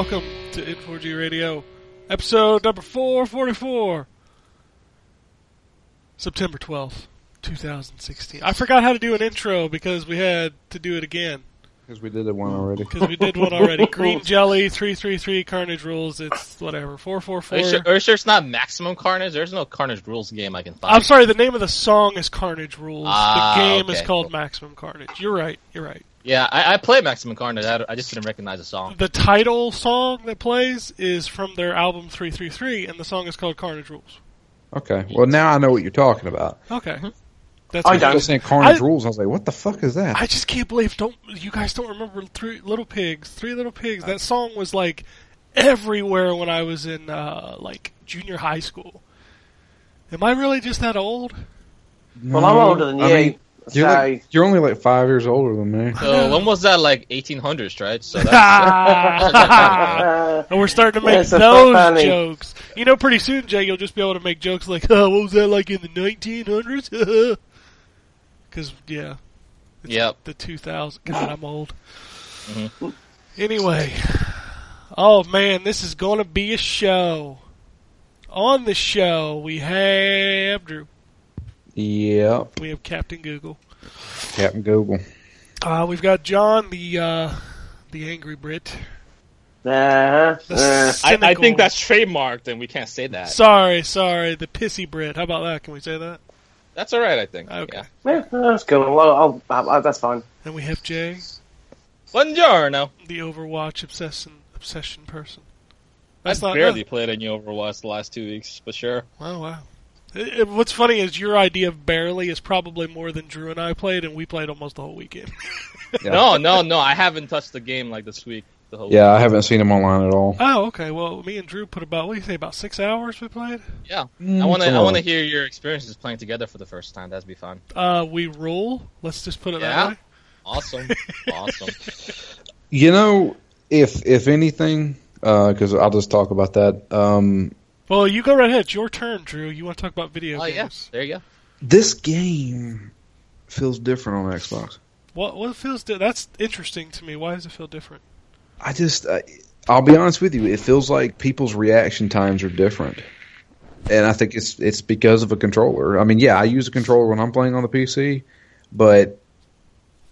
welcome to N4G Radio, episode number 444, September 12th, 2016. I forgot how to do an intro because we had to do it again Because we did it one already. because we did one already. Green Jelly, 333, Carnage Rules, it's whatever, Are you, 444. sure, are you sure it's not Maximum Carnage? There's no Carnage Rules game I can find. I'm sorry, the name of the song is Carnage Rules. Ah, the game is called cool. Maximum Carnage. You're right, you're right. Yeah, I, I played Maximum Carnage. I, I just didn't recognize the song. The title song that plays is from their album 333, and the song is called Carnage Rules. Okay. Well, now I know what you're talking about. Okay. Mm-hmm. That's I good. I was saying Carnage I- Rules. I was like, what the fuck is that? I just can't believe don't you guys don't remember Three Little Pigs? Three Little Pigs. That song was like everywhere when I was in uh, like junior high school. Am I really just that old? Well, I'm older than you. I mean, so you're, like, you're only like five years older than me. So when was that? Like 1800s, right? So that's, and we're starting to make That's so those funny. jokes. You know, pretty soon, Jay, you'll just be able to make jokes like, "Oh, what was that like in the 1900s?" Because yeah, it's Yep. the 2000. God, I'm old. Mhm. Anyway, oh man, this is going to be a show. On the show, we have Drew. Yep. We have Captain Google. Captain Google. Uh, we've got John, the uh, the angry Brit. uh, The uh, I, I think that's trademarked, and we can't say that. Sorry, sorry, the pissy Brit. How about that? Can we say that? That's all right, I think. Okay. Yeah. yeah, that's cool. Well, I'll, I'll, I'll, that's fine. And we have Jay, Buongiorno. the Overwatch obsession obsession person. I've not- barely played any Overwatch the last two weeks, but sure. Oh wow. It- it- what's funny is your idea of barely is probably more than Drew and I played, and we played almost the whole weekend. Yeah. No, no, no. I haven't touched the game like this week. The whole Yeah, I haven't seen him online at all. oh, okay. Well, me and Drew put about what do you say about six hours we played. Yeah. Mm, I want to. I want to hear your experiences playing together for the first time. That'd be fun. Uh, we rule. Let's just put it Yeah. that way. Awesome. awesome. You know, if if anything, because I'll just talk about that. Um, Well, you go right ahead. It's your turn, Drew. You want to talk about video Oh yeah. games? There you go. this game feels different on Xbox. What what feels di- that's interesting to me. Why does it feel different? I just, I, I'll be honest with you. It feels like people's reaction times are different, and I think it's it's because of a controller. I mean, yeah, I use a controller when I'm playing on the PC, but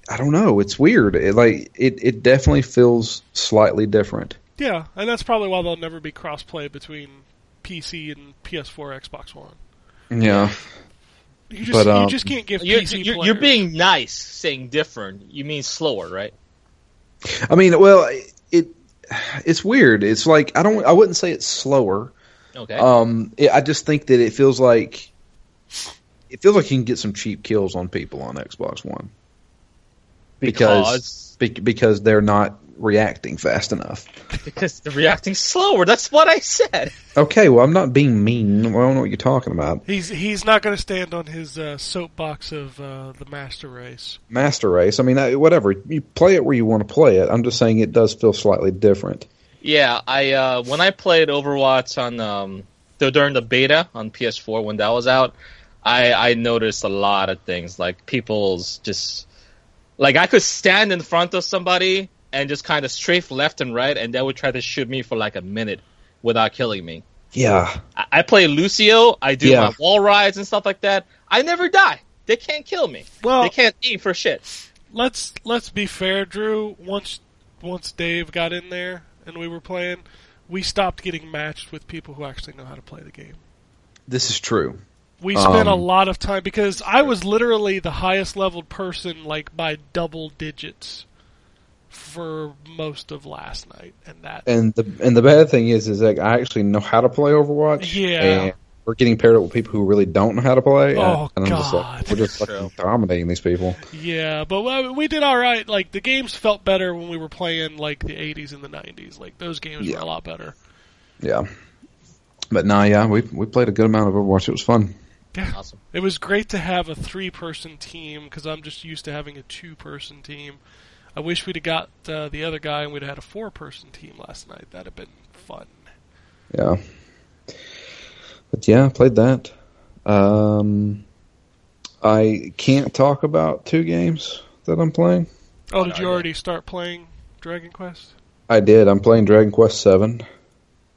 I don't know. It's weird. It, like it, it definitely feels slightly different. Yeah, and that's probably why there'll never be crossplay between PC and PS4, Xbox One. Yeah, You just But, you um, just can't give You're, PC you're, you're being nice, saying different. You mean slower, right? I mean, well, it it's weird. It's like I don't. I wouldn't say it's slower. Okay. Um, it, I just think that it feels like it feels like you can get some cheap kills on people on Xbox One because bec- because they're not reacting fast enough. because they're reacting slower. That's what I said. Okay, well, I'm not being mean. I don't know what you're talking about. He's he's not going to stand on his uh, soapbox of uh, the master race. Master Race. I mean, I, whatever. You play it where you want to play it. I'm just saying it does feel slightly different. Yeah, I uh, when I played Overwatch on um, the, during the beta on PS4 when that was out, I I noticed a lot of things like people's just like I could stand in front of somebody and just kind of strafe left and right, and they would try to shoot me for like a minute without killing me. Yeah, I, I play Lucio. I do Yeah. my wall rides and stuff like that. I never die. They can't kill me. Well, they can't aim for shit. let's let's be fair, Drew. Once once Dave got in there and we were playing, we stopped getting matched with people who actually know how to play the game. this is true. We spent a Um, lot of time because I was literally the highest leveled person, like by double digits, for most of last night, and that And the and the bad thing is, is like I actually know how to play Overwatch. Yeah. And we're getting paired up with people who really don't know how to play. Oh, and I'm just God. like, we're just fucking dominating these people. yeah. But we did all right. Like the games felt better when we were playing like the '80s and the '90s. Like those games Yeah. were a lot better. Yeah. But nah, yeah, we we played a good amount of Overwatch. It was fun. Yeah. Awesome. It was great to have a three-person team because I'm just used to having a two-person team. I wish we'd have got uh, the other guy and we'd have had a four-person team last night. That'd have been fun. Yeah. But yeah, I played that. Um, I can't talk about two games that I'm playing. Oh, did you already start playing Dragon Quest? I did. I'm playing Dragon Quest Seven.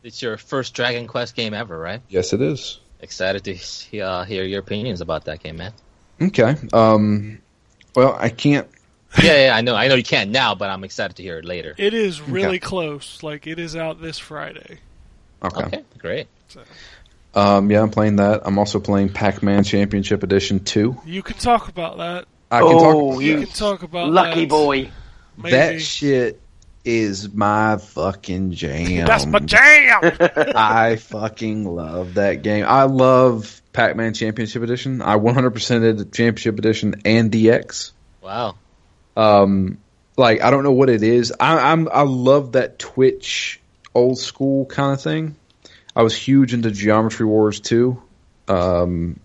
It's your first Dragon Quest game ever, right? Yes, it is. Excited to uh, hear your opinions about that game, man. Okay. Um. Well, I can't. yeah, yeah, I know. I know you can't now, but I'm excited to hear it later. It is really Okay. close. Like it is out this Friday. Okay. Okay, great. Um. Yeah, I'm playing that. I'm also playing Pac-Man Championship Edition Two. You can talk about that. I can Oh, talk. You you can talk about lucky that. boy. Maybe. That shit is my fucking jam. That's my jam. I fucking love that game. I love Pac-Man Championship Edition. I 100% did the Championship Edition and DX. Wow. Um, like I don't know what it is. I, I'm I love that Twitch old school kind of thing. I was huge into Geometry Wars too. Um,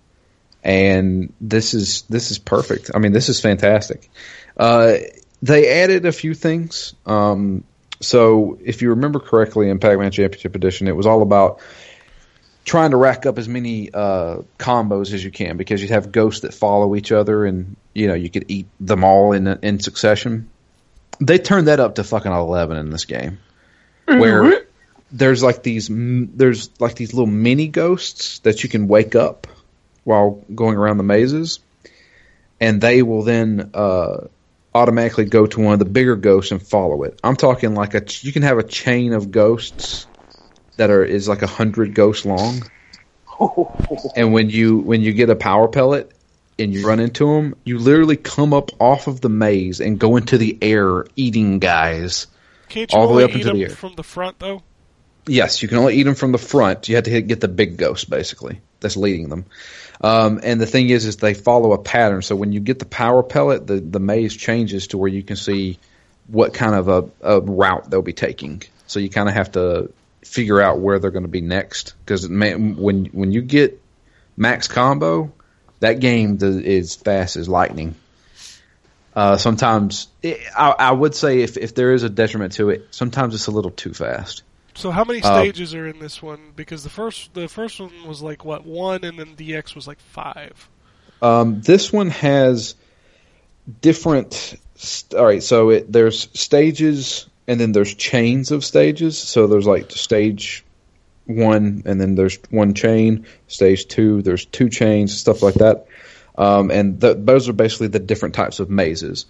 and this is this is perfect. I mean, this is fantastic. Uh, they added a few things. Um, so if you remember correctly in Pac-Man Championship Edition, it was all about trying to rack up as many uh, combos as you can because you have ghosts that follow each other, and you know you could eat them all in in succession. They turned that up to fucking eleven in this game, where there's like these there's like these little mini ghosts that you can wake up while going around the mazes, and they will then uh, automatically go to one of the bigger ghosts and follow it. I'm talking like a you can have a chain of ghosts that are is like a hundred ghosts long, and when you when you get a power pellet and you run into them, you literally come up off of the maze and go into the air eating guys. Can't you All the only way up eat into the them air. from the front though? Yes, you can only eat them from the front. You have to hit, get the big ghost basically that's leading them. Um, and the thing is, is they follow a pattern. So when you get the power pellet, the the maze changes to where you can see what kind of a, a route they'll be taking. So you kind of have to figure out where they're going to be next because when when you get max combo, that game is fast as lightning. Uh, sometimes it, I, I would say if if there is a detriment to it, sometimes it's a little too fast. So how many Uh, stages are in this one? Because the first the first one was like what one, and then DX was like five. Um, this one has different. St- all right, so it, there's stages, and then there's chains of stages. So there's like stage one, and then there's one chain. Stage two, there's two chains, stuff like that. Um, and th- those are basically the different types of mazes.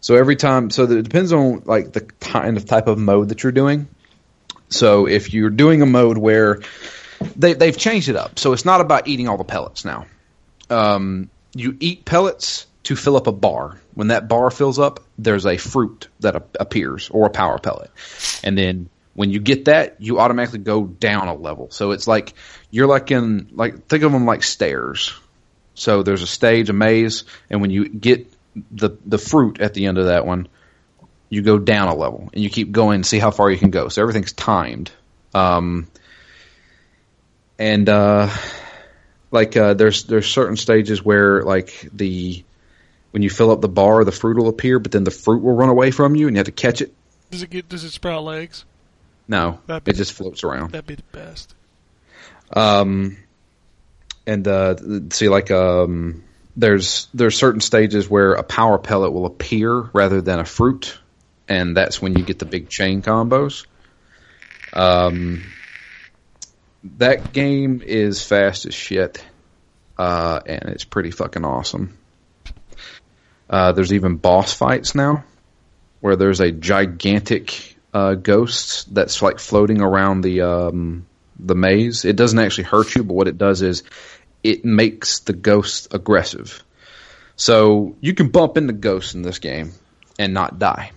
So every time, so it depends on like the kind of type of mode that you're doing. So if you're doing a mode where they, they've changed it up, so it's not about eating all the pellets now um, you eat pellets to fill up a bar. When that bar fills up, there's a fruit that a- appears or a power pellet. And then when you get that, you automatically go down a level. So it's like you're like in like think of them like stairs. So there's a stage, a maze, and when you get the the fruit at the end of that one, you go down a level and you keep going see how far you can go. So everything's timed. Um, and uh, like uh, there's there's certain stages where like the when you fill up the bar, the fruit will appear, but then the fruit will run away from you, and you have to catch it. Does it get? Does it sprout legs? No, That'd be- it just floats around. That'd be the best. Um, and uh, see, like um, there's there's certain stages where a power pellet will appear rather than a fruit, and that's when you get the big chain combos. Um, that game is fast as shit, uh, and it's pretty fucking awesome. Uh, there's even boss fights now, where there's a gigantic uh, ghost that's like floating around the um, the maze. It doesn't actually hurt you, but what it does is it makes the ghosts aggressive. So you can bump into ghosts in this game and not die.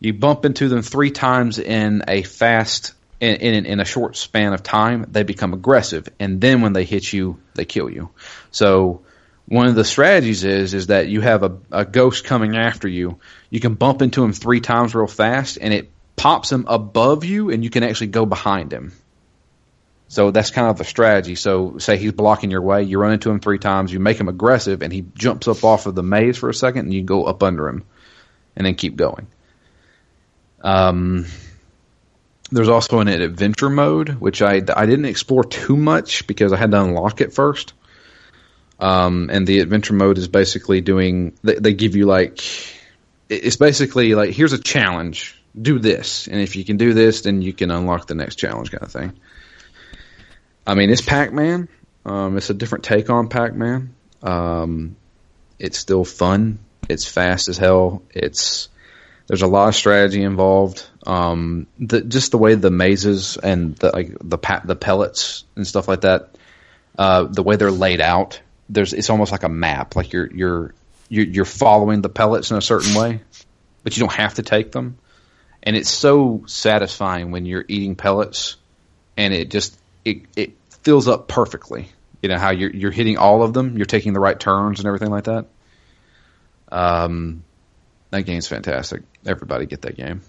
You bump into them three times in a fast in, in in a short span of time, they become aggressive, and then when they hit you, they kill you. So one of the strategies is is that you have a, a ghost coming after you. You can bump into him three times real fast, and it pops him above you, and you can actually go behind him. So that's kind of the strategy. So say he's blocking your way, you run into him three times, you make him aggressive, and he jumps up off of the maze for a second, and you go up under him, and then keep going. Um, there's also an adventure mode, which I I didn't explore too much because I had to unlock it first. Um, and the adventure mode is basically doing they, they give you like it's basically like here's a challenge, do this, and if you can do this, then you can unlock the next challenge, kind of thing. I mean, it's Pac-Man. Um, it's a different take on Pac-Man. Um, it's still fun. It's fast as hell. It's there's a lot of strategy involved. Um, the, just the way the mazes and the like the the pellets and stuff like that, uh, the way they're laid out, there's it's almost like a map. Like you're you're you're, you're following the pellets in a certain way, but you don't have to take them. And it's so satisfying when you're eating pellets, and it just it it fills up perfectly. You know how you're you're hitting all of them, you're taking the right turns and everything like that. Um, that game's fantastic. Everybody get that game.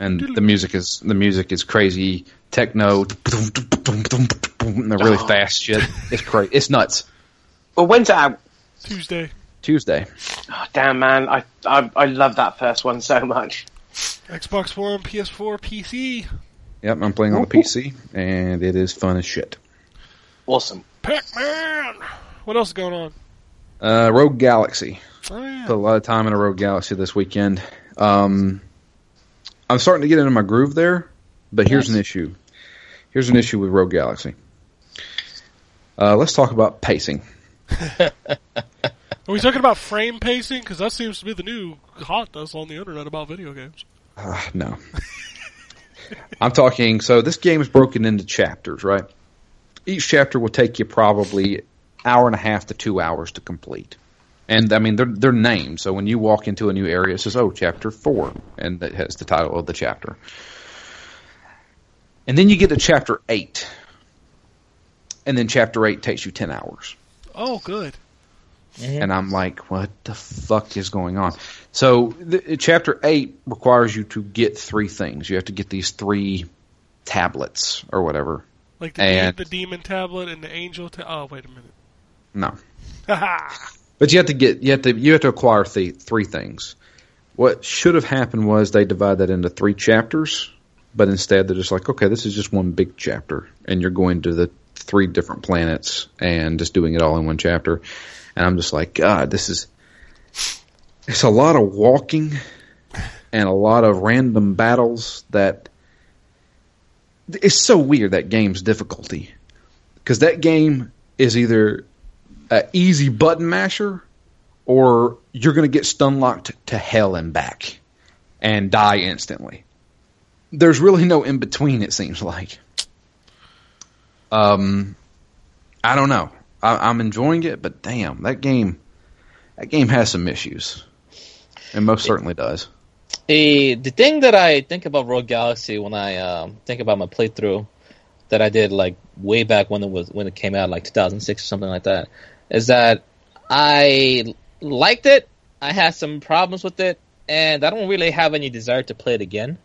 And the music is the music is crazy techno, and the really fast shit. It's crazy. It's nuts. Well, when's it out? Tuesday. Tuesday. Oh, damn, man. I, I I love that first one so much. Xbox One, PS4, PC. Yep, I'm playing on the PC, and it is fun as shit. Awesome. Pac-Man. What else is going on? Uh, Rogue Galaxy. Oh yeah. Put a lot of time in a Rogue Galaxy this weekend. Um, I'm starting to get into my groove there, but here's Nice. an issue. Here's an issue with Rogue Galaxy. Uh, let's talk about pacing. Are we talking about frame pacing? Because that seems to be the new hotness on the internet about video games. Uh, no. I'm talking, so this game is broken into chapters, right? Each chapter will take you probably hour and a half to two hours to complete. And I mean, they're, they're named. So when you walk into a new area, it says, oh, chapter four. And that has the title of the chapter. And then you get to chapter eight. And then chapter eight takes you 10 hours. Oh, good. And I'm like, what the fuck is going on? So, the, chapter 8 requires you to get three things. You have to get these three tablets or whatever. Like the, And- the demon tablet and the angel. Ta- oh, wait a minute. No. But you have to get you have to you have to acquire th- three things. What should have happened was they divide that into three chapters, but instead they're just like, okay, this is just one big chapter, and you're going to the three different planets and just doing it all in one chapter. And I'm just like, God, this is it's a lot of walking and a lot of random battles that it's so weird that game's difficulty because that game is either a easy button masher or you're going to get stun locked to hell and back and die instantly. There's really no in between. It seems like. Um, I don't know. I, I'm enjoying it, but damn, that game, that game has some issues, and most certainly does. Eh, the thing that I think about Rogue Galaxy when I um, think about my playthrough that I did like way back when it was when it came out, like 2006 or something like that, is that I liked it. I had some problems with it, and I don't really have any desire to play it again.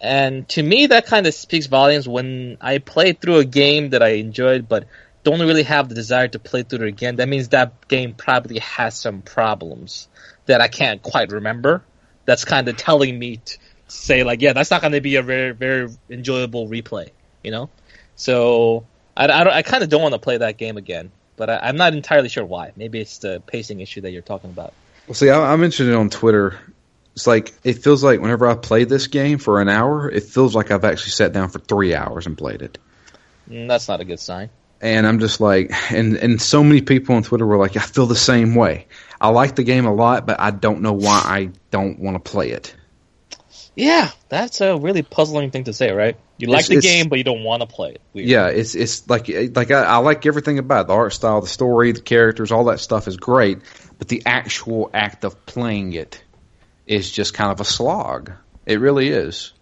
And to me, that kind of speaks volumes when I play through a game that I enjoyed, but don't really have the desire to play through it again. That means that game probably has some problems that I can't quite remember. That's kind of telling me to say like, yeah, that's not going to be a very, very enjoyable replay, you know? So I, I, I kind of don't want to play that game again, but I, I'm not entirely sure why. Maybe it's the pacing issue that you're talking about. Well, see, I, I mentioned it on Twitter. It's like it feels like whenever I play this game for an hour, it feels like I've actually sat down for three hours and played it. Mm, That's not a good sign. and I'm just like, and and so many people on Twitter were like, I feel the same way. I like the game a lot, but I don't know why I don't want to play it. Yeah, that's a really puzzling thing to say, right? You like It's- the it's- game, but you don't want to play it. Weird. Yeah, it's it's like like I, I like everything about it. the art style, the story, the characters, all that stuff is great. But the actual act of playing it is just kind of a slog. It really is.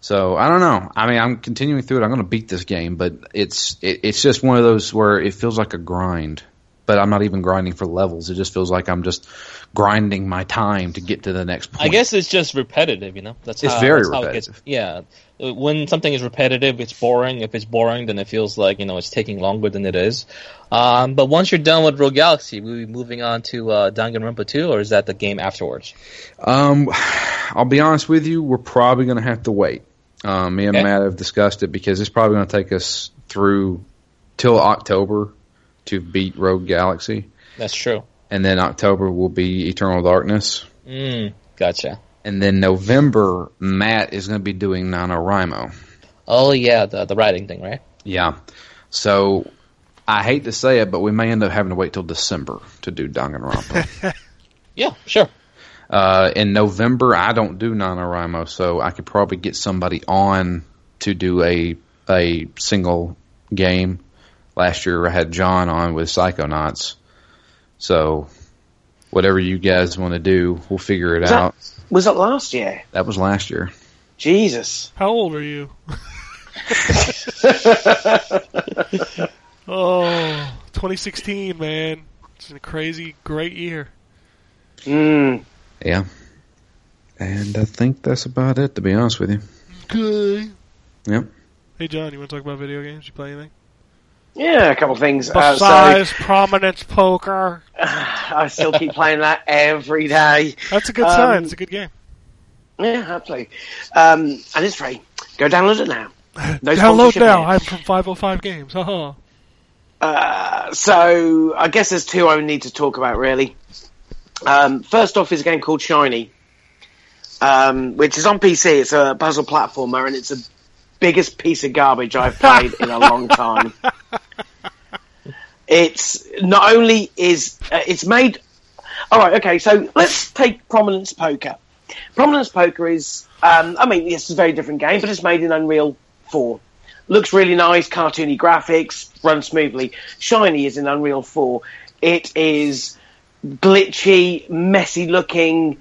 So I don't know. I mean, I'm continuing through it. I'm going to beat this game, but it's it, it's just one of those where it feels like a grind. But I'm not even grinding for levels. It just feels like I'm just grinding my time to get to the next point. I guess it's just repetitive, you know. That's It's how, very that's how it gets- repetitive. yeah, Uh, when something is repetitive, it's boring. If it's boring, then it feels like you know it's taking longer than it is. Um, but once you're done with Rogue Galaxy, will we be moving on to uh, Danganronpa 2, or is that the game afterwards? Um, I'll be honest with you. We're probably going to have to wait. Um, me and Okay. Matt have discussed it because it's probably going to take us through till October to beat Rogue Galaxy, That's true. and then October will be Eternal Darkness, Mm, gotcha. and then November Matt is going to be doing NaNoWriMo. Oh yeah, the the writing thing, right? Yeah, so I hate to say it, but we may end up having to wait till December to do Danganronpa. Yeah, sure. Uh, in November, I don't do NaNoWriMo, so I could probably get somebody on to do a a single game. Last year, I had John on with Psychonauts. So, whatever you guys want to do, we'll figure it Was that- out. Was it last year? That was last year. Jesus. How old are you? oh, 2016, man. It's a crazy, great year. Mm. Yeah. And I think that's about it, to be honest with you. Good. Yep. Hey, John, you want to talk about video games? You play anything? Yeah, a couple of things. Uh, so Besides prominence poker. I still keep playing that every day. That's a good Um, sign. It's a good game. Yeah, absolutely. Um, and it's free. Go download it now. No Download now. here. I'm from 505 Games. Haha. Uh, so I guess there's two I need to talk about really. Um, first off is a game called Shiny, um, which is on PC. It's a puzzle platformer, and it's the biggest piece of garbage I've played in a long time. It's not only is uh, it's made. All right, okay. So let's take Prominence Poker. Prominence Poker is, um, I mean, it's a very different game, but it's made in Unreal 4. Looks really nice, cartoony graphics, runs smoothly. Shiny is in Unreal 4. It is glitchy, messy looking,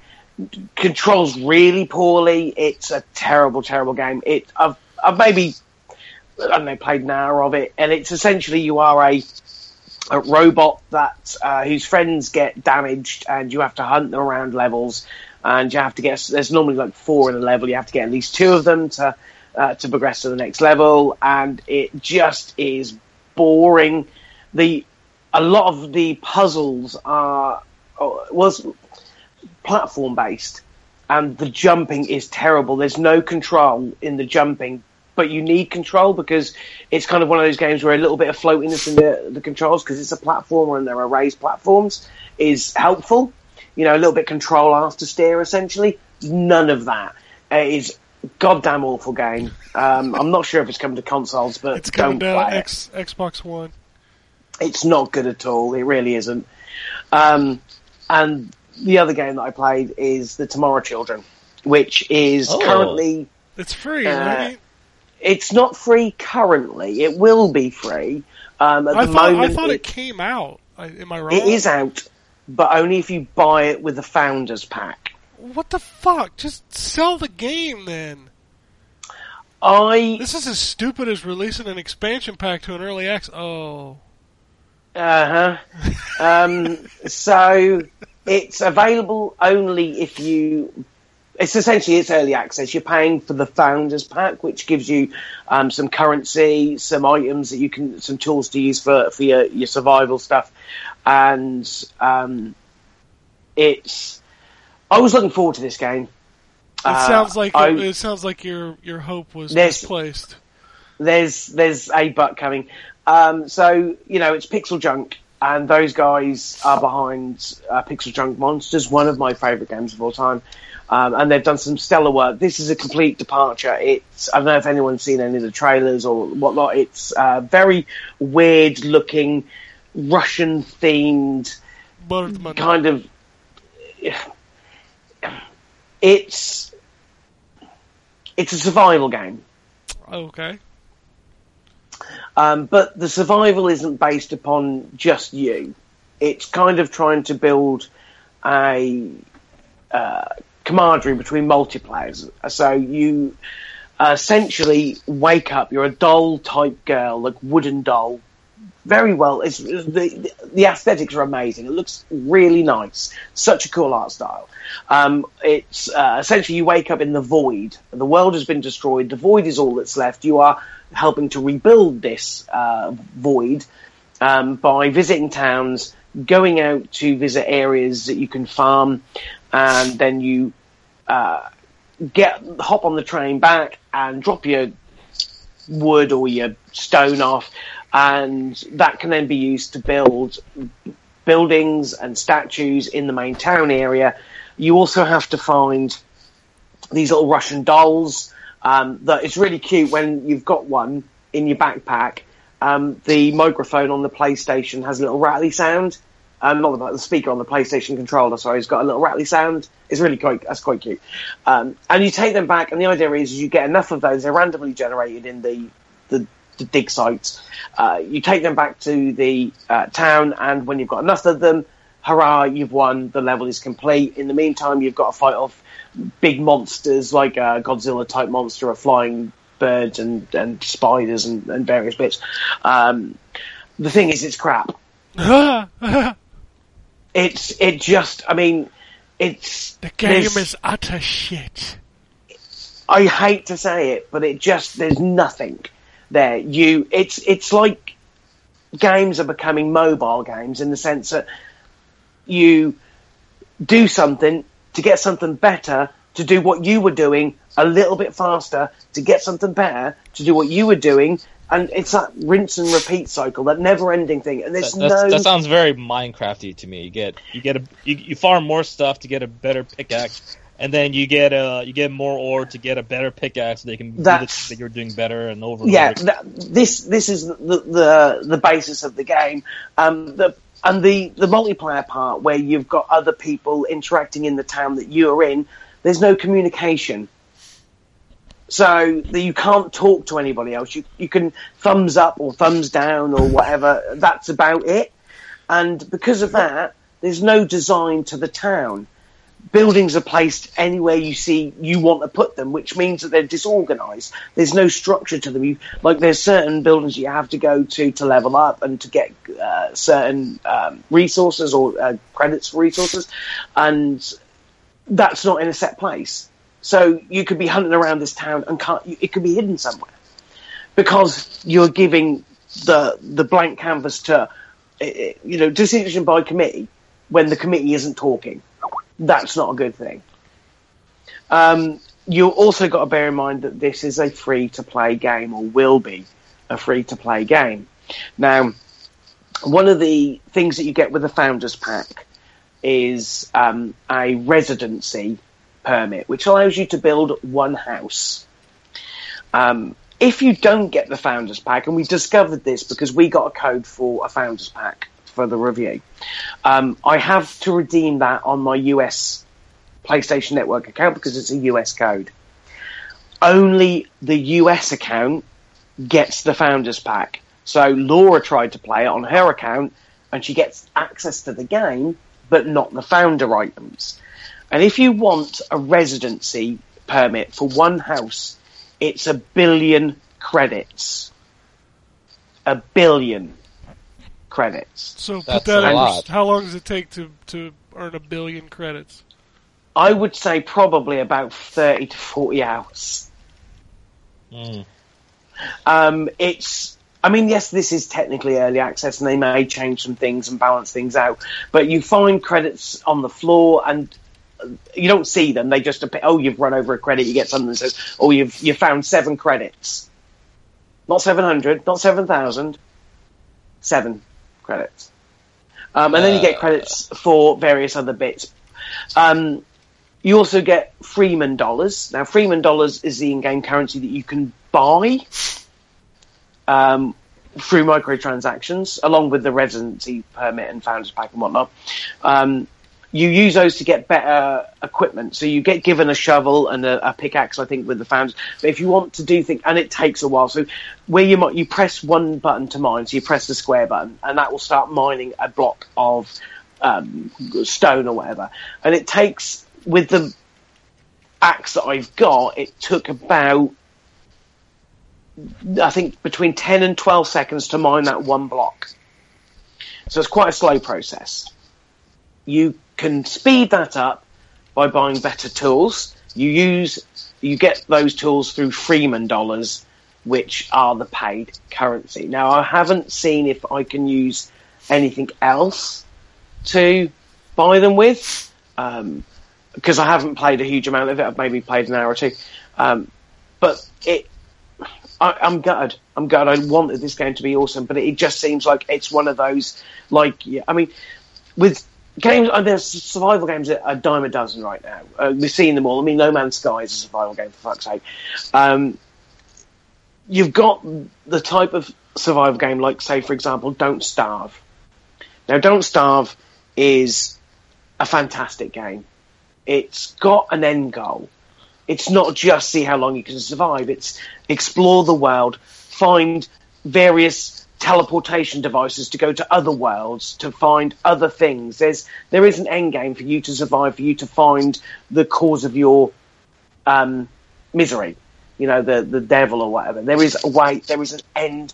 controls really poorly. It's a terrible, terrible game. It, I've, I've maybe, I don't played an hour of it, and it's essentially you are a, a robot that uh, whose friends get damaged, and you have to hunt them around levels, and you have to get. There's normally like four in a level. You have to get at least two of them to uh, to progress to the next level, and it just is boring. The a lot of the puzzles are oh, was platform based, and the jumping is terrible. There's no control in the jumping, but you need control because it's kind of one of those games where a little bit of floatiness in the, the controls because it's a platformer and there are raised platforms is helpful. You know, a little bit control after steer essentially. None of that. It is goddamn awful game. Um, I'm not sure if it's coming to consoles, but It's coming don't to play it Xbox One. it's not good at all. It really isn't. Um, and the other game that I played is the Tomorrow Children, which is Oh. currently It's free, Uh, right? It's not free currently. It will be free. Um, at I the thought, moment, I thought it, it, came out. I, am I wrong? it is out, but only if you buy it with the Founders Pack. What the fuck? Just sell the game then. I This is as stupid as releasing an expansion pack to an early access. Oh. Uh huh. um, so it's available only if you. It's essentially it's early access. You're paying for the founders pack, which gives you um, some currency, some items that you can, some tools to use for for your, your survival stuff, and um, it's. I was looking forward to this game. It Uh, sounds like I- it, sounds like your your hope was misplaced. there's there's a butt coming. Um, so you know it's Pixel Junk, and those guys are behind uh, Pixel Junk Monsters, one of my favourite games of all time. Um, and they've done some stellar work. This is a complete departure. It's I don't know if anyone's seen any of the trailers or whatnot. It's uh, very weird looking, Russian themed kind of. It's it's a survival game. Okay. Um, but the survival isn't based upon just you. It's kind of trying to build a uh, camaraderie between multiplayers. So you essentially wake up. You're a doll type girl, like wooden doll. Very well. It's the the aesthetics are amazing. It looks really nice. Such a cool art style. Um, it's uh, essentially you wake up in the void. The world has been destroyed. The void is all that's left. You are helping to rebuild this uh, void um, by visiting towns, going out to visit areas that you can farm, and then you uh, get hop on the train back and drop your wood or your stone off, and that can then be used to build buildings and statues in the main town area. You also have to find these little Russian dolls. Um, that it's really cute when you've got one in your backpack. Um, the microphone on the PlayStation has a little rattly sound. Um, not the, the speaker on the PlayStation controller. Sorry, it's got a little rattly sound. It's really quite that's quite cute. Um, and you take them back, and the idea is you get enough of those. They're randomly generated in the the, the dig sites. Uh, you take them back to the uh, town, and when you've got enough of them, hurrah, you've won. The level is complete. In the meantime, you've got to fight off big monsters like a Godzilla type monster, or flying birds and, and spiders and, and various bits. Um, the thing is, it's crap. It's it just. I mean, it's the game is utter shit. I hate to say it, but it just there's nothing there. You it's it's like games are becoming mobile games in the sense that you do something to get something better, to do what you were doing a little bit faster, to get something better, to do what you were doing, and it's that rinse and repeat cycle, that never ending thing. And there's That, no that sounds very Minecrafty to me. You get you get a you, you farm more stuff to get a better pickaxe, and then you get uh you get more ore to get a better pickaxe. So they can do the that you're doing better and over. And yeah, over. that, this this is the, the the basis of the game. Um, the and the the multiplayer part where you've got other people interacting in the town that you are in. There's no communication, so that you can't talk to anybody else. You you can thumbs up or thumbs down or whatever. That's about it. And because of that, there's no design to the town buildings are placed anywhere you see you want to put them, which means that they're disorganized. There's no structure to them. You, like there's certain buildings you have to go to to level up and to get uh, certain um, resources or uh, credits for resources, and that's not in a set place. So you could be hunting around this town and can't. It could be hidden somewhere because you're giving the the blank canvas to eh, eh, you know decision by committee when the committee isn't talking that's not a good thing. Um, you also got to bear in mind that this is a free to play game, or will be a free to play game. Now, one of the things that you get with the Founders Pack is um, a residency permit, which allows you to build one house. Um, if you don't get the Founders Pack, and we discovered this because we got a code for a Founders Pack for the review, um, I have to redeem that on my US PlayStation Network account because it's a US code. Only the US account gets the Founders Pack. So Laura tried to play it on her account and she gets access to the game, but not the founder items. And if you want a residency permit for one house, it's a billion credits. A billion credits. So put That's that a in. lot. How long does it take to to earn a billion credits? I would say probably about 30 to 40 hours. Mm. Um, it's, I mean, yes, this is technically early access and they may change some things and balance things out, but you find credits on the floor and you don't see them. They just appear, oh, you've run over a credit, you get something that says, oh, you've, you found seven credits. Not 700, not 7,000, seven credits. Um, and then you get Uh. credits for various other bits. Um, you also get Freeman dollars. Now, Freeman dollars is the in-game currency that you can buy um, through microtransactions, along with the residency permit and founders pack and whatnot. Um, you use those to get better equipment. So you get given a shovel and a, a pickaxe, I think, with the fans. But if you want to do things, and it takes a while. So where you might you press one button to mine, so you press the square button, and that will start mining a block of um, stone or whatever. And it takes with the axe that I've got, it took about I think between 10 and 12 seconds to mine that one block. So it's quite a slow process. You can speed that up by buying better tools. You use, you get those tools through Freeman dollars, which are the paid currency. Now I haven't seen if I can use anything else to buy them with, um, because I haven't played a huge amount of it. I've maybe played an hour or two. Um, but it, I, I'm gutted. I'm gutted. I wanted this game to be awesome, but it just seems like it's one of those, like, yeah, I mean, with games, uh, there's survival games that are a dime a dozen right now. Uh, we're seeing them all. I mean, No Man's Sky is a survival game, for fuck's sake. Um, you've got the type of survival game, like, say, for example, Don't Starve. Now, Don't Starve is a fantastic game. It's got an end goal. It's not just see how long you can survive. It's explore the world, find various teleportation devices to go to other worlds, to find other things. There's there is an end game for you to survive, for you to find the cause of your um, misery. You know, the the devil or whatever. There is a way. There is an end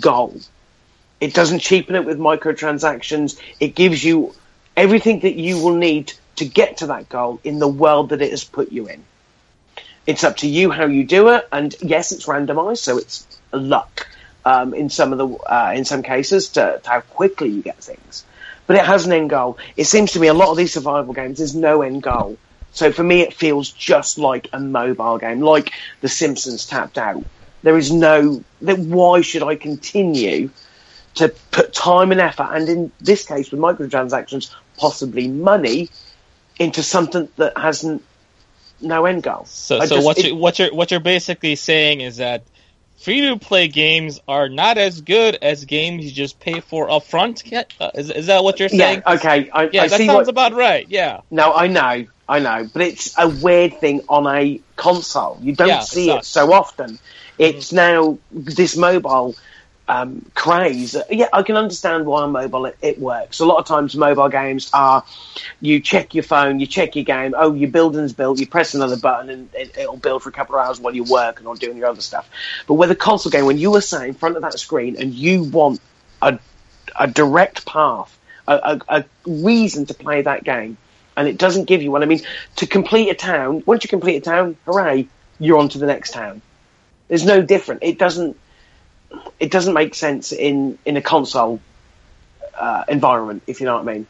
goal. It doesn't cheapen it with microtransactions. It gives you everything that you will need to get to that goal in the world that it has put you in. It's up to you how you do it, and yes, it's randomized, so it's luck um, in some of the uh, in some cases to, to how quickly you get things. But it has an end goal. It seems to me a lot of these survival games there's no end goal. So for me, it feels just like a mobile game, like The Simpsons Tapped Out. There is no. That why should I continue to put time and effort, and in this case with microtransactions, possibly money, into something that hasn't no end goal. So, so just- what it- you what you're what you're basically saying is that free to play games are not as good as games you just pay for upfront. Uh, is is that what you're saying? Yeah, okay. I, Yeah, I that sounds what, about right. Yeah. No, I know, I know, but it's a weird thing on a console. You don't Yeah, see it sucks. so often. It's now this mobile um, craze. Yeah, I can understand why on mobile it, it works. A lot of times, mobile games are you check your phone, you check your game. Oh, your building's built. You press another button and it, it'll build for a couple of hours while you work and or doing your other stuff. But with a console game, when you are sat in front of that screen and you want a a direct path, a, a, a reason to play that game, and it doesn't give you one. I mean, to complete a town, once you complete a town, hooray, you're on to the next town. There's no different. It doesn't. It doesn't make sense in in a console uh, environment, if you know what I mean.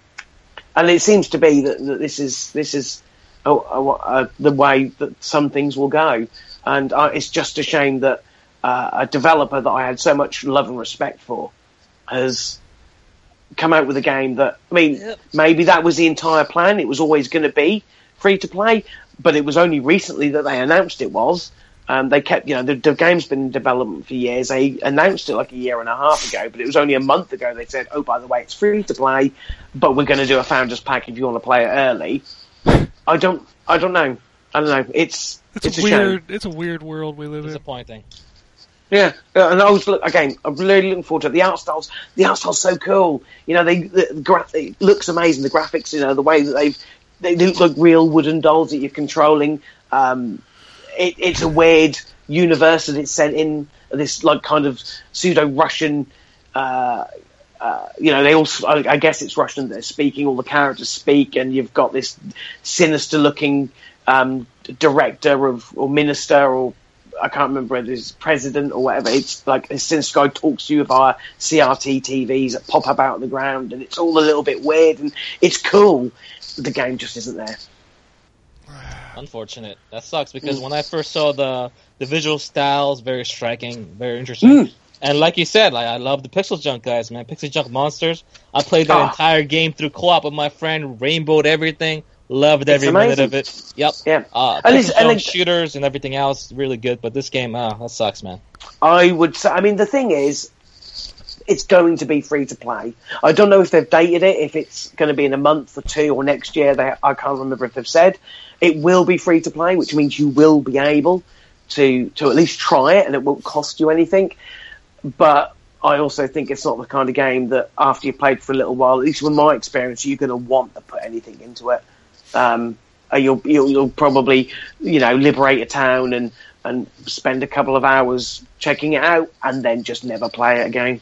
And it seems to be that, that this is this is uh, uh, uh, the way that some things will go, and uh, it's just a shame that uh, a developer that I had so much love and respect for has come out with a game that I mean maybe that was the entire plan. It was always going to be free to play, but it was only recently that they announced it was. Um, they kept, you know, the, the game's been in development for years. They announced it like a year and a half ago, but it was only a month ago they said, "Oh, by the way, it's free to play, but we're going to do a founders pack if you want to play it early." I don't, I don't know, I don't know. It's It's, it's, a a shame. weird. It's a weird world we live in. Disappointing. Yeah, and I was look, again. I'm really looking forward to it. The art styles. The art style's so cool. You know, they the, the gra- it looks amazing. The graphics, you know, the way that they've they look like real wooden dolls that you're controlling. Um, it, it's a weird universe that it's set in. This like kind of pseudo Russian. Uh, uh, you know, they all. I guess it's Russian. They're speaking. All the characters speak, and you've got this sinister-looking um, director of or minister or I can't remember whether it's president or whatever. It's like a sinister guy talks to you via CRT TVs that pop up out of the ground, and it's all a little bit weird and it's cool. The game just isn't there. Unfortunate. That sucks because when I first saw the the visual styles, very striking, very interesting. And like you said, like I love the Pixel Junk guys, man. Pixel Junk Monsters. I played that Ah. entire game through co-op with my friend, rainbowed everything, loved every minute of it. Yep. Yeah. Uh, And Pixel and it- shooters and everything else, really good. But this game, ah, that sucks, man. I would say. I mean, the thing is, it's going to be free to play. I don't know if they've dated it, if it's going to be in a month or two or next year. They, I can't remember if they've said it will be free to play, which means you will be able to to at least try it, and it won't cost you anything. But I also think it's not the kind of game that after you played for a little while, at least with my experience, you're going to want to put anything into it. Um, uh, you'll, you'll you'll probably you know liberate a town and and spend a couple of hours checking it out, and then just never play it again.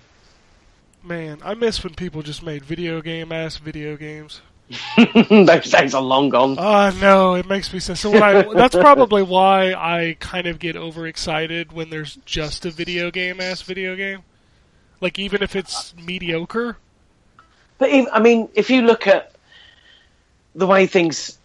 Man, I miss when people just made video game ass video games. Those days are long gone. Oh no, it makes me sad. So I, that's probably why I kind of get overexcited when there's just a video game ass video game. Like even if it's mediocre. But if, I mean, if you look at the way things,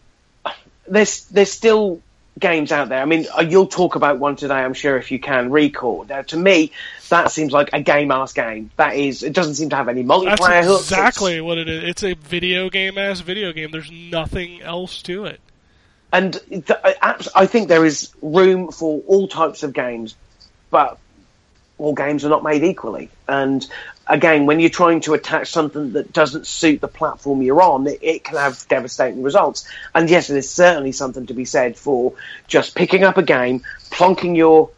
there's there's still games out there. I mean, uh, you'll talk about one today, I'm sure, if you can. ReCore. Now, to me, that seems like a game ass game. That is, it doesn't seem to have any That's multiplayer hooks. exactly what it is. It's a video game ass video game. There's nothing else to it. and th- I- I think there is room for all types of games, but all games are not made equally. And again, when you're trying to attach something that doesn't suit the platform you're on, it, it can have devastating results. And yes, there's certainly something to be said for just picking up a game, plonking your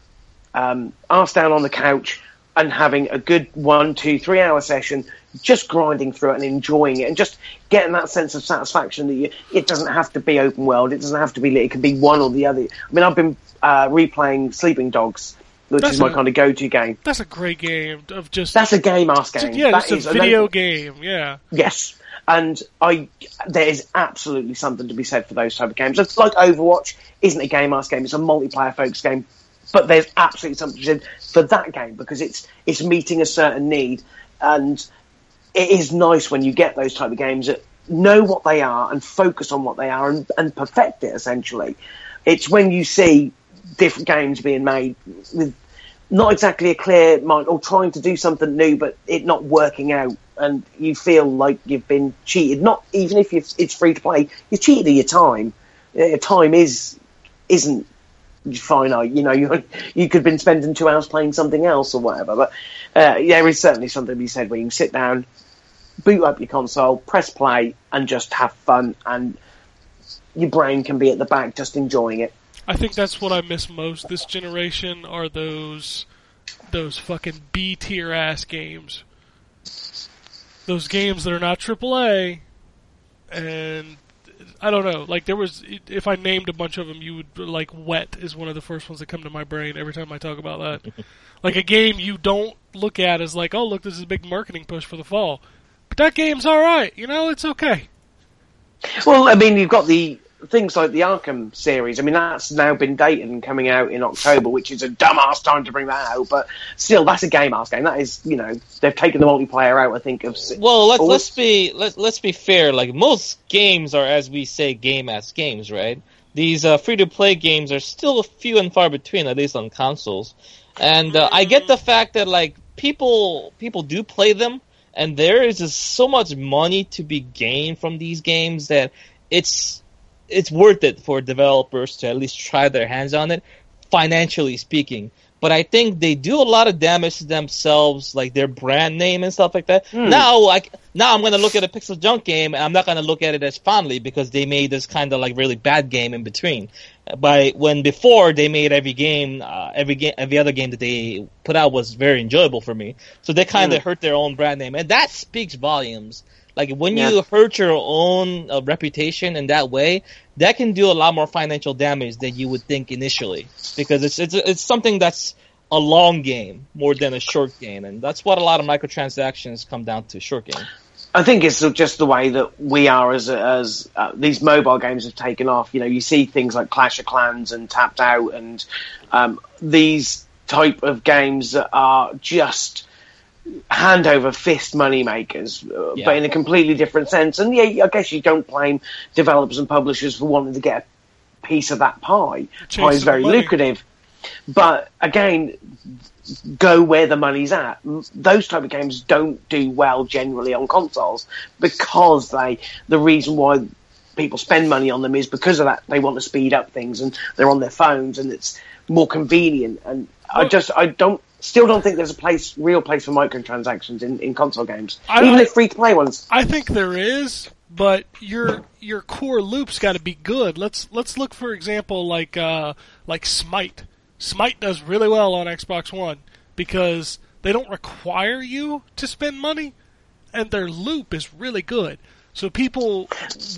um, arse down on the couch, and having a good one, two, three hour session, just grinding through it and enjoying it, and just getting that sense of satisfaction that you, it doesn't have to be open world, it doesn't have to be, lit, it can be one or the other. I mean, I've been uh, replaying Sleeping Dogs, which That's is my a- kind of go to game. That's a great game of just That's a game ass game. yeah, That a is- and video game. Yeah. Yes, and I there is absolutely something to be said for those type of games. It's like Overwatch isn't a game ass game; it's a multiplayer focused game. But there's absolutely something to be said for that game because it's it's meeting a certain need, and it is nice when you get those type of games that know what they are and focus on what they are and, and perfect it. Essentially, it's when you see different games being made with not exactly a clear mind or trying to do something new, but it not working out, and you feel like you've been cheated. Not even if it's free to play, you're cheated of your time. Uh, time is isn't finite. You know, you you could have been spending two hours playing something else or whatever. But uh, there is certainly something to be said where you sit down, boot up your console, press play, and just have fun, and your brain can be at the back just enjoying it. I think that's what I miss most this generation are those those fucking B tier ass games. Those games that are not AAA, and I don't know. Like there was, if I named a bunch of them, you would like Wet is one of the first ones that come to my brain every time I talk about that. like a game you don't look at as like, oh look, this is a big marketing push for the fall, but that game's all right. You know, it's okay. Well, I mean, you've got the things like the Arkham series. I mean, that's now been dated and coming out in October, which is a dumbass time to bring that out. But still, that's a game ass game. That is, you know, they've taken the multiplayer out. I think of. Well, let's Or- let's be let let's be fair. Like most games are, as we say, game ass games, right? These uh, free to play games are still a few and far between, at least on consoles. And uh, I get the fact that like people people do play them, and there is just so much money to be gained from these games that it's it's worth it for developers to at least try their hands on it, financially speaking. But I think they do a lot of damage to themselves, like their brand name and stuff like that. Now, like now, I'm gonna look at a PixelJunk game, and I'm not gonna look at it as fondly because they made this kind of like really bad game in between. By when before they made every game, uh, every game, every other game that they put out was very enjoyable for me. So they kind of hurt their own brand name, and that speaks volumes. Like when you hurt your own uh, reputation in that way, that can do a lot more financial damage than you would think initially, because it's it's it's something that's a long game more than a short game, and that's what a lot of microtransactions come down to. Short game. I think it's just the way that we are as as uh, these mobile games have taken off. You know, you see things like Clash of Clans and Tapped Out, and um, these type of games that are just hand over fist money makers, uh, Yeah. but in a completely different sense. And yeah, I guess you don't blame developers and publishers for wanting to get a piece of that pie. Pie is very lucrative, but again, go where the money's at. Those type of games don't do well generally on consoles because they the reason why people spend money on them is because of that they want to speed up things and they're on their phones and it's more convenient and I just I don't Still don't think there's a place, real place for microtransactions in, in console games, I- even I- if free to play ones. I think there is, but your your core loop's got to be good. Let's let's look for example like uh, like Smite. Smite does really well on Xbox One because they don't require you to spend money, and their loop is really good. So people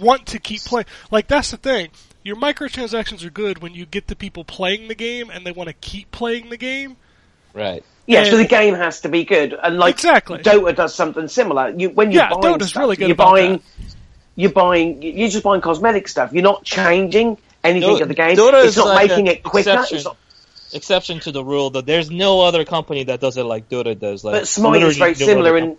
want to keep playing. Like that's the thing. Your microtransactions are good when you get the people playing the game and they want to keep playing the game. Right. Yeah, so the game has to be good, and like Exactly. Dota does something similar. You when you're Yeah, buying Dota's stuff, really good you're buying, that. you're buying, you're just buying cosmetic stuff. You're not changing anything Do- of the game. Dota it's is not like making it quicker. exception. It's not, Exception to the rule that there's no other company that does it like Dota does. Like but Smite is very no similar, and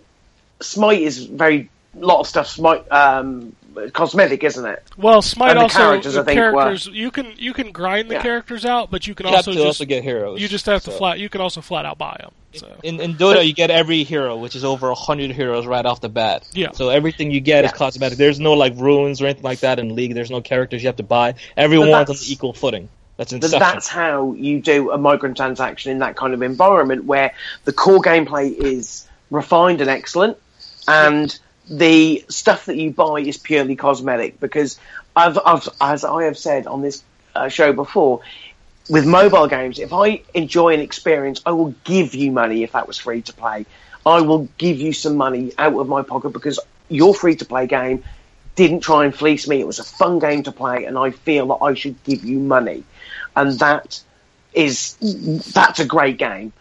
Smite is very lot of stuff. Smite um, cosmetic, isn't it? Well, Smite And the also characters, I the think, were- characters you can you can grind the Yeah. characters out, but you can You have also to just also get heroes. you just have to flat. You can also flat out buy them. So In, in Dota, you get every hero, which is over hundred heroes right off the bat. Yeah. So everything you get is cosmetic. There's no like runes or anything like that in League. There's no characters you have to buy. Everyone's on equal footing. That's But that's how you do a microtransaction in that kind of environment where the core gameplay is refined and excellent, and the stuff that you buy is purely cosmetic. Because I've, I've as I have said on this uh, show before, with mobile games, if I enjoy an experience, I will give you money if that was free to play. I will give you some money out of my pocket because your free to play game didn't try and fleece me. It was a fun game to play, and I feel that I should give you money, and that is that's a great game.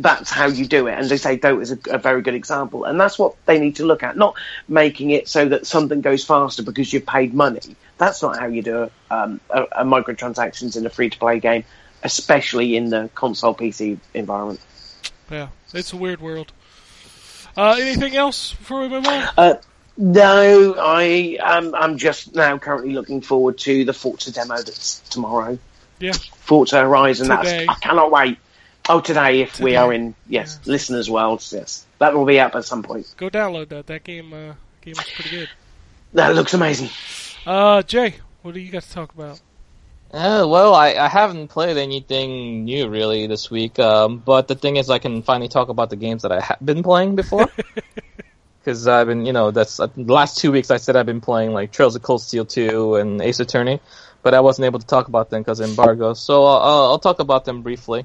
That's how you do it, and they say Dota is a, a very good example, and that's what they need to look at. Not making it so that something goes faster because you've paid money. That's not how you do um, a, a microtransactions in a free to play game, especially in the console PC environment. yeah, it's a weird world. Uh, anything else before we move on? Uh, no, I um, I'm just now currently looking forward to the Forza demo that's tomorrow. Yeah, Forza Horizon. Today. That's I cannot wait. Oh, today if we are in yes listeners' worlds, yes that will be up at some point. go download that. That game uh, game is pretty good. That looks amazing. Uh, Jay, what do you got to talk about? Uh, well, I, I haven't played anything new really this week, um, but the thing is, I can finally talk about the games that I have been playing before. Because I've been, you know, that's uh, the last two weeks I said I've been playing like Trails of Cold Steel 2 and Ace Attorney, but I wasn't able to talk about them because of embargo. So uh, I'll, I'll talk about them briefly.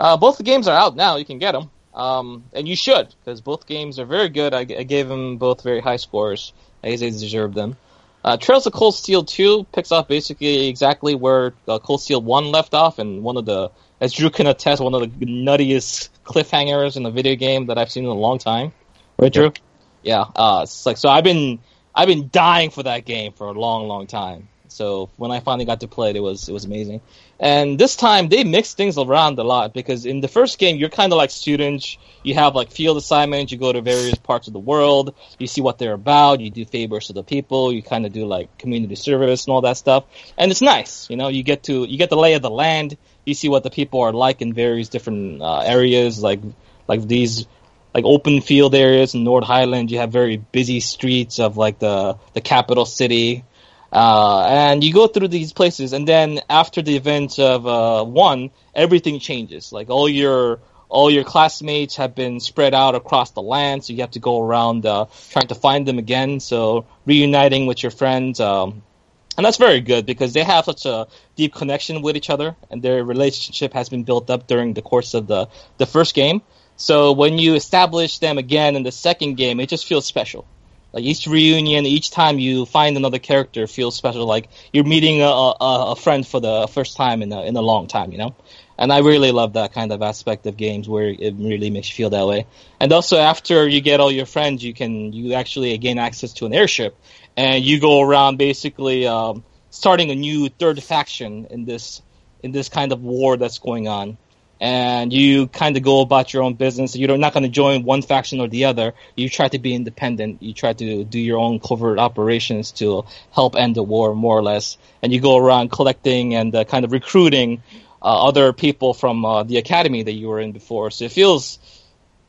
Uh, both the games are out now; you can get them, um, and you should because both games are very good. I, I gave them both very high scores. I guess they deserve them. Uh, Trails of Cold Steel 2 picks up basically exactly where uh, Cold Steel 1 left off, and one of the, as Drew can attest, one of the nuttiest cliffhangers in a video game that I've seen in a long time. Right, Drew? Yeah. Uh, like so. I've been I've been dying for that game for a long, long time. So when I finally got to play it, it was it was amazing. And this time they mixed things around a lot because in the first game you're kind of like students. You have like field assignments. You go to various parts of the world. You see what they're about. You do favors to the people. You kind of do like community service and all that stuff. And it's nice. You know, you get to you get the lay of the land. You see what the people are like in various different uh, areas, like like these like open field areas in North Highland. You have very busy streets of like the the capital city, uh, and you go through these places. And then after the event of uh, one, everything changes. Like all your all your classmates have been spread out across the land, so you have to go around uh, trying to find them again. So reuniting with your friends. Um, and that's very good because they have such a deep connection with each other, and their relationship has been built up during the course of the the first game. So when you establish them again in the second game, it just feels special. Like each reunion, each time you find another character feels special. Like you're meeting a, a, a friend for the first time in a, in a long time, you know? And I really love that kind of aspect of games where it really makes you feel that way. And also after you get all your friends, you can, you actually gain access to an airship and you go around basically, um, starting a new third faction in this, in this kind of war that's going on and you kind of go about your own business. You're not going to join one faction or the other. You try to be independent. You try to do your own covert operations to help end the war, more or less. And you go around collecting and uh, kind of recruiting uh, other people from uh, the academy that you were in before. So it feels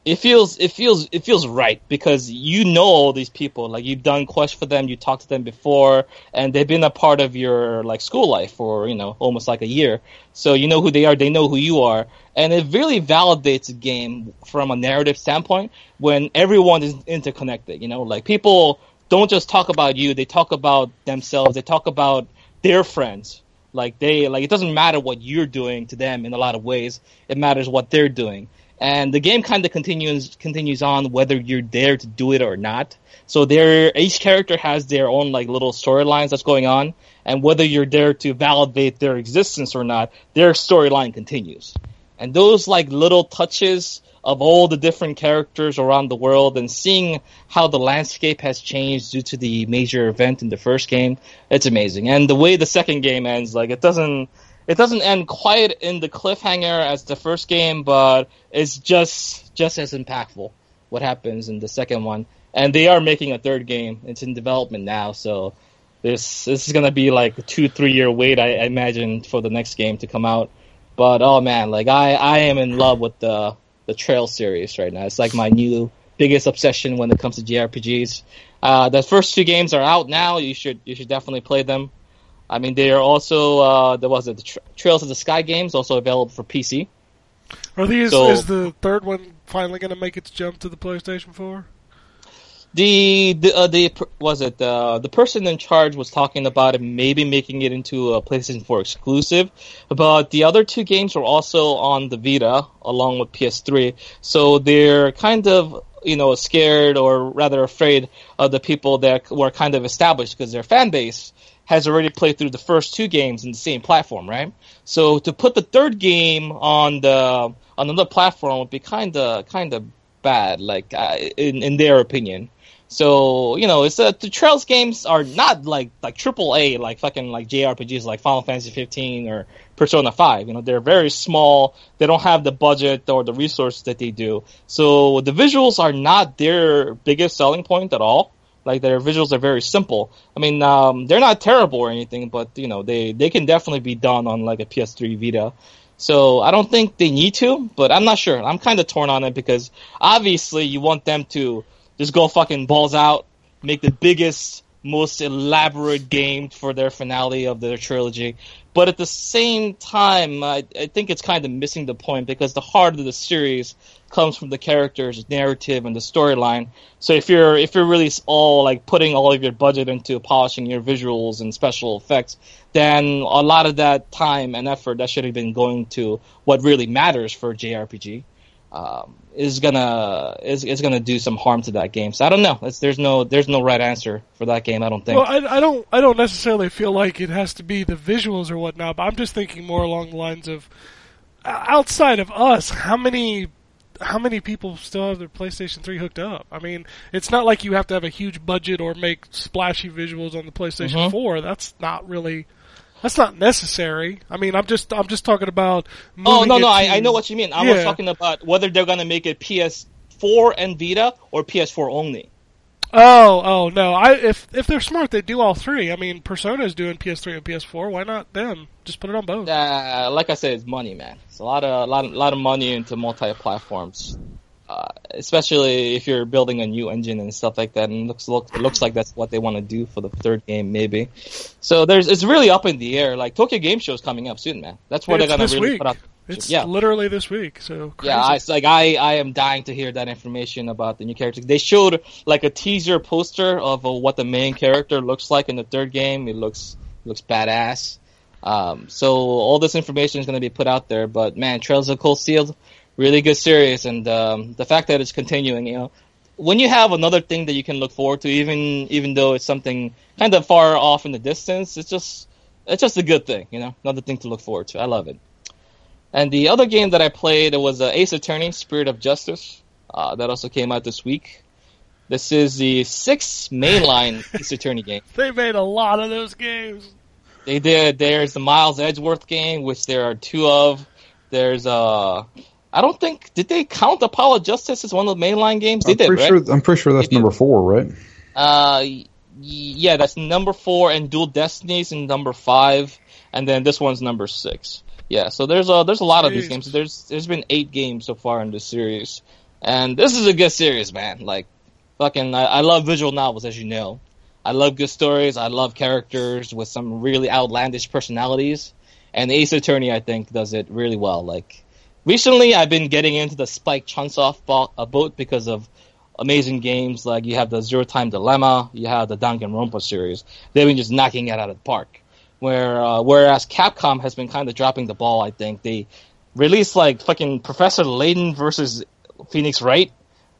it feels it feels it feels right because you know all these people. Like you've done quests for them you talked to them before and they've been a part of your like school life for you know almost like a year. So you know who they are they know who you are. And it really validates a game from a narrative standpoint when everyone is interconnected you know? Like people don't just talk about you they talk about themselves they talk about their friends. Like they like it doesn't matter what you're doing to them in a lot of ways. It matters what they're doing and the game kind of continues continues on whether you're there to do it or not. So there, each character has their own like little storylines that's going on, and whether you're there to validate their existence or not, their storyline continues. And those like little touches of all the different characters around the world and seeing how the landscape has changed due to the major event in the first game, it's amazing. And the way the second game ends, like it doesn't it doesn't end quite in the cliffhanger as the first game, but it's just just as impactful what happens in the second one. And they are making a third game. It's in development now, so this this is gonna be like a two three year wait, I, I imagine, for the next game to come out. But oh man, like I I am in love with the the Trail series right now. It's like my new biggest obsession when it comes to JRPGs. Uh, the first two games are out now. You should you should definitely play them. I mean, they are also uh, there was it the Tra- Trails of the Sky games also available for PC. Are these So- is the third one finally going to make its jump to the PlayStation 4? The the uh, the was it uh, the person in charge was talking about it maybe making it into a PlayStation 4 exclusive, but the other two games were also on the Vita along with PS3, so they're kind of you know scared or rather afraid of the people that were kind of established because their fan base has already played through the first two games in the same platform, right? So to put the third game on the on another platform would be kind of kind of bad, like uh, in in their opinion. So you know, it's uh, the Trails games are not like like triple A, like fucking like JRPGs like Final Fantasy 15 or Persona 5. You know, they're very small. They don't have the budget or the resources that they do. So the visuals are not their biggest selling point at all. Like their visuals are very simple. I mean, um, they're not terrible or anything, but you know, they they can definitely be done on like a PS3 Vita. So I don't think they need to, but I'm not sure. I'm kind of torn on it because obviously you want them to just go fucking balls out, make the biggest, most elaborate game for their finale of their trilogy. But at the same time, I, I think it's kind of missing the point because the heart of the series comes from the characters, narrative, and the storyline. So if you're if you're really all like putting all of your budget into polishing your visuals and special effects, then a lot of that time and effort that should have been going to what really matters for JRPG um, is gonna is, is gonna do some harm to that game. So I don't know. It's, there's no there's no right answer for that game. I don't think. Well, I, I don't I don't necessarily feel like it has to be the visuals or whatnot, but I'm just thinking more along the lines of outside of us, how many how many people still have their PlayStation 3 hooked up? I mean, it's not like you have to have a huge budget or make splashy visuals on the PlayStation Mhm. 4. That's not really that's not necessary. I mean, I'm just I'm just talking about Oh no, no, I, to- I know what you mean. I Yeah. was talking about whether they're gonna make it PS4 and Vita or PS4 only. Oh, oh no! I if if they're smart, they do all three. I mean, Persona is doing PS3 and PS4. Why not them? Just put it on both. Uh, like I said, it's money, man. It's a lot of a lot of, lot of money into multi-platforms, uh, especially if you're building a new engine and stuff like that. And it looks look, it looks like that's what they want to do for the third game, maybe. So there's it's really up in the air. Like Tokyo Game Show is coming up soon, man. That's where It's they're gonna really week. put out. It's yeah. literally this week. So crazy. Yeah, I, it's like I, I am dying to hear that information about the new character. They showed like a teaser poster of uh, what the main character looks like in the third game. It looks looks badass. Um, so all this information is going to be put out there. But man, Trails of Cold Steel, really good series, and um, the fact that it's continuing, you know, when you have another thing that you can look forward to, even even though it's something kind of far off in the distance, it's just it's just a good thing, you know, another thing to look forward to. I love it. And the other game that I played was uh, Ace Attorney: Spirit of Justice. Uh, that also came out this week. This is the sixth mainline Ace Attorney game. they made a lot of those games. They did. There's the Miles Edgeworth game, which there are two of. There's uh, I don't think did they count Apollo Justice as one of the mainline games? They I'm did, pretty right? sure. I'm pretty sure that's They did. number four, right? Uh, yeah, that's number four, and Dual Destinies in number five, and then this one's number six. Yeah, so there's a there's a lot of these games. There's there's been eight games so far in this series. And this is a good series, man. Like, fucking, I, I love visual novels, as you know. I love good stories. I love characters with some really outlandish personalities. And Ace Attorney, I think, does it really well. Like, recently I've been getting into the Spike Chunsoft bo- uh, boat because of amazing games like you have the Zero Time Dilemma, you have the Danganronpa series. They've been just knocking it out of the park. Where uh, whereas Capcom has been kind of dropping the ball, I think they released like fucking Professor Layton versus Phoenix Wright.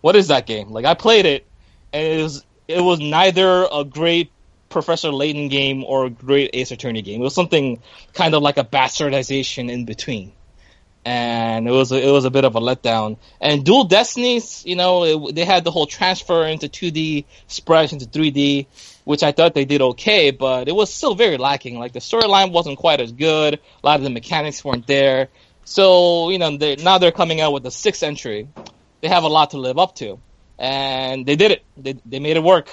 What is that game? Like I played it, and it was it was neither a great Professor Layton game or a great Ace Attorney game. It was something kind of like a bastardization in between and it was a, it was a bit of a letdown. And Dual Destinies, you know, it, they had the whole transfer into 2D sprites into 3D, which I thought they did okay, but it was still very lacking. Like the storyline wasn't quite as good. A lot of the mechanics weren't there. So you know, they, now they're coming out with the sixth entry. They have a lot to live up to, and they did it. They they made it work.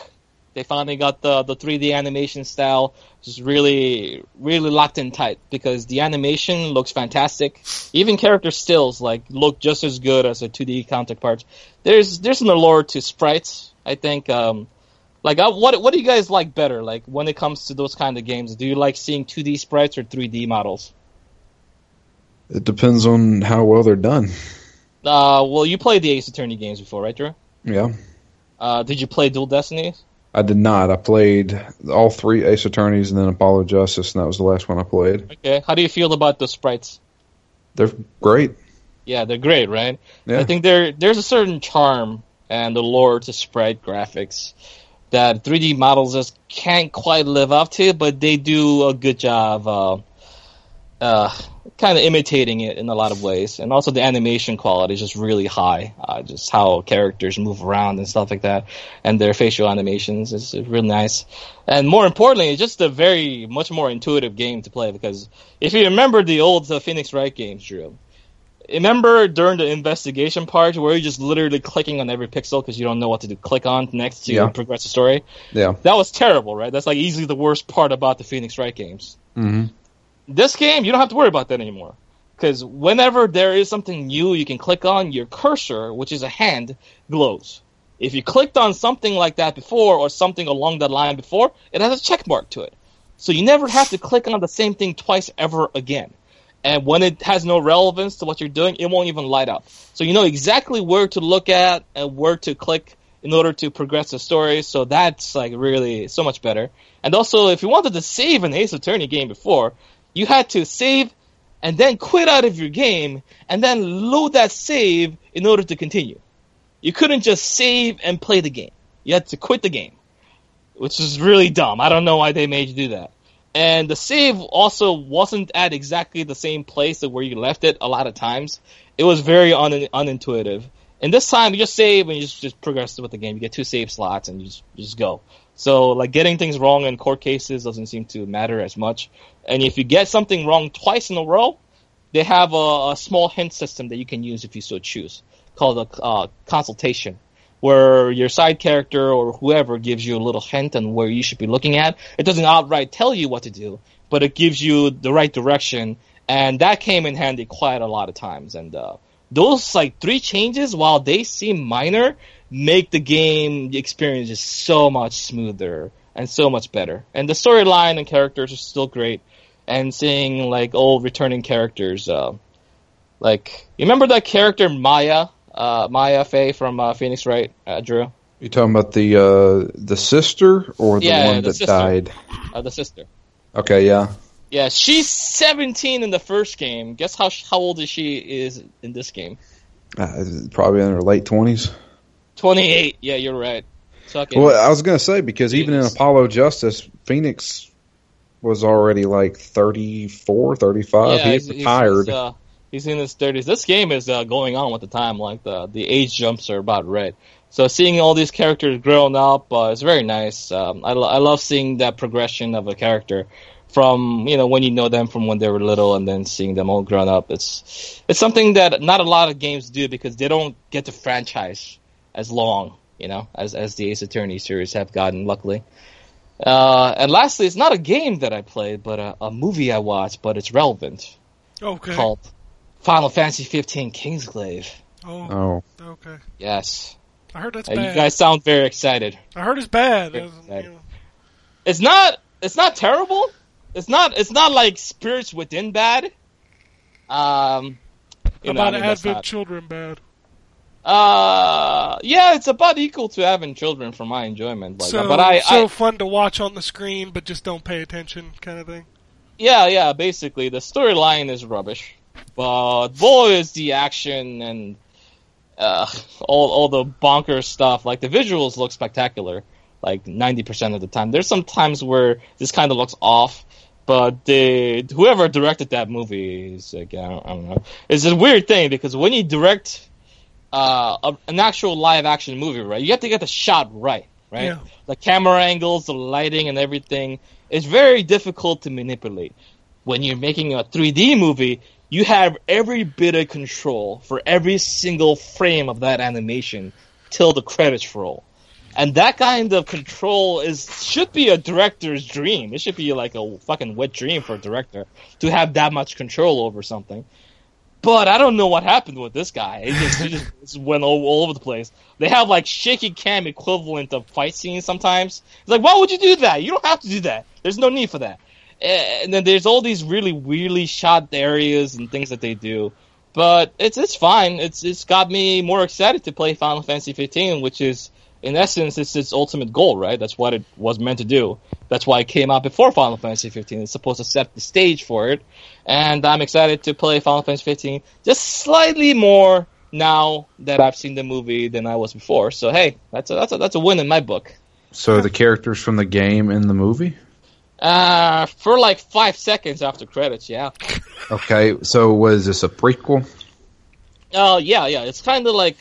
They finally got the the 3D animation style just really really locked in tight because the animation looks fantastic. Even character stills like look just as good as the 2D counterparts. There's there's an allure to sprites. I think. Um, like uh, what what do you guys like better? Like when it comes to those kind of games, do you like seeing 2D sprites or 3D models? It depends on how well they're done. Uh, well, you played the Ace Attorney games before, right, Drew? Yeah. Uh, did you play Dual Destinies? I did not. I played all three Ace Attorneys and then Apollo Justice, and that was the last one I played. Okay. How do you feel about the sprites? They're great. Yeah, they're great, right? Yeah. I think there there's a certain charm and allure to sprite graphics that 3D models just can't quite live up to, but they do a good job uh, uh, kind of imitating it in a lot of ways. And also the animation quality is just really high. Uh, just how characters move around and stuff like that, and their facial animations is really nice. And more importantly, it's just a very much more intuitive game to play because if you remember the old uh, Phoenix Wright games, Drew. Remember during the investigation part where you're just literally clicking on every pixel because you don't know what to do, click on next to Yeah. progress the story? Yeah. That was terrible, right? That's like easily the worst part about the Phoenix Wright games. hmm This game, you don't have to worry about that anymore. Because whenever there is something new you can click on, your cursor, which is a hand, glows. If you clicked on something like that before or something along that line before, it has a check mark to it. So you never have to click on the same thing twice ever again. And when it has no relevance to what you're doing, it won't even light up. So you know exactly where to look at and where to click in order to progress the story. So that's like really so much better. And also, if you wanted to save an Ace Attorney game before, you had to save and then quit out of your game and then load that save in order to continue. You couldn't just save and play the game. You had to quit the game, which is really dumb. I don't know why they made you do that. And the save also wasn't at exactly the same place where you left it a lot of times. It was very un- unintuitive. And this time you just save and you just, just progress with the game. You get two save slots and you just, you just go. So like getting things wrong in court cases doesn't seem to matter as much. And if you get something wrong twice in a row, they have a, a small hint system that you can use if you so choose, called a uh, consultation, where your side character or whoever gives you a little hint on where you should be looking at. It doesn't outright tell you what to do, but it gives you the right direction, and that came in handy quite a lot of times. And uh, those like three changes, while they seem minor, make the game experience just so much smoother and so much better. And the storyline and characters are still great. And seeing like old returning characters, uh, like you remember that character Maya, uh, Maya Fey from uh, Phoenix, right? Uh, Drew, You talking about the uh, the sister or the Yeah, one the that sister. died? uh, the sister. Okay, yeah. Yeah, she's 17 in the first game. Guess how how old is she is in this game? Uh, probably in her late twenties. 28. Yeah, you're right. Well, I was gonna say because even in Apollo Justice, Phoenix was already like 34, 35. yeah, he he's, he's- retired. He's, uh, he's in his 30s. This game is uh, going on with the time. Like the the age jumps are about right. So seeing all these characters growing up uh, is very nice. Um, I, lo- I love seeing that progression of a character from you know when you know them from when they were little and then seeing them all grown up. It's it's something that not a lot of games do because they don't get to franchise as long, you know, as as the Ace Attorney series have gotten. Luckily. Uh, and lastly, it's not a game that I played, but a, a movie I watched, but it's relevant Okay. called Final Fantasy 15 Kingsglaive. Oh, Oh, okay. Yes. I heard that's Uh, bad. you guys sound very excited. I heard it's bad. Very you know. It's not. It's not terrible. It's not. It's not like spirits within bad. Um. You know, I about mean, that's Advent not- children bad. Uh, yeah, it's about equal to having children for my enjoyment. Like, so but I, so I, fun to watch on the screen, but just don't pay attention, kind of thing. yeah, yeah. Basically, the storyline is rubbish, but boy, is the action and uh, all all the bonkers stuff. Like the visuals look spectacular, like ninety percent of the time. There's some times where this kind of looks off, but the whoever directed that movie is like I don't, I don't know. It's a weird thing because when you direct uh, a, an actual live action movie, right, you have to get the shot right, right? Yeah. The camera angles, the lighting, and everything. It's very difficult to manipulate. When you're making a 3D movie, you have every bit of control for every single frame of that animation till the credits roll. And that kind of control is should be a director's dream. It should be like a fucking wet dream for a director to have that much control over something. But I don't know what happened with this guy. It just, just, went all, all over the place. They have like shaky cam equivalent of fight scenes sometimes. It's like, why would you do that? You don't have to do that. There's no need for that. Eh, and then there's all these really weirdly shot areas and things that they do. But it's it's fine. It's it's got me more excited to play Final Fantasy 15, which is in essence it's its ultimate goal, right? That's what it was meant to do. That's why it came out before Final Fantasy 15. It's supposed to set the stage for it, and I'm excited to play Final Fantasy 15 just slightly more now that I've seen the movie than I was before. So hey, that's a that's a that's a win in my book. so the characters from the game in the movie? Uh, for like five seconds after credits, yeah. Okay, so was this a prequel? Oh yeah, yeah. It's kind of like,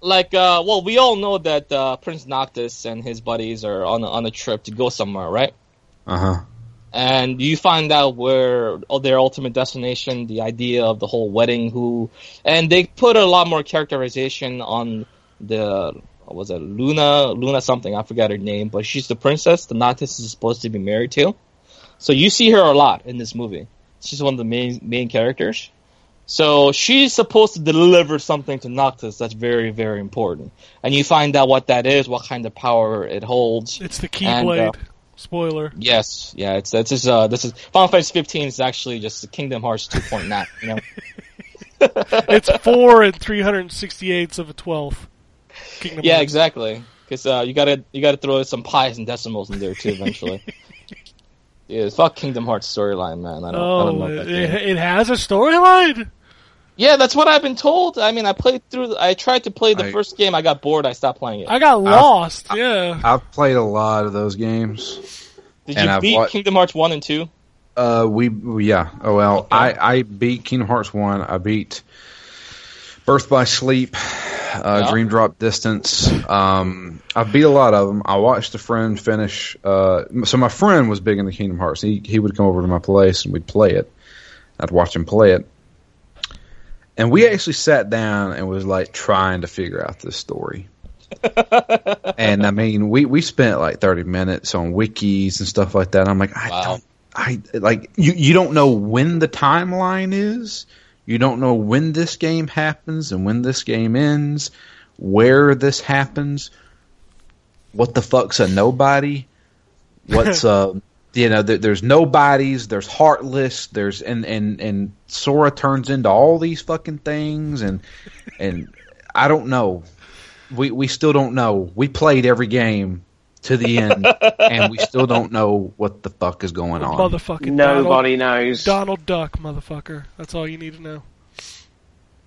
like uh, well, we all know that uh, Prince Noctis and his buddies are on a, on a trip to go somewhere, right? Uh huh. And you find out where oh, their ultimate destination, the idea of the whole wedding, who, and they put a lot more characterization on the what was it Luna Luna something I forgot her name, but she's the princess the Noctis is supposed to be married to. So you see her a lot in this movie. She's one of the main main characters. So she's supposed to deliver something to Noctis that's very, very important. And you find out what that is, what kind of power it holds. It's the uh, Keyblade. Spoiler. Yes, yeah, it's that's just uh this is Final Fantasy 15 is actually just Kingdom Hearts 2.9, you know. It's four and three hundred sixty eighths of a twelfth. Kingdom yeah, Hearts. exactly. Cuz uh you got to you got to throw some pies and decimals in there too eventually. yeah, fuck Kingdom Hearts storyline, man. I don't, I don't Oh, know. It, it has a storyline. Yeah, that's what I've been told. I mean, I played through I tried to play the I- first game, I got bored, I stopped playing it. I got lost. yeah. I've played a lot of those games. Did you I've beat wa- Kingdom Hearts 1 and 2? Uh, we we- yeah. Oh well, I I beat Kingdom Hearts one. I beat Birth by Sleep, uh, Yeah. Dream Drop Distance. Um, I beat a lot of them. I watched a friend finish. Uh, so my friend was big into Kingdom Hearts. He he would come over to my place and we'd play it. I'd watch him play it. And we actually sat down and was like trying to figure out this story. and I mean, we, we spent like 30 minutes on wikis and stuff like that. I'm like, I Wow. don't, I like you, you don't know when the timeline is. You don't know when this game happens and when this game ends, where this happens. What the fuck's a nobody? What's uh you know there, there's nobodies, there's heartless, there's and and and Sora turns into all these fucking things and and I don't know. We we still don't know. We played every game to the end and we still don't know what the fuck is going on. Motherfucking Nobody knows. Donald, Donald Duck, motherfucker. That's all you need to know.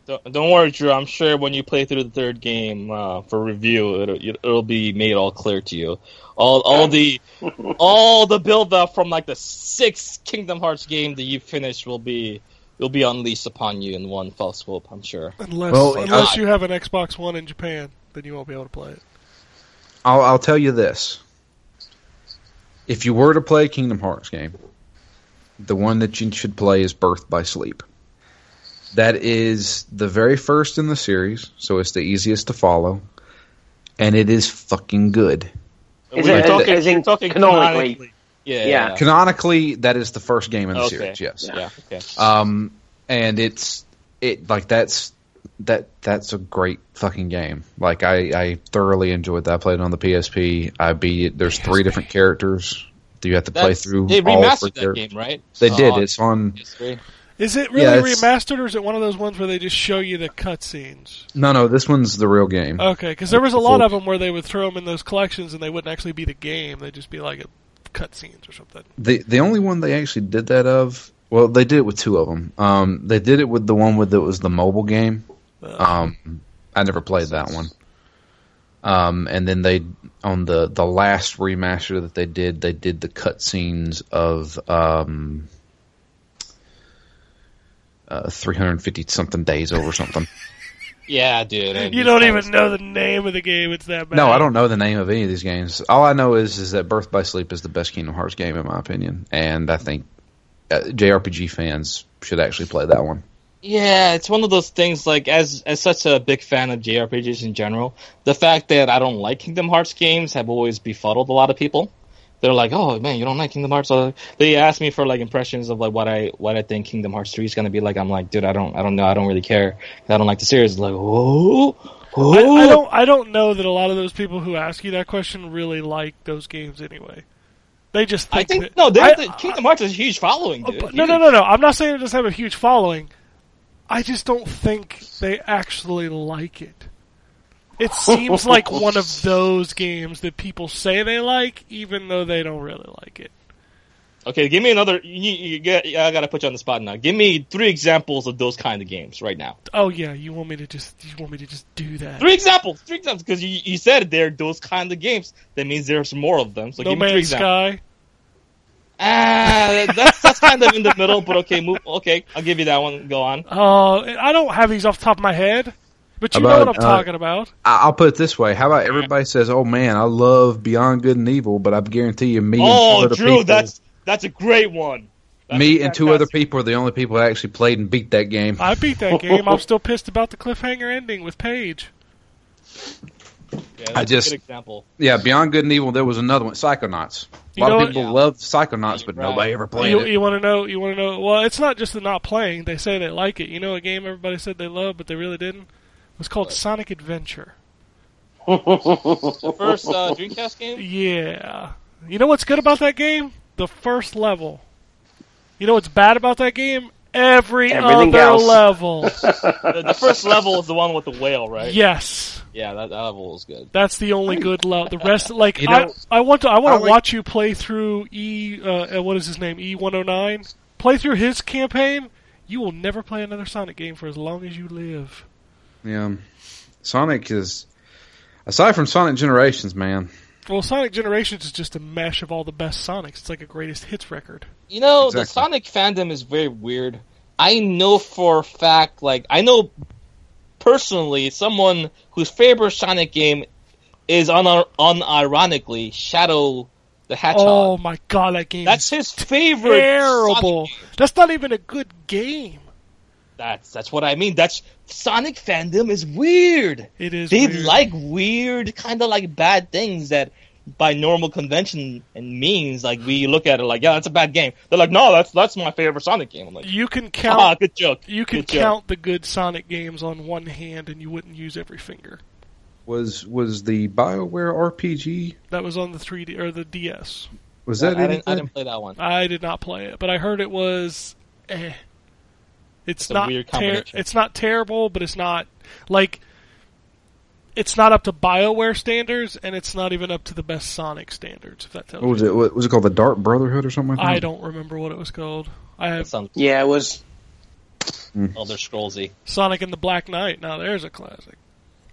Don't, don't worry, Drew. I'm sure when you play through the third game uh, for review, it'll, it'll be made all clear to you. All all the all the build up from like the sixth Kingdom Hearts game that you finished will be will be unleashed upon you in one fell swoop. I'm sure. Unless Well, unless I- you have an Xbox One in Japan, then you won't be able to play it. I'll, I'll tell you this. If you were to play a Kingdom Hearts game, the one that you should play is Birth by Sleep. That is the very first in the series, so it's the easiest to follow, and it is fucking good. Is We're it- talking, is in we're talking canonically? Yeah. Yeah. Yeah. Canonically, that is the first game in the Okay. series. Yes. Yeah. Okay. Um, and it's it like that's that that's a great fucking game. Like I, I thoroughly enjoyed that. I played it on the PSP. I beat it. There's three different characters that you have to play through. They all remastered that characters. game, right? They Uh, did. It's on. PS3. Is it really Yeah, remastered, or is it one of those ones where they just show you the cutscenes? No, no. This one's the real game. Okay, because there was a lot of them where they would throw them in those collections, and they wouldn't actually be the game; they'd just be like cutscenes or something. The the only one they actually did that of. Well, they did it with two of them. Um, they did it with the one with that was the mobile game. Um, I never played that one. Um, and then they on the the last remaster that they did, they did the cutscenes of um, uh, 350 something days over something. Yeah, dude. and you don't guys- even know the name of the game; it's that bad. no, I don't know the name of any of these games. All I know is is that Birth by Sleep is the best Kingdom Hearts game in my opinion, and I think uh, JRPG fans should actually play that one. Yeah, it's one of those things. Like as as such a big fan of JRPGs in general, the fact that I don't like Kingdom Hearts games have always befuddled a lot of people. They're like, "Oh man, you don't like Kingdom Hearts?" So they ask me for like impressions of like what I what I think Kingdom Hearts three is gonna be like. I'm like, dude, I don't I don't know. I don't really care. I don't like the series. Like, oh, I, I don't. I don't know that a lot of those people who ask you that question really like those games anyway. They just I think, think that, no, they I- the Kingdom Hearts has a huge following, Oh, dude. no, no, no, no. I'm not saying it doesn't have a huge following. I just don't think they actually like it. It seems like one of those games that people say they like, even though they don't really like it. Okay, give me another. You, you get, I gotta put you on the spot now. Give me three examples of those kind of games right now. Oh yeah, you want me to just you want me to just do that? Three examples. Three examples because you, you said they're those kind of games. That means there's more of them. So no give me three Man's examples. Sky. Ah, that's that's kind of in the middle, but okay, move. Okay, I'll give you that one. Go on. Oh, I don't have these off the top of my head, but you know what I'm uh, talking about. I- I'll put it this way: How about everybody says, "Oh man, I love Beyond Good and Evil," but I guarantee you, me and two Oh, other Drew, people, that's that's a great one. That's me and two other people are the only people that actually played and beat that game. I beat that game. I'm still pissed about the cliffhanger ending with Paige. Yeah, that's I a just- good example. Yeah, Beyond Good and Evil. There was another one, Psychonauts. A You lot of people Yeah. love Psychonauts, but Right. nobody ever played You, it. you want to know? You want to know? Well, it's not just the not playing. They say they like it. You know, a game everybody said they loved, but they really didn't. It was called Sonic Adventure. The first uh, Dreamcast game. Yeah. You know what's good about that game? The first level. You know what's bad about that game? Every Everything other else. level. The, the first level is the one with the whale, right? yes. Yeah, that, that level is good. That's the only good level. The rest, like You know, I, I want to, I want to like- watch you play through E. Uh, uh, what is his name? E one hundred nine. Play through his campaign. You will never play another Sonic game for as long as you live. Yeah, Sonic is aside from Sonic Generations, man. Well, Sonic Generations is just a mesh of all the best Sonics. It's like a greatest hits record. You know, the Sonic fandom is very weird. I know for a fact, like, I know personally someone whose favorite Sonic game is un- unironically Shadow the Hedgehog. Oh my god, that game That's his favorite. terrible. Sonic game. That's not even a good game. That's that's what I mean. That's Sonic fandom is weird. It is. They weird. like weird, kind of like bad things that, by normal convention and means, like we look at it like, yeah, that's a bad game. They're like, no, that's that's my favorite Sonic game. I'm like, You can ah, count. good joke. you can Good joke. count the good Sonic games on one hand, and you wouldn't use every finger. Was was the Bioware RPG? That was on the 3D or the DS. Was I, that I any didn't, I didn't play that one. I did not play it, but I heard it was. Eh. It's, It's not. weird ter- it's not terrible, but it's not like. It's not up to Bioware standards, and it's not even up to the best Sonic standards. If that tells What was you. it? What, was it called the Dark Brotherhood or something like that? I don't remember what it was called. I have sounds Yeah, it was. Elder Scrollsy. Sonic and the Black Knight. Now there's a classic.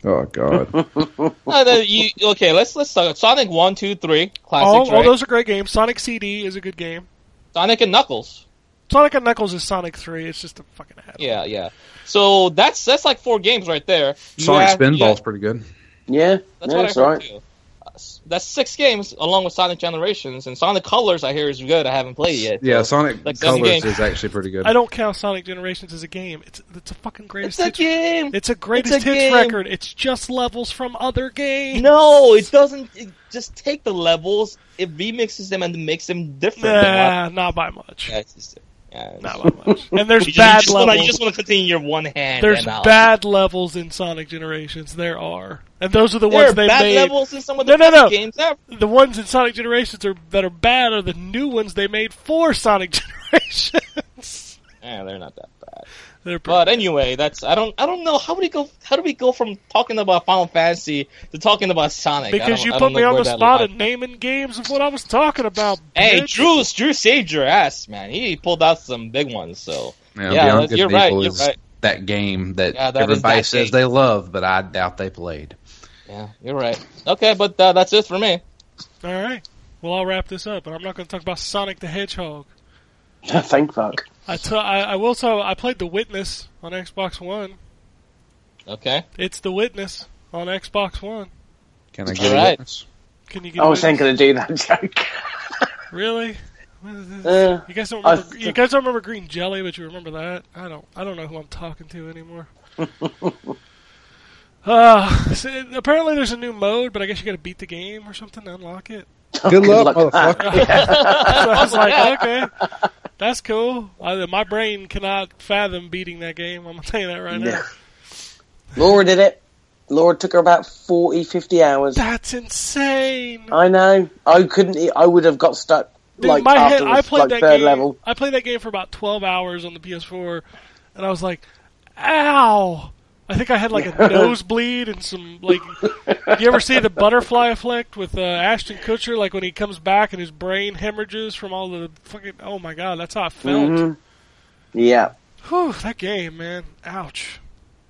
Oh God! Uh, the- you, okay, let's let's talk Sonic one, two, three, classics, All, all right? those are great games. Sonic CD is a good game. Sonic and Knuckles. Sonic and Knuckles is Sonic 3. It's just a fucking add Yeah, yeah. So that's that's like four games right there. Sonic have- Spinball's yeah, pretty good. Yeah, that's yeah, what I heard right. too. That's six games along with Sonic Generations and Sonic Colors. I hear is good. I haven't played yet. Yeah, so- Sonic like Colors is actually pretty good. I don't count Sonic Generations as a game. It's it's a fucking greatest It's a hits. game. It's a greatest It's a hits game. record. It's just levels from other games. No, it doesn't. It just take the levels, it remixes them and makes them different. than what- Nah, not by much. Yeah, it's just- Yeah, Not by much. And there's you just, bad you just wanna, levels. you just want to continue your one hand. There's uh, bad levels in Sonic Generations. There are, and those are the There ones are they bad made. levels in some of No, the no, best no. games ever. The ones in Sonic Generations are that are bad are the new ones they made for Sonic Generations. Yeah, they're not that bad. They're But anyway, that's I don't I don't know how do we go how do we go from talking about Final Fantasy to talking about Sonic? Because you put me on the spot line- and naming games of what I was talking about. Hey, bitch. Drew, Drew saved your ass, man. He pulled out some big ones. So You know, Yeah, Beyond you're right, you're right. that game that, Yeah, that is everybody that says game. they love, but I doubt they played. yeah, you're right. Okay, but uh, that's it for me. All right. Well, I'll wrap this up, but I'm not going to talk about Sonic the Hedgehog. Thank fuck. I t- I, I will tell. I played The Witness on Xbox One. Okay. It's The Witness on Xbox One. Can I All get a right. witness? Can you get? I a was witness? thinking to do that joke. Really? What is this? Uh, you guys don't remember? th- you guys don't remember Green Jelly, but you remember that? I don't. I don't know who I'm talking to anymore. uh, so apparently there's a new mode, but I guess you got to beat the game or something to unlock it. Good luck, luck. motherfucker. so I was like, okay, that's cool. I, my brain cannot fathom beating that game. I'm gonna tell you that right now. Laura did it. Laura took her about 40, 50 hours. That's insane. I know. I couldn't. I would have got stuck. Dude, like my after head, I played like that third game. level. I played that game for about 12 hours on the PS4, and I was like, "Ow!" I think I had like a nosebleed and some like. you ever see the butterfly effect with uh, Ashton Kutcher? Like when he comes back and his brain hemorrhages from all the fucking. Oh my god, that's how I felt. Mhm. Yeah, Whew, that game, man. Ouch.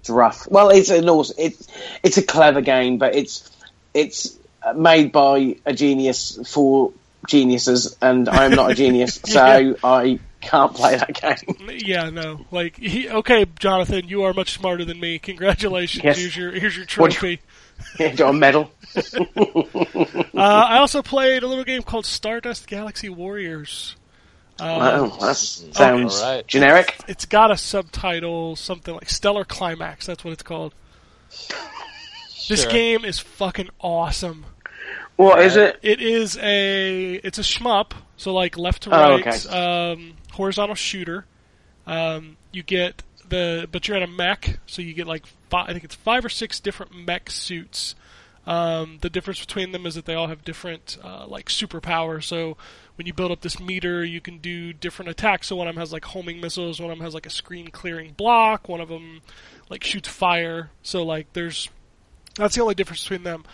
it's rough. Well, it's an awesome. It's it's a clever game, but it's it's made by a genius for geniuses, and I'm not a genius, so Yeah. I can't play that game. Yeah, no. Like, he, okay, Jonathan, you are much smarter than me. Congratulations. Yes. Here's your here's your What- trophy. Got a medal. Uh, I also played a little game called Stardust Galaxy Warriors. Uh, Wow, that sounds Alright. generic. It's got a subtitle, something like Stellar Climax. That's what it's called. This game is fucking awesome. What is it? It is a it's a shmup, so like left to Oh, right, okay. um, horizontal shooter. Um, you get the but you're in a mech, so you get like five, I think it's five or six different mech suits. Um, the difference between them is that they all have different uh, like superpowers. So when you build up this meter, you can do different attacks. So one of them has like homing missiles, one of them has like a screen clearing block, one of them like shoots fire. So like there's that's the only difference between them.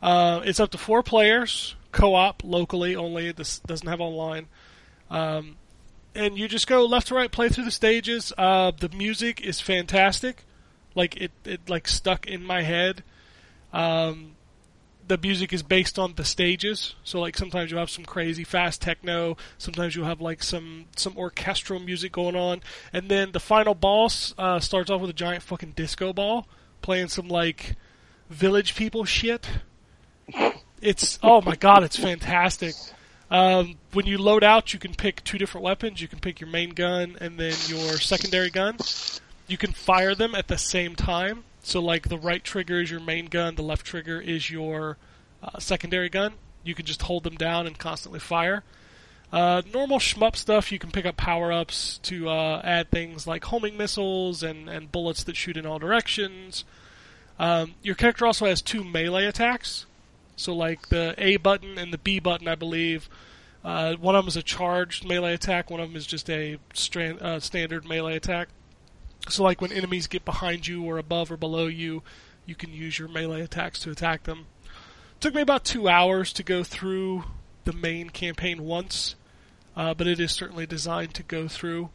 Uh, it's up to four players, co-op locally only. This doesn't have online. Um, and you just go left to right, play through the stages. Uh, the music is fantastic. Like it, it like stuck in my head. Um, the music is based on the stages. So like sometimes you have some crazy fast techno, sometimes you have like some some orchestral music going on, and then the final boss uh, starts off with a giant fucking disco ball playing some like village people shit. It's oh my god, it's fantastic. Um, when you load out, you can pick two different weapons. You can pick your main gun and then your secondary gun. You can fire them at the same time. So, like the right trigger is your main gun, the left trigger is your uh, secondary gun. You can just hold them down and constantly fire. Uh, normal shmup stuff, you can pick up power ups to uh, add things like homing missiles and, and bullets that shoot in all directions. Um, your character also has two melee attacks. So, like the A button and the B button, I believe. Uh, one of them is a charged melee attack, one of them is just a strand, uh, standard melee attack. So, like when enemies get behind you or above or below you, you can use your melee attacks to attack them. took me about two hours to go through the main campaign once, uh, but it is certainly designed to go through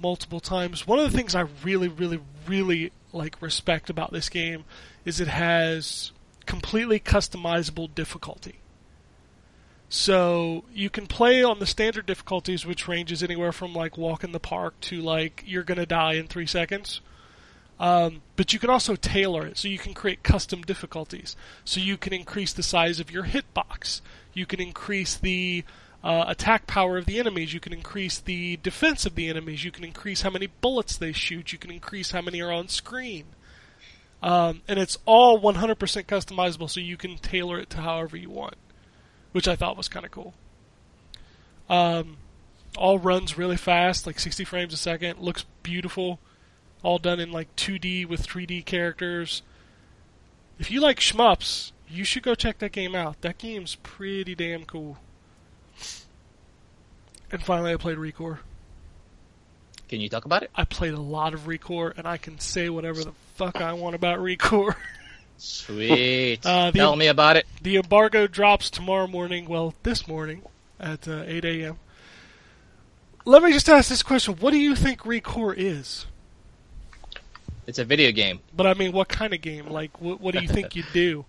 multiple times. One of the things I really, really, really like respect about this game is it has completely customizable difficulty. So you can play on the standard difficulties, which ranges anywhere from like walk in the park to like you're gonna die in three seconds. Um, but you can also tailor it, so you can create custom difficulties. So you can increase the size of your hitbox. You can increase the uh, attack power of the enemies. You can increase the defense of the enemies. You can increase how many bullets they shoot. You can increase how many are on screen. Um, and it's all 100% customizable, so you can tailor it to however you want, which I thought was kind of cool. Um, all runs really fast, like 60 frames a second. Looks beautiful. All done in like 2D with 3D characters. If you like shmups, you should go check that game out. That game's pretty damn cool. And finally, I played ReCore. Can you talk about it? I played a lot of ReCore, and I can say whatever the fuck I want about ReCore. Sweet. Uh, the- Tell me about it. The embargo drops tomorrow morning. Well, this morning at uh, 8 a.m. Let me just ask this question: What do you think ReCore is? It's a video game. But I mean, what kind of game? Like, what, what do you think you do?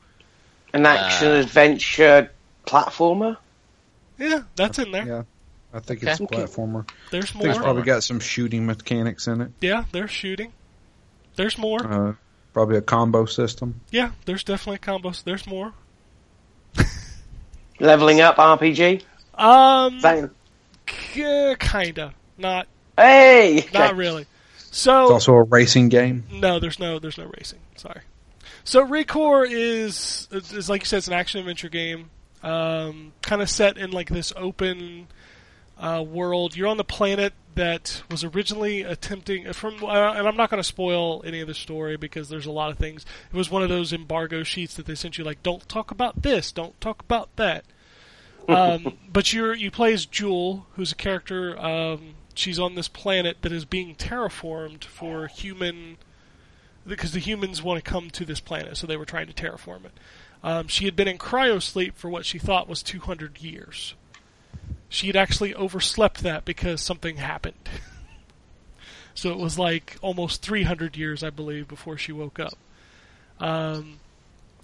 An action Uh, adventure platformer. Yeah, that's in there. Yeah, I think Okay. it's a platformer. There's I think it's more. probably got some shooting mechanics in it. Yeah, there's shooting. There's more. Uh, probably a combo system. Yeah, there's definitely combos. There's more. Leveling up RPG. Um, Same. k- kinda. Not, Hey. not really. So it's also a racing game. No, there's no there's no racing. Sorry. So ReCore is is like you said, it's an action adventure game, um, kind of set in like this open uh, world. You're on the planet that was originally attempting from, uh, and I'm not going to spoil any of the story because there's a lot of things. It was one of those embargo sheets that they sent you, like, don't talk about this, don't talk about that. Um, but you're you play as Joule, who's a character. Um, she's on this planet that is being terraformed for human, because the humans want to come to this planet, so they were trying to terraform it. Um, she had been in cryosleep for what she thought was 200 years. She had actually overslept that because something happened. so it was like almost 300 years, I believe, before she woke up. Um,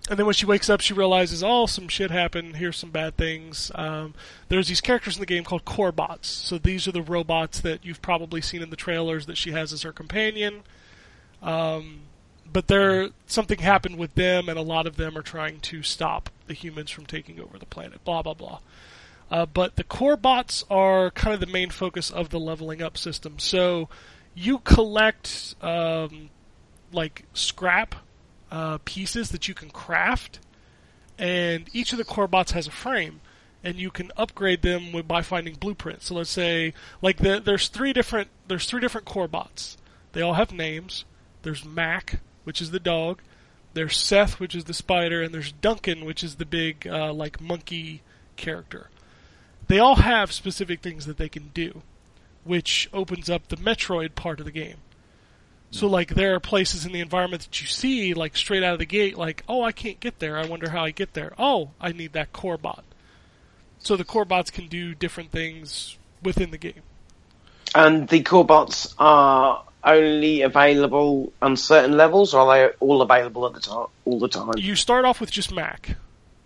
and then when she wakes up, she realizes, oh, some shit happened. Here's some bad things. Um, there's these characters in the game called Corebots. So these are the robots that you've probably seen in the trailers that she has as her companion. Um, but there, something happened with them, and a lot of them are trying to stop the humans from taking over the planet. Blah blah blah. Uh, but the core bots are kind of the main focus of the leveling up system. So you collect um, like scrap uh, pieces that you can craft, and each of the core bots has a frame, and you can upgrade them with, by finding blueprints. So let's say like the, there's three different there's three different core bots. They all have names. There's Mack, which is the dog. There's Seth, which is the spider, and there's Duncan, which is the big uh, like monkey character they all have specific things that they can do, which opens up the Metroid part of the game. So, like, there are places in the environment that you see, like, straight out of the gate, like, oh, I can't get there. I wonder how I get there. Oh, I need that core bot. So the core bots can do different things within the game. And the core bots are only available on certain levels, or are they all available at the time, all the time? You start off with just Mack,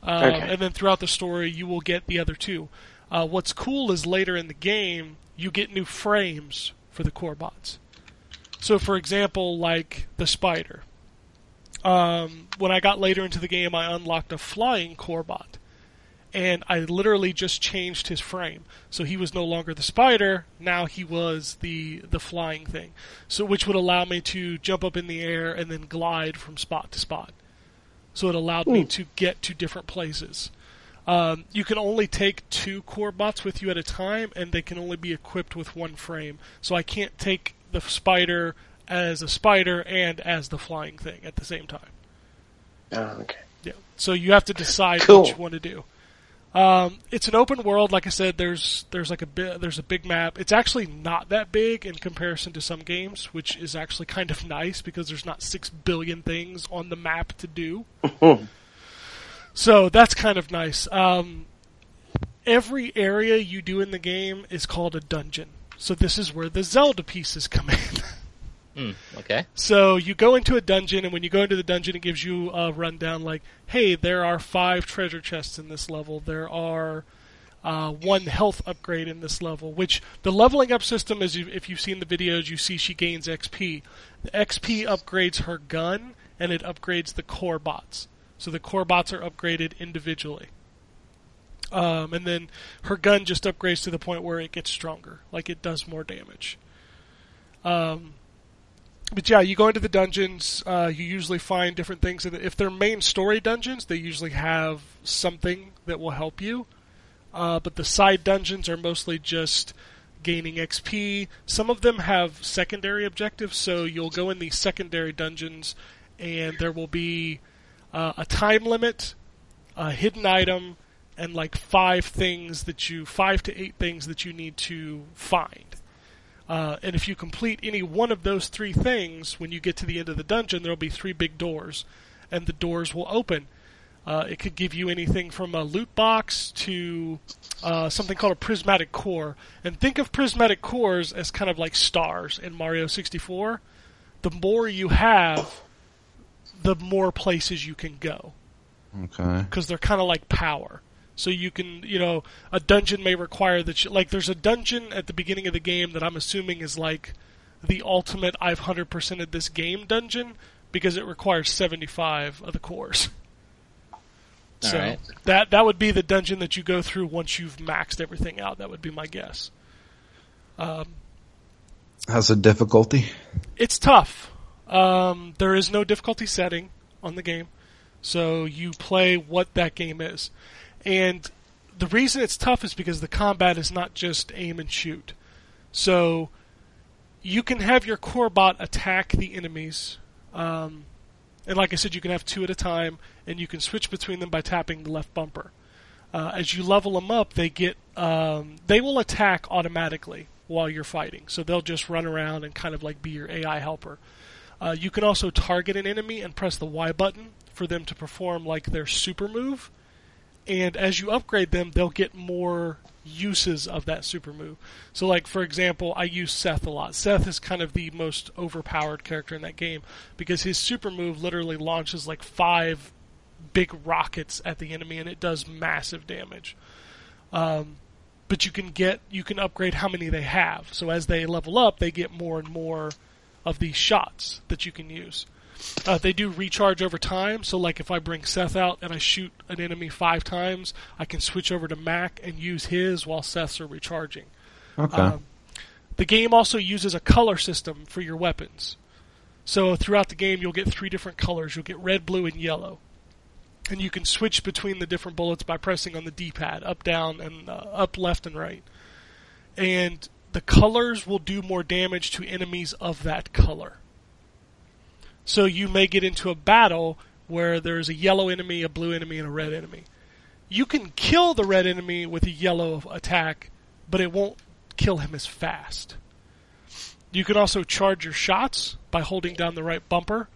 um, Okay. and then throughout the story, you will get the other two. Uh, what's cool is later in the game, you get new frames for the core bots. So, for example, like the spider. Um, when I got later into the game, I unlocked a flying core bot. And I literally just changed his frame. So he was no longer the spider, now he was the the flying thing. So which would allow me to jump up in the air and then glide from spot to spot. So it allowed me to get to different places. Um, you can only take two core bots with you at a time, and they can only be equipped with one frame. So I can't take the spider as a spider and as the flying thing at the same time. Oh, okay. Yeah. So you have to decide Cool. which one to do. Um, it's an open world, like I said. There's there's like a bi- there's a big map. It's actually not that big in comparison to some games, which is actually kind of nice because there's not six billion things on the map to do. so that's kind of nice. Um, every area you do in the game is called a dungeon. So this is where the Zelda pieces come in. Hmm, okay. So you go into a dungeon, and when you go into the dungeon, it gives you a rundown like, "Hey, there are five treasure chests in this level. There are uh, one health upgrade in this level." Which the leveling up system is, if you've seen the videos, you see she gains XP. The XP upgrades her gun, and it upgrades the core bots. So the core bots are upgraded individually. Um, and then her gun just upgrades to the point where it gets stronger, like it does more damage. Um, but yeah, you go into the dungeons. Uh, you usually find different things. If they're main story dungeons, they usually have something that will help you. Uh, but the side dungeons are mostly just gaining XP. Some of them have secondary objectives, so you'll go in these secondary dungeons, and there will be uh, a time limit, a hidden item, and like five things that you, five to eight things that you need to find. Uh, and if you complete any one of those three things, when you get to the end of the dungeon, there'll be three big doors, and the doors will open. Uh, it could give you anything from a loot box to uh, something called a prismatic core. And think of prismatic cores as kind of like stars in Mario 64. The more you have, the more places you can go Okay. because they're kind of like power. So you can, you know, a dungeon may require that you, like, there's a dungeon at the beginning of the game that I'm assuming is like the ultimate I've 100%ed this game dungeon because it requires 75 of the cores. so Alright. that that would be the dungeon that you go through once you've maxed everything out. That would be my guess. Um, How's the difficulty? It's tough. Um, there is no difficulty setting on the game, so you play what that game is. And the reason it's tough is because the combat is not just aim and shoot. So you can have your core bot attack the enemies, um, and like I said, you can have two at a time, and you can switch between them by tapping the left bumper. Uh, as you level them up, they get um, they will attack automatically while you're fighting. So they'll just run around and kind of like be your AI helper. Uh, you can also target an enemy and press the Y button for them to perform like their super move. And as you upgrade them, they'll get more uses of that super move. So, like for example, I use Seth a lot. Seth is kind of the most overpowered character in that game because his super move literally launches like five big rockets at the enemy, and it does massive damage. Um, but you can get you can upgrade how many they have. So as they level up, they get more and more of these shots that you can use. Uh, they do recharge over time, so like if I bring Seth out and I shoot an enemy five times, I can switch over to Mack and use his while Seth's are recharging. Okay. Um, the game also uses a color system for your weapons. So throughout the game, you'll get three different colors. You'll get red, blue, and yellow. And you can switch between the different bullets by pressing on the D-pad, up, down, and uh, up, left, and right. And the colors will do more damage to enemies of that color. So you may get into a battle where there's a yellow enemy, a blue enemy, and a red enemy. You can kill the red enemy with a yellow attack, but it won't kill him as fast. You can also charge your shots by holding down the right bumper.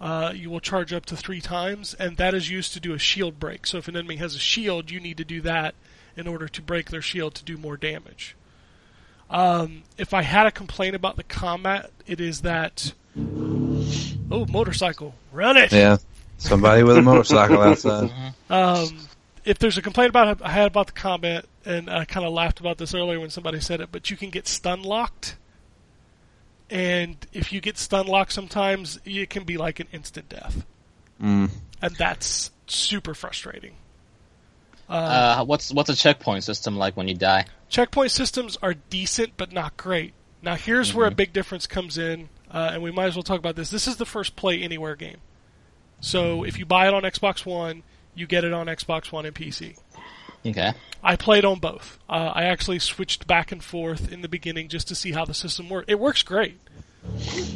Uh, you will charge up to three times, and that is used to do a shield break. So if an enemy has a shield, you need to do that in order to break their shield to do more damage. Um, if I had a complaint about the combat, it is that. Oh, motorcycle! Run it! yeah. Somebody with a motorcycle outside. Um, if there's a complaint about I had about the combat, and I kind of laughed about this earlier when somebody said it, but you can get stun locked, and if you get stun locked, sometimes it can be like an instant death, Mm. and that's super frustrating. Uh, what's what's a checkpoint system like when you die? Checkpoint systems are decent, but not great. Now, here's where a big difference comes in, uh, and we might as well talk about this. This is the first Play Anywhere game. So, if you buy it on Xbox One, you get it on Xbox One and PC. Okay. I played on both. Uh, I actually switched back and forth in the beginning just to see how the system worked. It works great.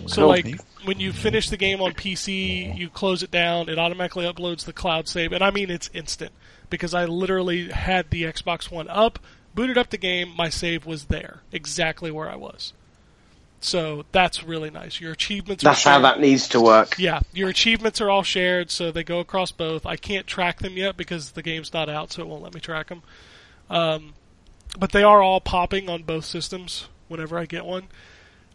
So, Cool. like, when you finish the game on PC, you close it down, it automatically uploads the cloud save, and I mean it's instant because I literally had the Xbox One up, booted up the game, my save was there, exactly where I was. So that's really nice. Your achievements. That's are how that needs to work. Yeah, your achievements are all shared, so they go across both. I can't track them yet because the game's not out, so it won't let me track them. Um, but they are all popping on both systems whenever I get one.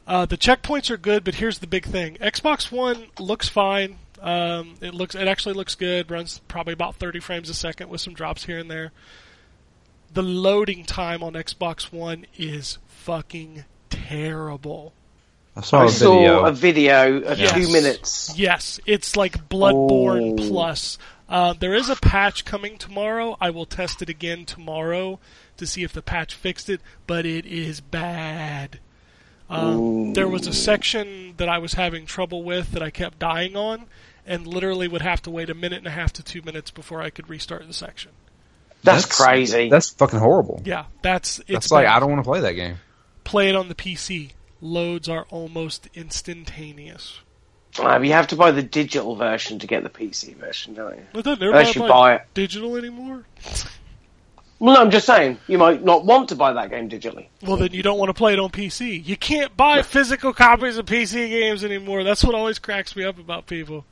Uh, the checkpoints are good, but here's the big thing: Xbox One looks fine. Um, it looks, it actually looks good. Runs probably about 30 frames a second with some drops here and there. The loading time on Xbox One is fucking terrible. I saw I a saw video. a video of Yes. two minutes. Yes, it's like Bloodborne Oh. Plus. Uh, there is a patch coming tomorrow. I will test it again tomorrow to see if the patch fixed it, but it is bad. Um, there was a section that I was having trouble with that I kept dying on, and literally would have to wait a minute and a half to two minutes before I could restart the section. That's, crazy. That's fucking horrible. Yeah, that's it's That's like bad. I don't want to play that game. Play it on the PC. Loads are almost instantaneous. Uh, you have to buy the digital version to get the PC version, don't you? But then Unless you buy buy it. digital anymore. Well, no, I'm just saying you might not want to buy that game digitally. Well, then you don't want to play it on PC. You can't buy physical copies of PC games anymore. That's what always cracks me up about people.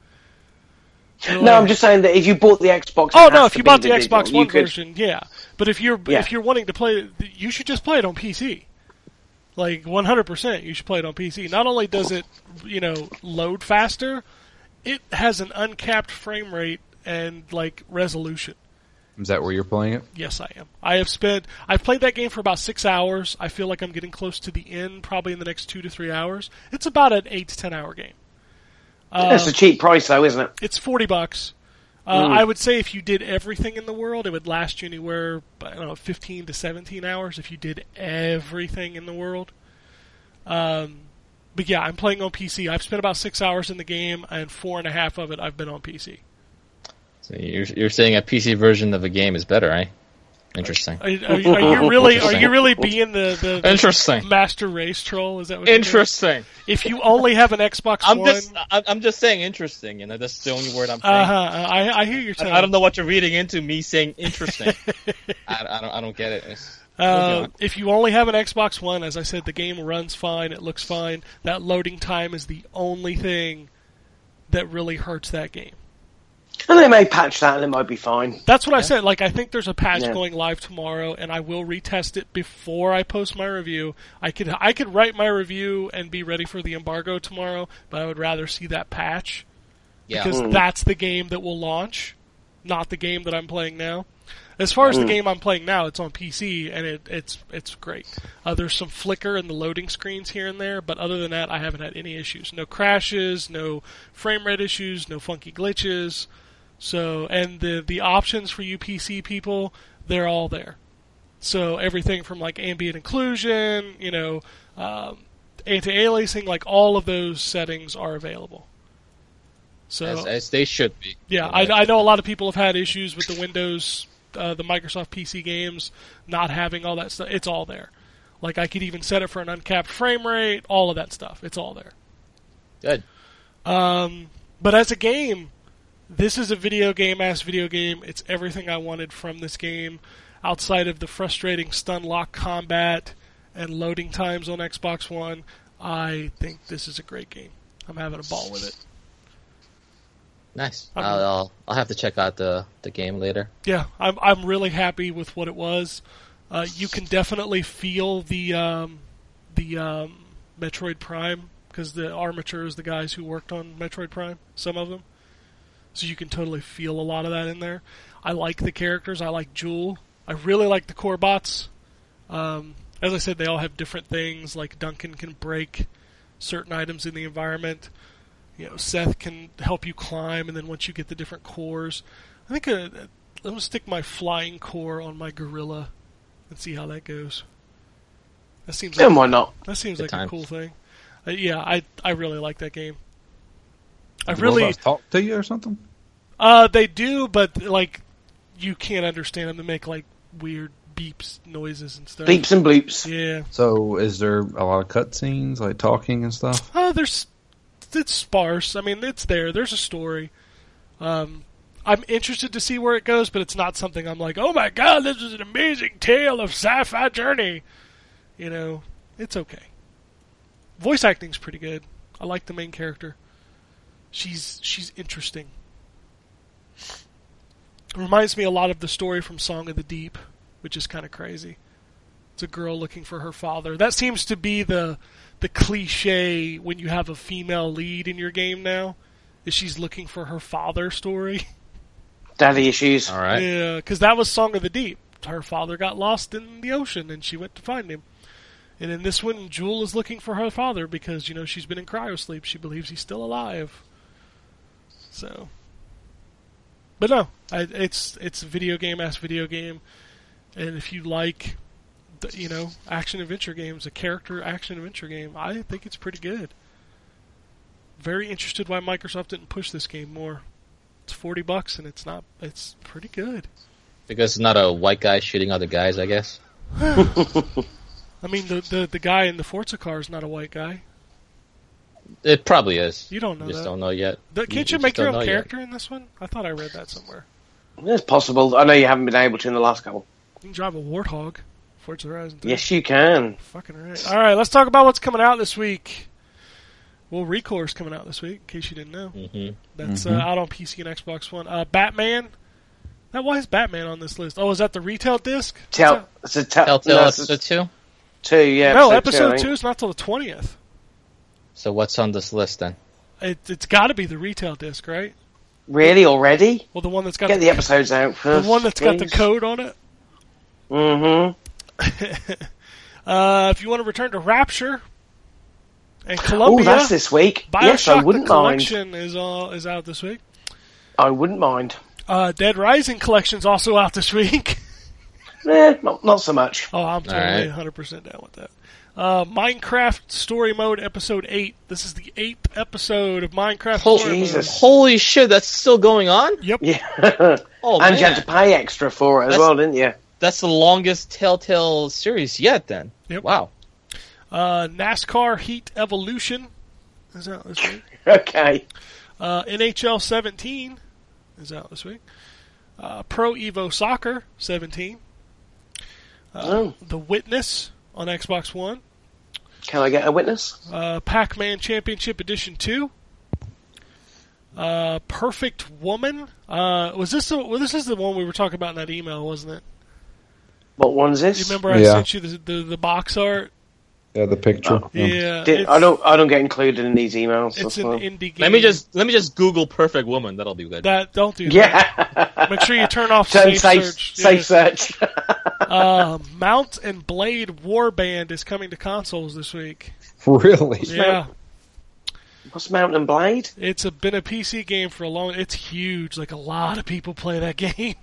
They're No, like, I'm just saying that if you bought the Xbox, Oh no! If you bought the digital. Xbox You One could- version, yeah. But if you're Yeah. if you're wanting to play, you should just play it on PC. Like 100, percent you should play it on PC. Not only does it, you know, load faster, it has an uncapped frame rate and like resolution. Is that where you're playing it? Yes, I am. I have spent. I've played that game for about six hours. I feel like I'm getting close to the end, probably in the next two to three hours. It's about an eight to ten hour game. That's a cheap price, though, isn't it? It's forty bucks. Uh, I would say if you did everything in the world, it would last you anywhere, I don't know, fifteen to seventeen hours. If you did everything in the world. Um, but yeah, I'm playing on PC. I've spent about six hours in the game, and four and a half of it I've been on PC. So you're you're saying a PC version of a game is better, right? Interesting. Are, are, you- are you really? Are you really being the, the, the Interesting. master race troll? Is that what? Interesting. If you only have an Xbox I'm One, just I'm just saying interesting. You know, that's the only word I'm saying. uh huh. I, I hear your I, tone. I don't know what you're reading into me saying interesting. I, I don't I don't get it. It's- Uh, if you only have an Xbox One, as I said, the game runs fine. It looks fine. That loading time is the only thing that really hurts that game. And they may patch that, and it might be fine. That's what I said. Like, I think there's a patch Yeah. going live tomorrow, and I will retest it before I post my review. I could I could write my review and be ready for the embargo tomorrow, but I would rather see that patch yeah. because that's the game that will launch, not the game that I'm playing now. As far as the game I'm playing now, it's on PC and it, it's it's great. Uh, there's some flicker in the loading screens here and there, but other than that, I haven't had any issues. No crashes, no frame rate issues, no funky glitches. So, and the the options for you PC people, they're all there. So everything from like ambient occlusion, you know, um, anti-aliasing, like all of those settings are available. So as, as they should be. yeah, I, I know a lot of people have had issues with the Windows, uh, the Microsoft PC games not having all that stuff. It's all there. Like I could even set it for an uncapped frame rate, all of that stuff. It's all there. Good. Um, but as a game, this is a video game ass video game. It's everything I wanted from this game, outside of the frustrating stun lock combat and loading times on Xbox One. I think this is a great game. I'm having a ball with it. Nice. I'll, I'll I'll have to check out the the game later. Yeah, I'm I'm really happy with what it was. Uh, you can definitely feel the um, the um, Metroid Prime because the Armature is the guys who worked on Metroid Prime. Some of them, so you can totally feel a lot of that in there. I like the characters. I like Joule. I really like the core bots. Um, as I said, they all have different things. Like Duncan can break certain items in the environment. You know, Seth can help you climb, and then once you get the different cores, I think uh, I'm gonna stick my flying core on my gorilla and see how that goes. That seems And like, why not? that seems Good like times. a cool thing. Uh, yeah, I I really like that game. I Do really robots talk to you or something? uh they do, but like you can't understand them. They make like weird beeps noises and stuff. Beeps and bloops. Yeah. So, is there a lot of cutscenes, like talking and stuff? Uh, there's it's sparse. I mean, it's there. There's a story. Um, I'm interested to see where it goes, but it's not something I'm like, oh my god, this is an amazing tale of sci-fi journey. You know, it's okay. Voice acting's pretty good. I like the main character. She's she's interesting. It reminds me a lot of the story from Song of the Deep, which is kind of crazy. It's a girl looking for her father. That seems to be the the cliche when you have a female lead in your game now. Is she's looking for her father story? Daddy issues. All right. Yeah, because that was Song of the Deep. Her father got lost in the ocean, and she went to find him. And in this one, Joule is looking for her father because you know she's been in cryosleep. She believes he's still alive. So, but no, I, it's it's video game ass video game, and if you like, the, you know, action adventure games, a character action adventure game, I think it's pretty good. Very interested why Microsoft didn't push this game more. It's forty bucks and it's not. It's pretty good. Because it's not a white guy shooting other guys, I guess. I mean, the, the the guy in the Forza car is not a white guy. It probably is. You don't know You just that. don't know yet. The- can't you, just make your own know yet. character in this one? I thought I read that somewhere. It's possible. I know you haven't been able to in the last couple. You can drive a Warthog. Forza Horizon 3. Yes, you can. Fucking right. All right, let's talk about what's coming out this week. Well, ReCore's coming out this week, in case you didn't know. hmm That's Mhm. uh, out on PC and Xbox One. Uh, Batman. Now, why is Batman on this list? Oh, is that the retail disc? Tell. It's a tell. Telltale no, it's episode two. two. Yeah. no, I episode think. two is not till the twentieth. So what's on this list then? It, it's got to be the retail disc, right? Really already? Well, the one that's got Get the episodes out first. the one that's got the code on it. Mm-hmm. Uh, if you want to return to Rapture and Columbia, Oh, that's this week. Bioshock yes, I wouldn't mind. collection is uh, is out this week. I wouldn't mind. Uh, Dead Rising collection's also out this week. Eh, not not so much. Oh, I'm totally right. 100% down with that. Uh, Minecraft Story Mode Episode 8. This is the eighth episode of Minecraft Oh, Story Jesus. Holy shit, that's still going on? Yep. Yeah. Oh and man, you had to pay extra for it as That's- well, didn't you? that's the longest Telltale series yet. Then. Yep. Wow. Uh, NASCAR Heat Evolution is out this week. Okay. Uh, NHL 17 is out this week. Uh, Pro Evo Soccer 17. Uh, Oh. The Witness on Xbox One. Can I get a witness? Uh, Pac-Man Championship Edition 2. Uh, Perfect Woman. Uh, was this the, well, this is the one we were talking about in that email, wasn't it? What one's Do this? you remember I Yeah. sent you the, the, the box art? Yeah, the picture. Oh. Yeah. Did- I don't. I don't get included in these emails. It's an fine. indie game. Let me just let me just Google perfect woman. That'll be good. that. Don't do that. Yeah. Make sure you turn off Turn safe, safe, search. safe Yeah. search. Uh, Mount and Blade Warband is coming to consoles this week. Really? Yeah, What's Mountain Blade? it's a, been a PC game for a long. It's huge. Like a lot of people play that game.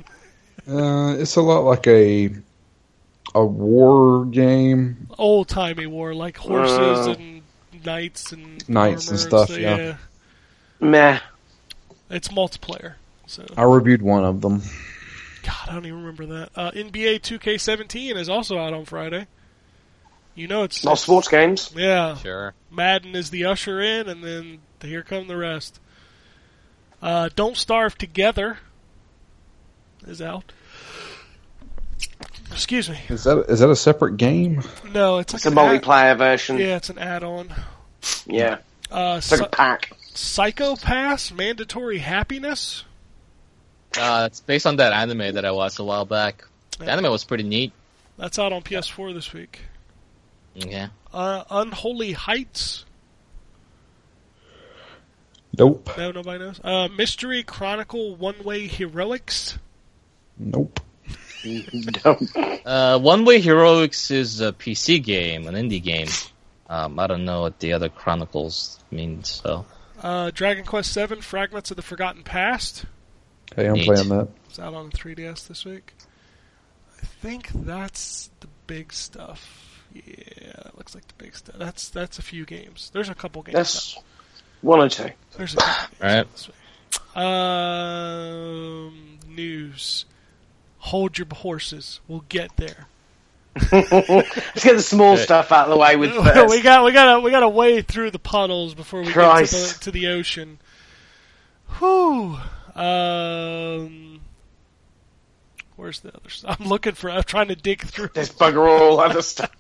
Uh, it's a lot like a a war game. Old timey war, like horses Uh. and knights and Knights and armor stuff, so, yeah. Meh. it's multiplayer. So I reviewed one of them. God, I don't even remember that. Uh, NBA 2K17 is also out on Friday. You know it's Not sports games. yeah. Sure. Madden is the usher in, and then here come the rest. Uh, Don't Starve Together is out. Excuse me. Is that is that a separate game? No, it's like It's a an ad- multiplayer version. Yeah, it's an add-on. Yeah. Uh, It's like a Psy- pack. Psycho-Pass Mandatory Happiness. Uh, it's based on that anime that I watched a while back. The anime was pretty neat. That's out on PS4 this week. Yeah. Uh, Unholy Heights. Nope. No, nobody knows. Uh, Mystery Chronicle One Way Heroics. Nope. Uh, One Way Heroics is a PC game, an indie game. Um, I don't know what the other Chronicles means. So Uh, Dragon Quest VII Fragments of the Forgotten Past. Hey, I'm Neat. playing that. It's out on 3DS this week. I think that's the big stuff. Yeah, it looks like the big stuff. That's that's a few games. There's a couple games. That's one or two. out. There's a couple games Alright. this week. Um, news. Hold your horses. We'll get there. Let's get the small Good. stuff out of the way with first. we got we got to we got to wade through the puddles before we get to the, to the ocean. Whew. Um, where's the other stuff? I'm looking for. I'm trying to dig through. There's bugger all other stuff.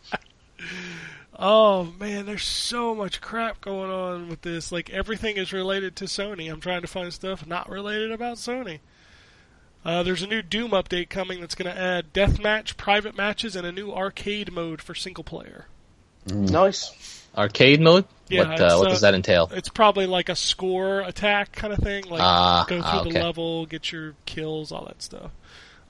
Oh man, there's so much crap going on with this. Like everything is related to Sony. I'm trying to find stuff not related about Sony. Uh, there's a new Doom update coming that's going to add deathmatch, private matches, and a new arcade mode for single player. Nice. arcade mode. Yeah, what uh, what uh, does that entail? It's probably like a score attack kind of thing. Like Ah, go through ah, the level, get your kills, all that stuff.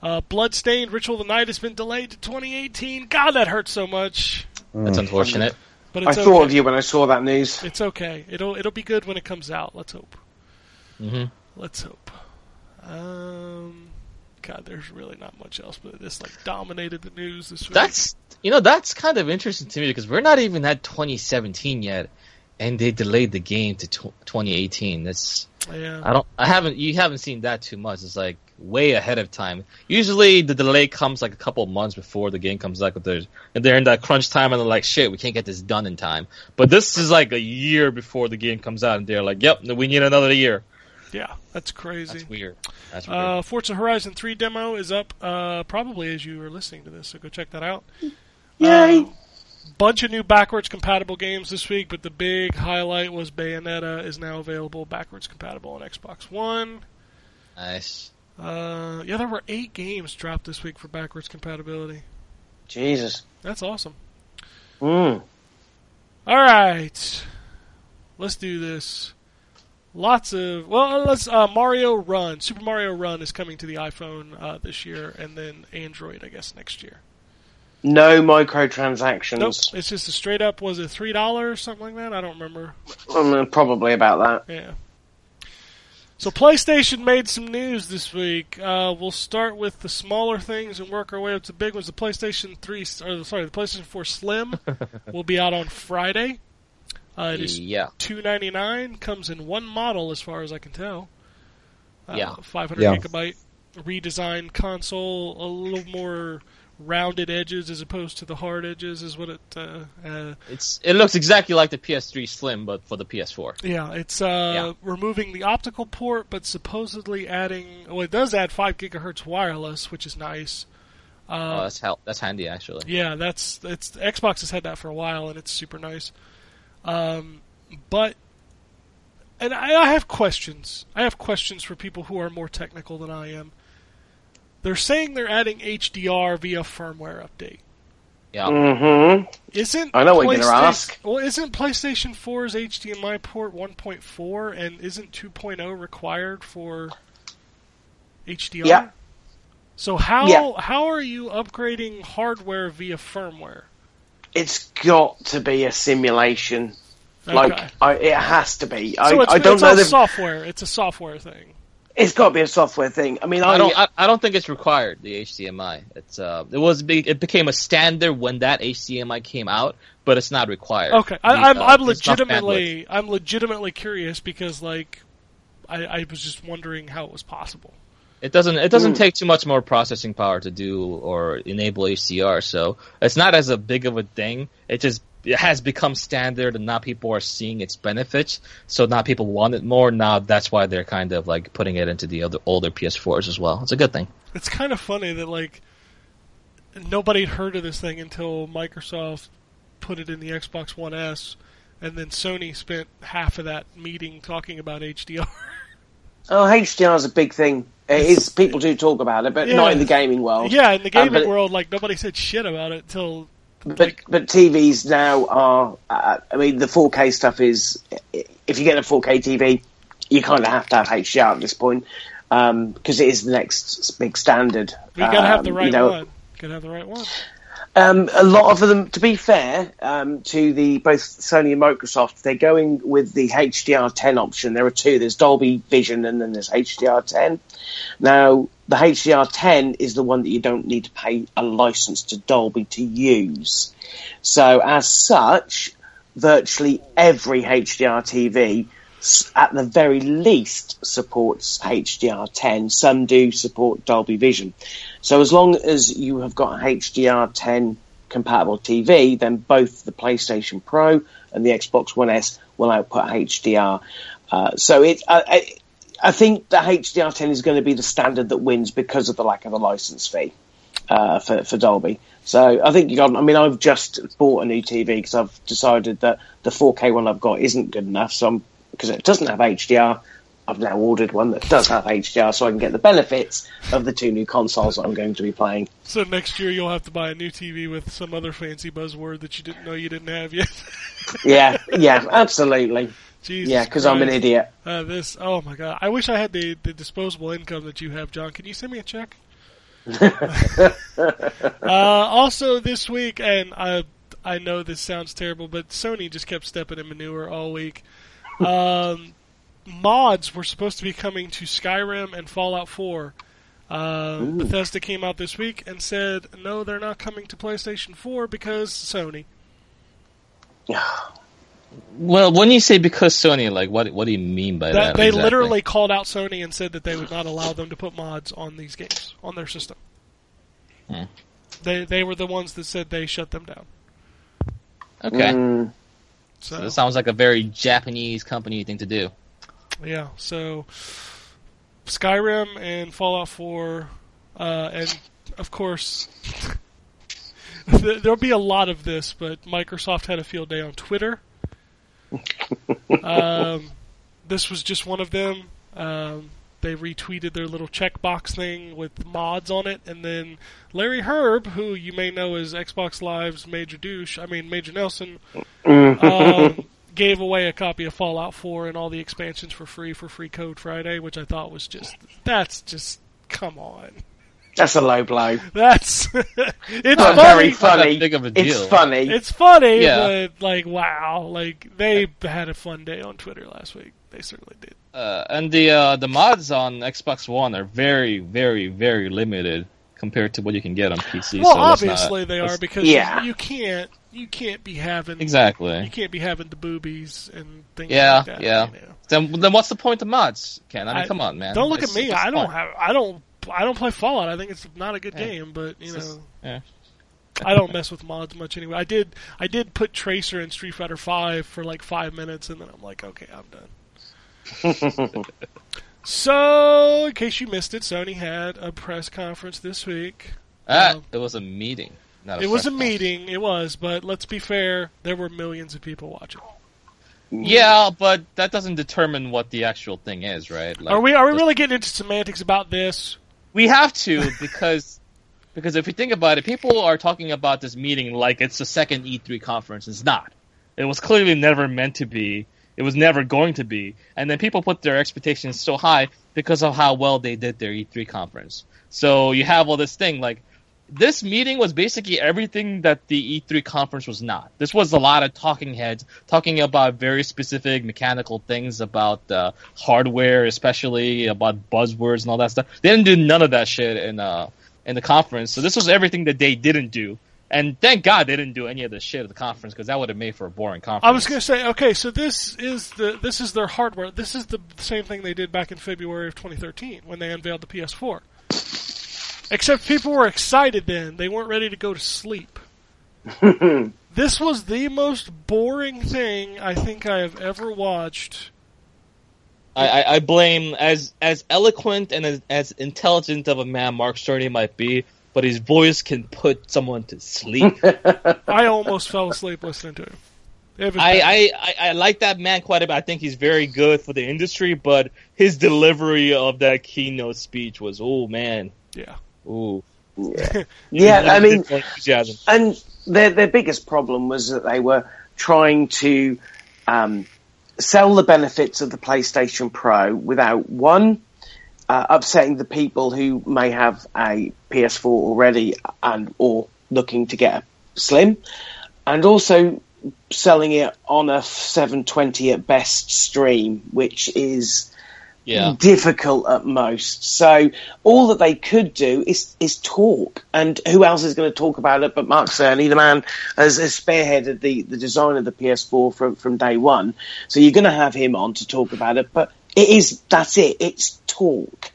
Uh, Bloodstained Ritual of the Night has been delayed to 2018. God, that hurts so much. That's unfortunate. But I it's thought of you when I saw that news. It's okay. It'll it'll be good when it comes out. Let's hope. hmm Let's hope. Um, God, there's really not much else, but this like dominated the news this week. That's you know that's kind of interesting to me because we're not even at 2017 yet, and they delayed the game to tw 2018. That's yeah. I don't I haven't you haven't seen that too much. It's like way ahead of time. Usually the delay comes like a couple of months before the game comes out, but they're, and they're in that crunch time and they're like, shit, we can't get this done in time. But this is like a year before the game comes out, and they're like, yep, we need another year. Yeah, that's crazy. That's weird. That's weird. Uh, Forza Horizon 3 demo is up uh, probably as you are listening to this, so go check that out. Yay! Uh, bunch of new backwards compatible games this week, but the big highlight was Bayonetta is now available backwards compatible on Xbox One. nice. Uh, yeah, there were eight games dropped this week for backwards compatibility. Jesus. That's awesome. Mm. All right, let's do this. Lots of well, let's uh, Mario Run. Super Mario Run is coming to the iPhone uh, this year, and then Android, I guess, next year. No microtransactions. Nope, it's just a straight up. Was it three dollars or something like that? I don't remember. Um, probably about that. Yeah. So PlayStation made some news this week. Uh, we'll start with the smaller things and work our way up to big ones. The PlayStation Three, or sorry, the PlayStation Four Slim will be out on Friday. Uh, it is Yeah. two ninety nine. Comes in one model, as far as I can tell. Uh, Yeah. five hundred Yeah. gigabyte redesigned console, a little more rounded edges as opposed to the hard edges, is what it. Uh, uh, It's it looks exactly like the PS3 Slim, but for the PS4. Yeah, it's uh, Yeah. removing the optical port, but supposedly adding. Well, it does add five gigahertz wireless, which is nice. oh, Uh, that's hel- that's handy actually. yeah, that's it's Xbox has had that for a while, and it's super nice. Um, but and I, I have questions. I have questions for people who are more technical than I am. They're saying they're adding HDR via firmware update. Yeah. Mm-hmm. Isn't I know what you're gonna PlayStation- ask. Well, isn't PlayStation 4's HDMI port 1.4 and isn't 2.0 required for HDR? Yeah. So how Yeah. how are you upgrading hardware via firmware? It's got to be a simulation. Like I, it has to be. I, so it's, I don't it's know all that software. It's a software thing. it's got to be a software thing. I mean, I, I don't. I, I don't think it's required. The HDMI. It's uh. It was. big- It became a standard when that HDMI came out, but it's not required. Okay, I, The, I'm uh, I'm it's not bandwidth. legitimately I'm legitimately curious because like I, I was just wondering how it was possible. It doesn't. It doesn't Mm. take too much more processing power to do or enable HDR, so it's not as a big of a thing. It just it has become standard, and now people are seeing its benefits. So now people want it more. Now that's why they're kind of like putting it into the other older PS4s as well. It's a good thing. It's kind of funny that like nobody had heard of this thing until Microsoft put it in the Xbox One S, and then Sony spent half of that meeting talking about HDR. oh, HDR is a big thing. It is. People do talk about it, but Yeah. not in the gaming world. yeah, in the Um, gaming but- world, like nobody said shit about it until. But but TVs now are. Uh, I mean, the 4K stuff is. If you get a 4K TV, you kind of have to have HDR at this point because it is the next big standard. you gotta have the Um, right you know, one. Gotta have the right one. Um, a lot of them, to be fair, um, to the both Sony and Microsoft, they're going with the HDR10 option. There are two. There's Dolby Vision and then there's HDR10. Now, the HDR10 is the one that you don't need to pay a license to Dolby to use. So, as such, virtually every HDR TV, at the very least, supports HDR10. Some do support Dolby Vision. So as long as you have got HDR10 compatible TV, then both the PlayStation Pro and the Xbox One S will output HDR. Uh, so it, I, I, I think the HDR10 is going to be the standard that wins because of the lack of a license fee uh, for, for Dolby. So I think you got. I mean, I've just bought a new TV because I've decided that the 4K one I've got isn't good enough. So because it doesn't have HDR. I've now ordered one that does have HDR, so I can get the benefits of the two new consoles that I'm going to be playing. So next year you'll have to buy a new TV with some other fancy buzzword that you didn't know you didn't have yet. Yeah, yeah, absolutely. Jesus Yeah, because I'm an idiot. Uh, this, oh my god! I wish I had the, the disposable income that you have, John. Can you send me a check? uh, also, this week, and I I know this sounds terrible, but Sony just kept stepping in manure all week. Um, mods were supposed to be coming to Skyrim and Fallout 4. Uh, Bethesda came out this week and said no, they're not coming to PlayStation 4 because Sony. Well, when you say because Sony, like what what do you mean by that? That, they exactly? literally called out Sony and said that they would not allow them to put mods on these games on their system. Hmm. They they were the ones that said they shut them down. Okay. Mm. So So this sounds like a very Japanese company thing to do. Yeah, so Skyrim and Fallout 4, uh, and of course there'll be a lot of this, but Microsoft had a field day on Twitter. um, this was just one of them. Um, they retweeted their little checkbox thing with mods on it, and then Larry Hryb, who you may know as Xbox Live's Major Douche, I mean Major Nelson, um, gave away a copy of Fallout 4 and all the expansions for free for Free Code Friday, which I thought was just that's just come on. That's a low blow. That's it's Not funny. very Not that funny. big of a It's funny. It's funny, Yeah. but like wow, like they had a fun day on Twitter last week. They certainly did. Uh, and the uh, the mods on Xbox One are very, very, very limited compared to what you can get on PC. Well, so let's not- obviously they are because Yeah. you, you can't you can't be having exactly you can't be having the boobies and things Yeah, like that. yeah. you know. Then then what's the point of mods, Ken? I mean, I- come on, man. Don't look It's- at me. I don't point? have. I don't. I don't play Fallout. I think it's not a good Yeah. game, but you It's just- know, yeah. I don't mess with mods much anyway. I did. I did put Tracer in Street Fighter Five for like five minutes, and then I'm like, okay, I'm done. so, in case you missed it, Sony had a press conference this week. Ah, Um, it was a meeting. Not a It was a meeting. It was, but let's be fair. There were millions of people watching. Yeah, but that doesn't determine what the actual thing is, right? Like, are we? Are we really getting into semantics about this? We have to because because if you think about it, people are talking about this meeting like it's the second E3 conference. It's not. It was clearly never meant to be. It was never going to be. And then people put their expectations so high because of how well they did their E3 conference. So you have all this thing like this meeting was basically everything that the E3 conference was not. This was a lot of talking heads talking about very specific mechanical things about uh, hardware, especially about buzzwords and all that stuff. They didn't do none of that shit in uh in the conference. So this was everything that they didn't do. And thank God they didn't do any of this shit at the conference because that would have made for a boring conference. I was going to say, okay, so this is the this is their hardware. This is the same thing they did back in February of 2013 when they unveiled the PS4. Except people were excited then; they weren't ready to go to sleep. this was the most boring thing I think I have ever watched. I, I, I blame as as eloquent and as, as intelligent of a man Mark Cerny might be, but his voice can put someone to sleep. I almost fell asleep listening to him. I. I, I, I like that man quite a bit. I think he's very good for the industry, but his delivery of that keynote speech was, oh man, yeah. ooh. Yeah, I mean, enthusiasm. and their their biggest problem was that they were trying to um, sell the benefits of the PlayStation Pro without one uh, upsetting the people who may have a PS4 already and or looking to get a Slim, and also selling it on a 720 at best stream, which is Yeah. difficult at most. So all that they could do is is talk, and who else is going to talk about it but Mark Cerny, the man has, has spearheaded the, the design of the PS4 from from day one. So you're going to have him on to talk about it, but it is that's it. It's talk,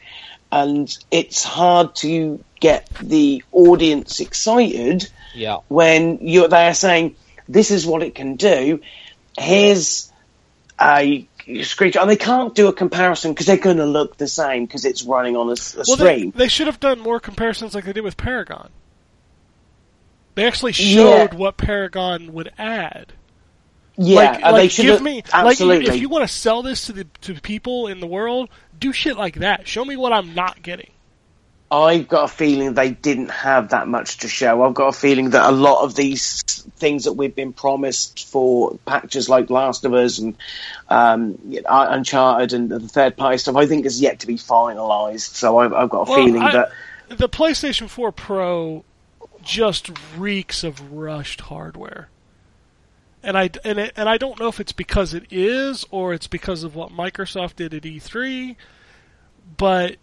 and it's hard to get the audience excited Yeah. when you're they are saying this is what it can do. Here's a screenshot, and they can't do a comparison because they're going to look the same because it's running on a Well, they, stream. they should have done more comparisons like they did with Paragon. They actually showed Yeah. what Paragon would add. Yeah, like, and like they should give me absolutely. like if you want to sell this to the to people in the world, do shit like that. Show me what I'm not getting. I've got a feeling they didn't have that much to show. I've got a feeling that a lot of these things that we've been promised for patches like Last of Us and um, Uncharted and the third party stuff, I think is yet to be finalised. So I've, I've got a Well, feeling I- that The PlayStation 4 Pro just reeks of rushed hardware. And I and it, and I don't know if it's because it is or it's because of what Microsoft did at E3, but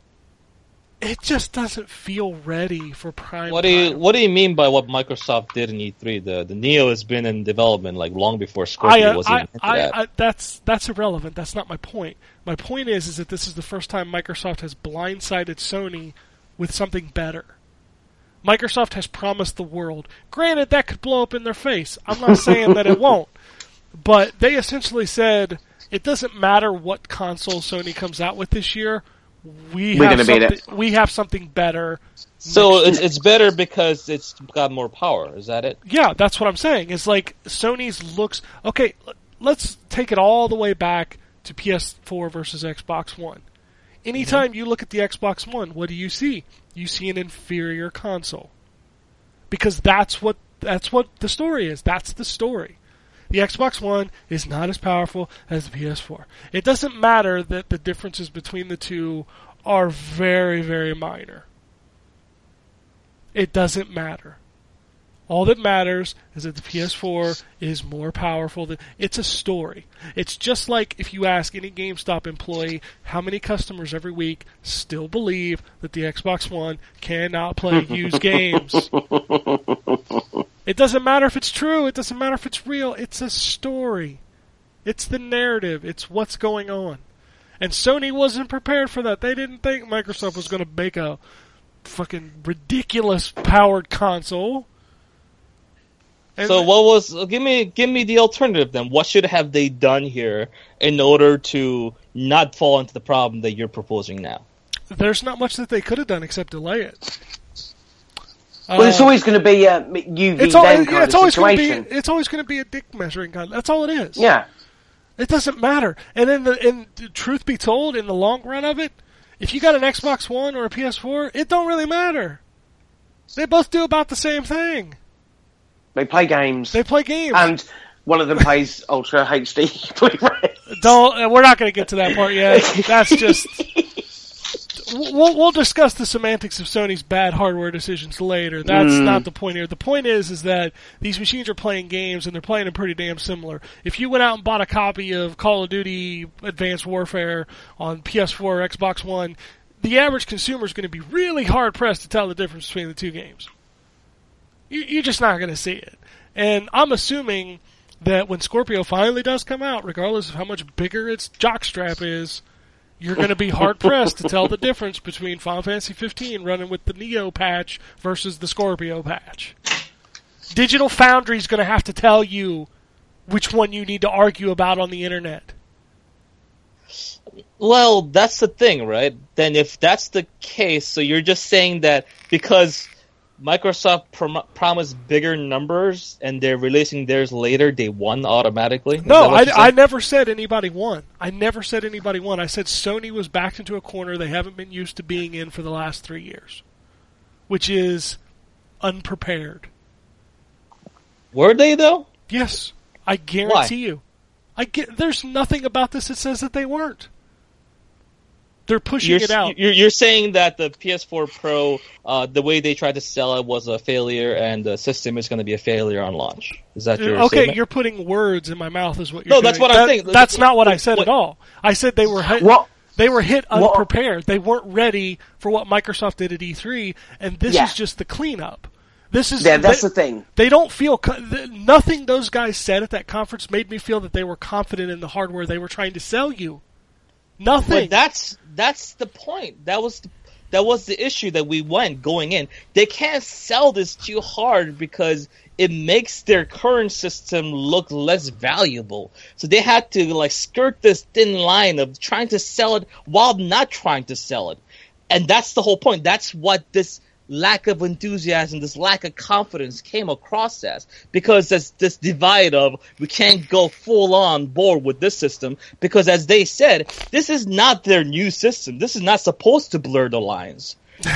it just doesn't feel ready for prime. What do you time. What do you mean by what Microsoft did in E3? The the Neo has been in development like long before I, Scorpio uh, was I, I, that. I, that's that's irrelevant. That's not my point. My point is, is that this is the first time Microsoft has blindsided Sony with something better. Microsoft has promised the world. Granted, that could blow up in their face. I'm not saying that it won't, but they essentially said it doesn't matter what console Sony comes out with this year. We We're have gonna beat something, we have something better. so it's it's better because it's got more power. Is that it? Yeah, that's what I'm saying. It's like Sony's looks. Okay, let's take it all the way back to PS4 versus Xbox One. Mm-hmm. Anytime you look at the Xbox One, what do you see? You see an inferior console. Because that's what that's what the story is. That's the story. The Xbox One is not as powerful as the PS4. It doesn't matter that the differences between the two are very, very minor. It doesn't matter. All that matters is that the PS4 is more powerful than it's a story. It's just like if you ask any GameStop employee how many customers every week still believe that the Xbox One cannot play used games. It doesn't matter if it's true, it doesn't matter if it's real, it's a story. It's the narrative, it's what's going on. And Sony wasn't prepared for that. They didn't think Microsoft was going to make a fucking ridiculous powered console. And So what was? Give me give me the alternative then. What should have they done here in order to not fall into the problem that you're proposing now? there's not much that they could have done except delay it. Well, it's Uh, always going to be a UV it's, al- then yeah, it's of always going to be it's always going to be a dick measuring gun. That's all it is. yeah. It doesn't matter. And in the in truth be told, in the long run of it, if you got an Xbox One or a PS4, it don't really matter. They both do about the same thing. They play games. They play games. and one of them plays Ultra HD Blu-ray. Don't. uh, We're not going to get to that part yet. That's just. We'll, we'll discuss the semantics of Sony's bad hardware decisions later. That's not the point here. The point is, is that these machines are playing games and they're playing them pretty damn similar. If you went out and bought a copy of Call of Duty Advanced Warfare on PS4 or Xbox One, the average consumer is going to be really hard pressed to tell the difference between the two games. You, you're just not going to see it. And I'm assuming that when Scorpio finally does come out, regardless of how much bigger its jockstrap is, you're going to be hard pressed to tell the difference between Final Fantasy 15 running with the Neo patch versus the Scorpio patch. Digital Foundry is going to have to tell you which one you need to argue about on the internet. Well, that's the thing, right? Then if that's the case, so you're just saying that because Microsoft prom- promised bigger numbers and they're releasing theirs later, they won automatically? Is No, I, I never said anybody won. I never said anybody won. I said Sony was backed into a corner they haven't been used to being in for the last three years, which is unprepared. Were they though? Yes, I guarantee you. I get. There's nothing about this that says that they weren't. They're pushing You're, it out. you're you're saying that the PS4 Pro, uh, the way they tried to sell it was a failure, and the system is going to be a failure on launch. Is that your okay, statement? you're putting words in my mouth, is what you're No, that's doing. what I'm saying. That's not what I said What- at all. I said they were hit, What? they were hit What- unprepared. They weren't ready for what Microsoft did at E3, and this Yeah. is just the cleanup. This is Yeah, that's they, the thing. They don't feel nothing. Those guys said at that conference made me feel that they were confident in the hardware they were trying to sell you. Nothing. But that's that's the point. That was the, that was the issue that we went going in. They can't sell this too hard because it makes their current system look less valuable. So they had to like skirt this thin line of trying to sell it while not trying to sell it. And that's the whole point. That's what this lack of enthusiasm, this lack of confidence came across as. Because there's this divide of we can't go full on board with this system because as they said, this is not their new system. This is not supposed to blur the lines.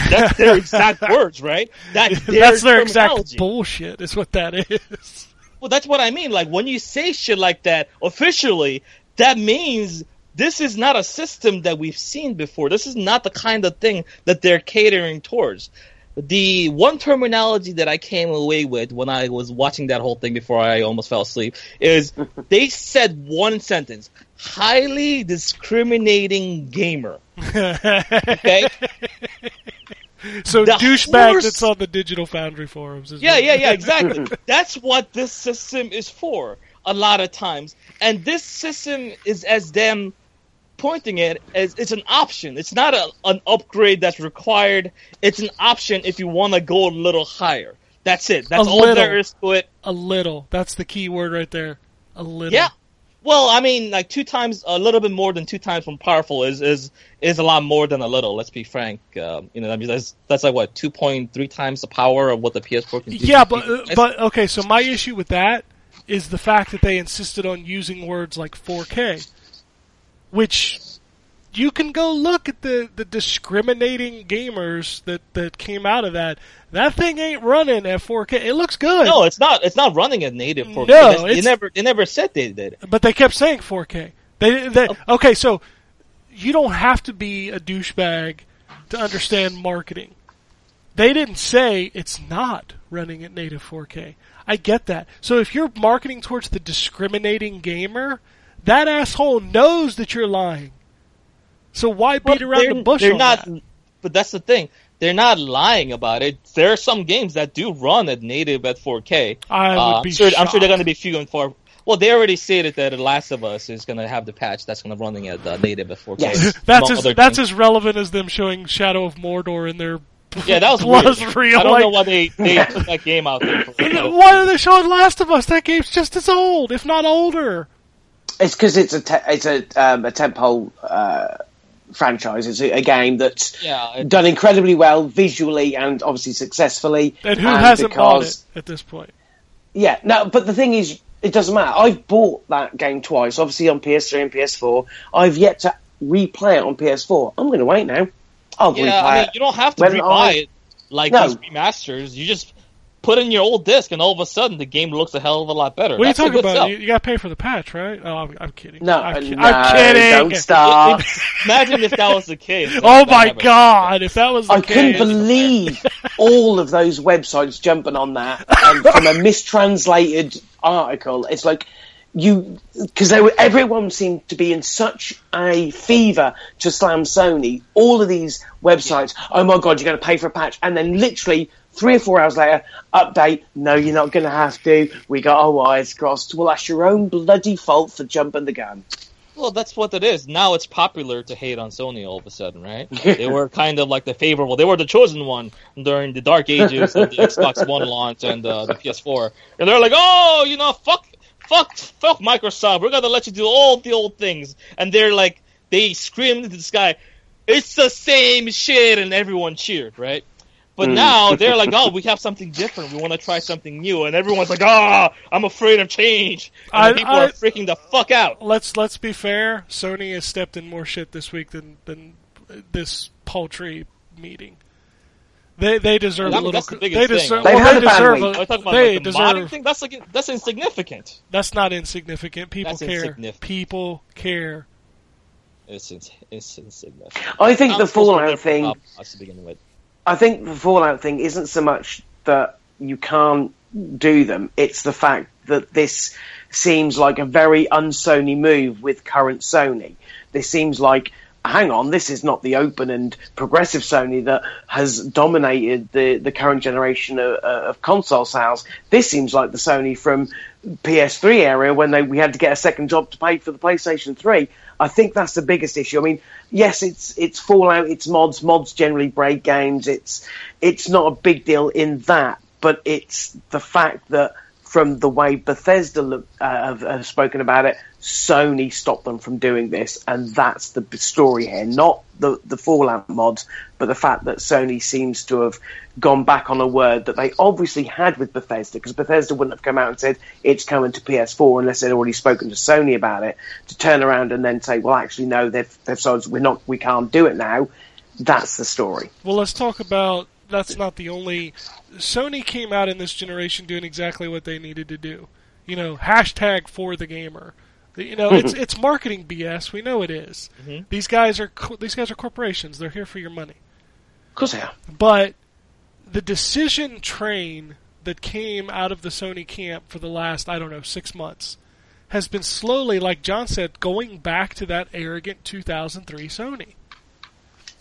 That's their exact words, right? That's their, that's their exact bullshit. Is what that is. Well, that's what I mean. Like when you say shit like that officially, that means this is not a system that we've seen before. This is not the kind of thing that they're catering towards. The one terminology that I came away with when I was watching that whole thing before I almost fell asleep is they said one sentence: highly discriminating gamer. Okay. so The douchebag horse- that's on the Digital Foundry forums. Is Yeah, what- yeah, yeah, exactly. That's what this system is for a lot of times. And this system is as them pointing it as it's an option. It's not a, an upgrade that's required. It's an option if you want to go a little higher. That's it. That's A all little. there is to it. A little. That's the key word right there. A little. Yeah. Well, I mean, like two times, a little bit more than two times from powerful is is is a lot more than a little. Let's be frank. Um, you know, I mean, that's that's like what two point three times the power of what the PS4 can do. Yeah, but uh, but okay. So my issue with that is the fact that they insisted on using words like 4K, which you can go look at the the discriminating gamers that that came out of that. That thing ain't running at 4K. It looks good. No, it's not. It's not running at native 4K. No, they never. They never said they did. But they kept saying 4K. They, they oh. okay, so you don't have to be a douchebag to understand marketing. They didn't say it's not running at native 4K. I get that. So if you're marketing towards the discriminating gamer, that asshole knows that you're lying. So why beat around the bush They're on not. that? But that's the thing. They're not lying about it. There are some games that do run at native at 4K. I would Uh, be I'm sure. I'm sure they're going to be few and far. Well, they already stated that The Last of Us is going to have the patch that's going to running at uh, native at 4K. Yes. That's as that's things. as relevant as them showing Shadow of Mordor in their yeah, that was Plus weird. real, I don't like- know why they they put that game out there. For, Why are they showing Last of Us? That game's just as old, if not older. It's because it's a te- it's a um, a tentpole uh, franchise. It's a, a game that's yeah, done incredibly well visually and obviously successfully. And who hasn't bought it at this point? Yeah, no, but the thing is, it doesn't matter. I've bought that game twice, obviously on PS3 and PS4. I've yet to replay it on PS4. I'm going to wait now. I'll yeah. replay I mean, it. you don't have to When rebuy I- it like No. these remasters. You just put in your old disc, and all of a sudden the game looks a hell of a lot better. What That's are you talking about? sell. You, you got to pay for the patch, right? Oh, I'm, I'm kidding. No, I'm, ki- no, I'm kidding. don't start. Imagine if that was the case. Oh my that- god! If that was the I couldn't believe all of those websites jumping on that um, from a mistranslated article. It's like you because they were everyone seemed to be in such a fever to slam Sony. All of these websites, oh my god, you're going to pay for a patch, and then literally three or four hours later, update. No, you're not going to have to. We got our wires crossed. Well, that's your own bloody fault for jumping the gun. Well, that's what it is. Now it's popular to hate on Sony all of a sudden, right? they were kind of like the favorable. They were the chosen one during the dark ages of the Xbox One launch and uh, the PS4. And they're like, oh, you know, fuck, fuck, fuck Microsoft. We're gonna let you do all the old things. And they're like, they screamed into the sky, it's the same shit, and everyone cheered, right? But now they're like, oh, we have something different. We want to try something new, and everyone's like, ah, I'm afraid of change. And I- people I- are freaking the fuck out. let's let's be fair. Sony has stepped in more shit this week than than this paltry meeting. They they deserve I a mean, little. that's the they biggest thing. deserve. They've well, they deserve. week. Are you A, talking about they like, the deserve. modding thing? That's like that's insignificant. That's not insignificant. People That's care. insignificant. People care. It's ins- it's insignificant. I think I'm the supposed Fallout thing. up us to begin with. I think the Fallout thing isn't so much that you can't do them, it's the fact that this seems like a very un-Sony move with current Sony. This seems like, hang on, this is not the open and progressive Sony that has dominated the, the current generation of, of console sales. This seems like the Sony from PS3 area when they, we had to get a second job to pay for the PlayStation 3. I think that's the biggest issue. I mean, yes, it's it's Fallout, it's mods. Mods generally break games. It's it's not a big deal in that, but it's the fact that from the way Bethesda look, uh, have, have spoken about it, Sony stopped them from doing this, and that's the story here. Not the the Fallout mods, but the fact that Sony seems to have gone back on a word that they obviously had with Bethesda, because Bethesda wouldn't have come out and said it's coming to PS4 unless they'd already spoken to Sony about it. To turn around and then say, well, actually, no, they've they've said we're not, we can't do it now. That's the story. Well, let's talk about. That's not the only. Sony came out in this generation doing exactly what they needed to do. You know, hashtag for the gamer. You know, it's it's marketing BS. We know it is. Mm-hmm. These guys are co- these guys are corporations. They're here for your money. Of course they are. But the decision train that came out of the Sony camp for the last I don't know six months has been slowly, like John said, going back to that arrogant 2003 Sony.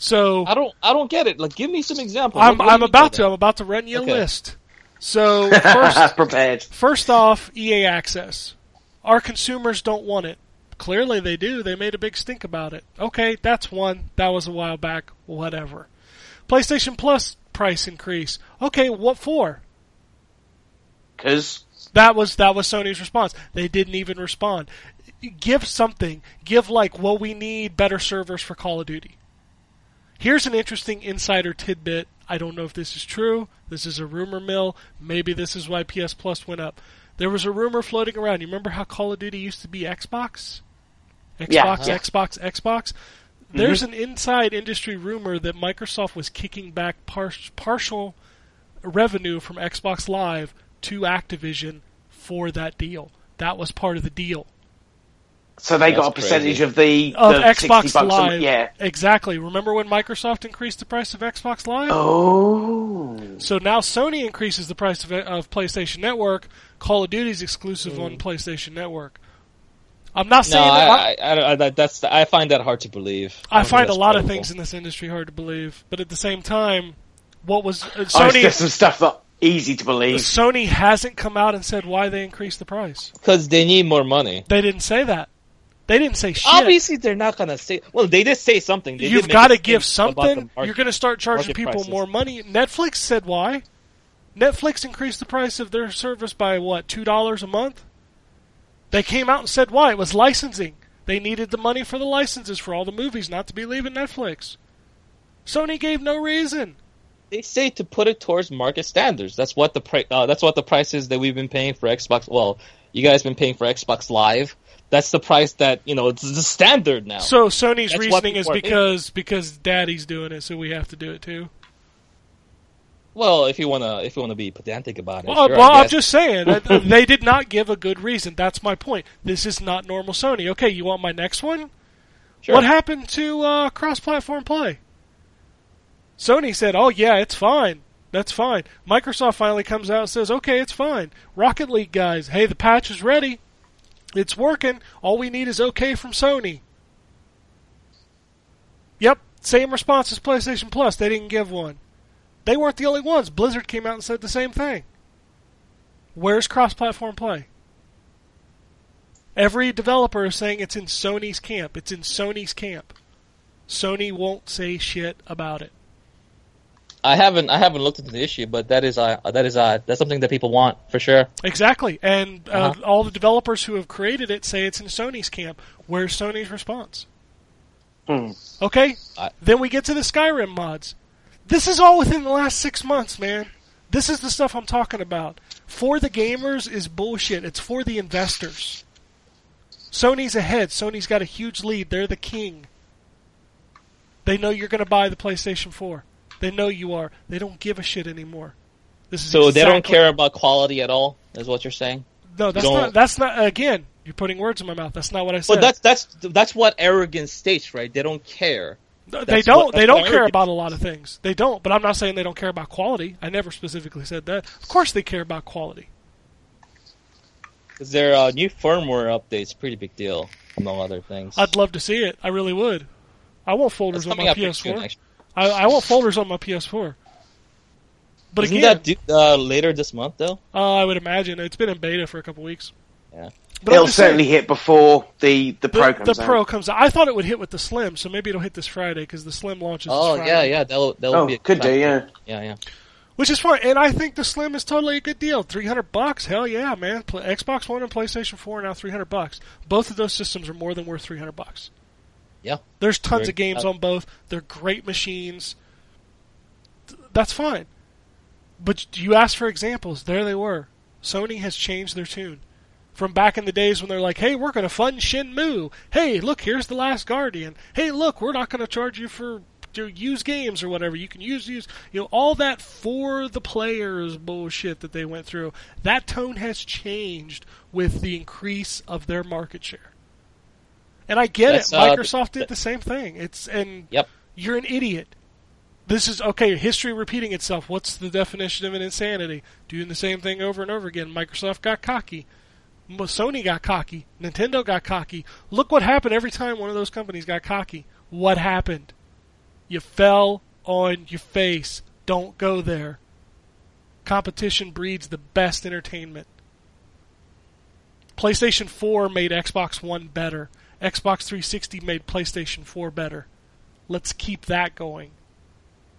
So I don't I don't get it. Like, give me some examples. I'm, What I'm about to. that? I'm about to run you a list. So first, Prepared. first off, EA Access. Our consumers don't want it. Clearly, they do. They made a big stink about it. Okay, that's one. That was a while back. Whatever. PlayStation Plus price increase. Okay, what for? Because That was that was Sony's response. They didn't even respond. Give something. Give like, well, we need better servers for Call of Duty. Here's an interesting insider tidbit. I don't know if this is true. This is a rumor mill. Maybe this is why PS Plus went up. There was a rumor floating around. You remember how Call of Duty used to be Xbox? Xbox, Yeah, yeah. Xbox, Xbox. Mm-hmm. There's an inside industry rumor that Microsoft was kicking back par- partial revenue from Xbox Live to Activision for that deal. That was part of the deal so they got a percentage crazy. of the, of the 60 Xbox bucks a- Live. yeah. exactly. Remember when Microsoft increased the price of Xbox Live? Oh. So now Sony increases the price of, of PlayStation Network. Call of Duty's exclusive Mm. on PlayStation Network. I'm not No, saying that. I, I, I, I, I, that- that's I find that hard to believe. I don't find a that's lot of things in this industry hard to believe, but at the same time, what was uh, Oh, it's Sony? just some stuff that easy to believe. Sony hasn't come out and said why they increased the price. because they need more money. They didn't say that. They didn't say shit. Obviously, they're not gonna say. Well, they did say something. They You've got to give something. market- You're going to start charging people prices. more money. Netflix said why. Netflix increased the price of their service by what two dollars a month. They came out and said why. It was licensing. They needed the money for the licenses for all the movies, not to be leaving Netflix. Sony gave no reason. They say to put it towards market standards. That's what the pri- uh, That's what the price is that we've been paying for Xbox. Well, you guys been paying for Xbox Live. That's the price that you know. It's the standard now. So Sony's That's reasoning is because because Daddy's doing it, so we have to do it too. well, if you wanna, if you wanna be pedantic about it, Well, sure, well I'm just saying they did not give a good reason. That's my point. This is not normal Sony. Okay, you want my next one? Sure. What happened to uh, cross-platform play? Sony said, "Oh yeah, it's fine. That's fine." Microsoft finally comes out and says, "Okay, it's fine." Rocket League guys, hey, the patch is ready. It's working. All we need is okay from Sony. Yep, same response as PlayStation Plus. They didn't give one. They weren't the only ones. Blizzard came out and said the same thing. Where's cross-platform play? Every developer is saying it's in Sony's camp. It's in Sony's camp. Sony won't say shit about it. I haven't, I haven't looked into the issue, but that is, uh, that is, uh, that's something that people want for sure. Exactly. And uh, Uh-huh. all the developers who have created it say it's in Sony's camp. Where's Sony's response? Hmm. Okay? I- then we get to the Skyrim mods. This is all within the last six months, man. This is the stuff I'm talking about. For the gamers is bullshit. It's for the investors. Sony's ahead. Sony's got a huge lead. They're the king. They know you're going to buy the PlayStation 4. They know you are. They don't give a shit anymore. This is So they don't care about quality at all, is what you're saying. No, that's don't- That's not. Again, you're putting words in my mouth. That's not what I said. But that's that's that's what arrogance states, right? They don't care. they don't. what- they don't care about a lot of things. They don't. But I'm not saying they don't care about quality. I never specifically said that. Of course, they care about quality. Because their uh, new firmware update's a pretty big deal, among other things. I'd love to see it. I really would. I want folders on my up pretty soon, PS4. actually. I, I want folders on my PS4. But Isn't again, that due, uh, later this month though? uh, I would imagine it's been in beta for a couple weeks. Yeah. But It'll just saying, certainly hit before the, the Pro the, comes the out. Pro comes out. I thought it would hit with the Slim, so maybe it'll hit this Friday because the Slim launches. this Oh Friday. yeah, yeah. That'll that'll Oh, be a could do, yeah. yeah, yeah. Which is fine, and I think the Slim is totally a good deal. Three hundred bucks, hell yeah, man! Pl- Xbox One and PlayStation Four are now three hundred bucks. Both of those systems are more than worth three hundred bucks. Yeah. There's tons of games on both. They're great machines. That's fine. But you asked for examples. There they were. Sony has changed their tune. From back in the days when they're like, hey, we're going to fund Shenmue. Hey, look, here's The Last Guardian. Hey, look, we're not going to charge you for to use games or whatever. You can use use you know all that for the players bullshit that they went through. That tone has changed with the increase of their market share. And I get That's, it. uh, Microsoft did the same thing. It's and Yep. you're an idiot. This is okay. History repeating itself. What's the definition of an insanity? Doing the same thing over and over again. Microsoft got cocky. Sony got cocky. Nintendo got cocky. Look what happened every time one of those companies got cocky. What happened? You fell on your face. Don't go there. Competition breeds the best entertainment. PlayStation 4 made Xbox One better. Xbox 360 made PlayStation 4 better. Let's keep that going.